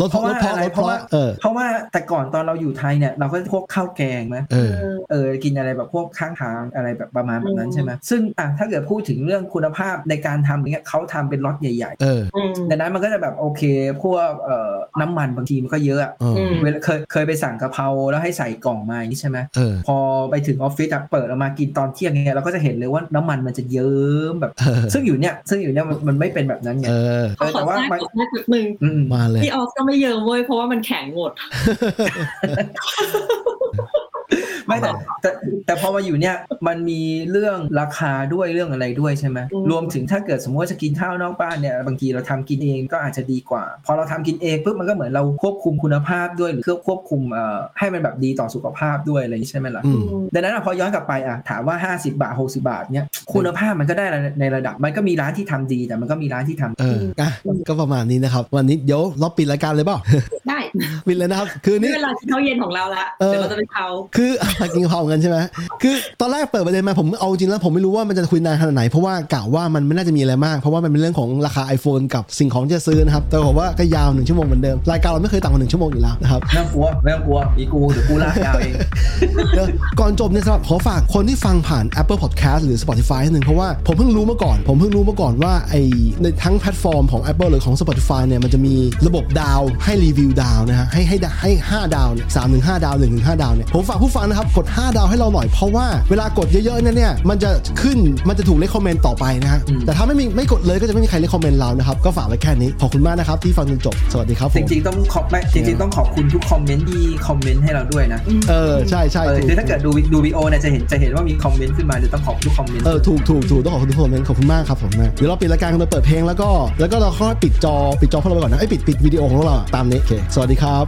[SPEAKER 1] ลดเพราะ
[SPEAKER 3] เพ
[SPEAKER 1] ล
[SPEAKER 3] ราะ
[SPEAKER 1] ด
[SPEAKER 3] ว่า
[SPEAKER 1] เพราะ
[SPEAKER 3] อะไร
[SPEAKER 1] ลดเพราะ
[SPEAKER 3] เพราะว่า
[SPEAKER 1] เออ
[SPEAKER 3] เพราะว่าแต่ก่อนตอนเราอยู่ไทยเนี่ยเราก็พวกข้าวแกงไหม
[SPEAKER 1] เออ
[SPEAKER 3] เออกินอะไรแบบพวกข้างทางอะไรแบบประมาณแบบนั้นใช่ไหมซึ่งอะถ้าเกิดพูดถึงเรื่องคุณภาพในการทำเนี่ยเขาทำเป็นล็อตใหญ่
[SPEAKER 1] เออ
[SPEAKER 2] อืม
[SPEAKER 3] ๆดังนั้นมันก็จะแบบโอเคพวกเอ่อน้ำมันบางทีมันก็เยอะอะ
[SPEAKER 1] เออ
[SPEAKER 2] ม
[SPEAKER 3] เวลาเคยเคยไปสั่งกะเพราแล้วให้ใส่กล่องมาอย่างนี้ใช่ไหม
[SPEAKER 1] เออ
[SPEAKER 3] พอไปถึงออฟฟิศอะเปิดออกมากินตอนเที่ยงเนี่ยเราก็จะเห็นเลยว่าน้ำมันมันจะเยิ้มแบบ
[SPEAKER 1] เออ
[SPEAKER 3] ซึ่งอยู่เนี่ยซึ่งอยู่เนี่ยมันมันไม่เป็นแบบนั้นไง
[SPEAKER 1] เออ
[SPEAKER 3] เออแต่ว่า
[SPEAKER 2] ขอ
[SPEAKER 3] มัน
[SPEAKER 2] แทรกขอแทรกนิดนึง
[SPEAKER 3] อืม
[SPEAKER 1] มาเลย
[SPEAKER 2] พี่ออฟก็ไม่เยอะเว้ยเพราะว่ามันแข็งหมด
[SPEAKER 3] ไม่แต่แต่แต่พอมาอยู่เนี่ยมันมีเรื่องราคาด้วยเรื่องอะไรด้วยใช่ไหม
[SPEAKER 2] อืม
[SPEAKER 3] รวมถึงถ้าเกิดสมมติว่าจะกินข้าวนอกบ้านเนี่ยบางทีเราทำกินเองก็อาจจะดีกว่า พอเราทำกินเองปุ๊บมันก็เหมือนเราควบคุมคุณภาพด้วยหรือควบคุมเอ่อให้มันแบบดีต่อสุขภาพด้วยอะไรอย่างนี้ใช่ไหมล่ะ
[SPEAKER 1] อืม
[SPEAKER 3] ดังนั้นอะพอย้อนกลับไปอะถามว่า 50 บาท 60 บาทเนี่ยคุณภาพมันก็ได้ในระดับ มันก็มีร้านที่ทำดีแต่มันก็มีร้านที่ทำ
[SPEAKER 1] เอออะก็ประมาณนี้นะครับ วันนี้เดี๋ยวเราปิดรายการเลยเปล่า
[SPEAKER 2] ได้
[SPEAKER 1] ปิดเลยนะครับ คือ
[SPEAKER 2] นี่
[SPEAKER 1] นี่
[SPEAKER 2] เวลากินข้าวเย็นของเราละ
[SPEAKER 1] เออ
[SPEAKER 2] เดี๋ยวเราจะไปเผา
[SPEAKER 1] คืออะไรกินกะเพรากันใช่ไหมคือตอนแรกเปิดประเด็นมาผมเอาจริงแล้วผมไม่รู้ว่ามันจะคุยนานขนาดไหน เพราะว่ากะว่ามันไม่น่าจะมีอะไรมาก เพราะว่ามันเป็นเรื่องของราคา iPhone กับสิ่งของที่จะซื้อนะครับ แต่ผมว่าก็ยาวหนึ่งชั่วโมงเหมือนเดิม รายการเราไม่เคยต่ำกว่าหนึ่งชั่วโมงอยู่แล้วนะครับ
[SPEAKER 3] ไม่ต้องกลัวไม่ต้องกลัวมีกูเดี๋ยวกูลากยาวเอง
[SPEAKER 1] เดี๋ยวก่อนจบเนี่ยสำหรับขอฝากคนที่ฟังผ่าน Apple Podcast หรือ Spotify นิดนึงเพราะว่าผมเพิ่งรู้มาก่อน ผมเพิ่งรู้มาก่อนว่าไอในทั้งแพลตฟอร์มของ Apple หรือของ Spotify เนี่ยมันจะมีระบบดาวให้รีวิวดาวนะฮะให้ให้ให้5ดาวเนี่ยสามถึงห้าดาว1ถึง5ดาวเนี่ยผมฝากผู้ฟังนะครับกด 5 ดาวให้เราหน่อยเพราะว่าเวลากดเยอะๆเนี่ยเนี่ยมันจะขึ้นมันจะถูก recommend ต่อไปนะฮะ
[SPEAKER 3] อืม
[SPEAKER 1] แต่ถ้าไม่มีไม่กดเลยก็จะไม่มีใคร recommend เรานะครับก็ฝากไว้แค่นี้ขอบคุณมากนะครับที่ฟังจนจบสวัสดีครับผ
[SPEAKER 3] จ
[SPEAKER 1] ม
[SPEAKER 3] ริงๆต้องขอบไม่จริงๆต้องขอบคุณทุกคอมเมนต์ที่คอมเมนต์ให้เราด้วยนะ
[SPEAKER 1] เออใช่ใช่
[SPEAKER 3] เออ
[SPEAKER 1] ถูก
[SPEAKER 3] คือถ้าเกิดดูดูวีโอเนี่ยจะเห็นจะเห็นว่ามีคอมเมนต์ขึ้นมาเดี๋ยวต้องขอบทุกคอมเมนต์
[SPEAKER 1] เออถูกถูกถูกต้องขอบคุณทุกคนขอบคุณมากครับผมนะเดี๋ยวเราปิดรายการกันโดยเปิดเพลงแล้วก็แล้วก็เราค่อยปิดจอปิดจอพวกเราไปก่อนนะไอ้ยปิดปิดวิดีโอของเราอะตามนี้โอเคสวัสดีครับ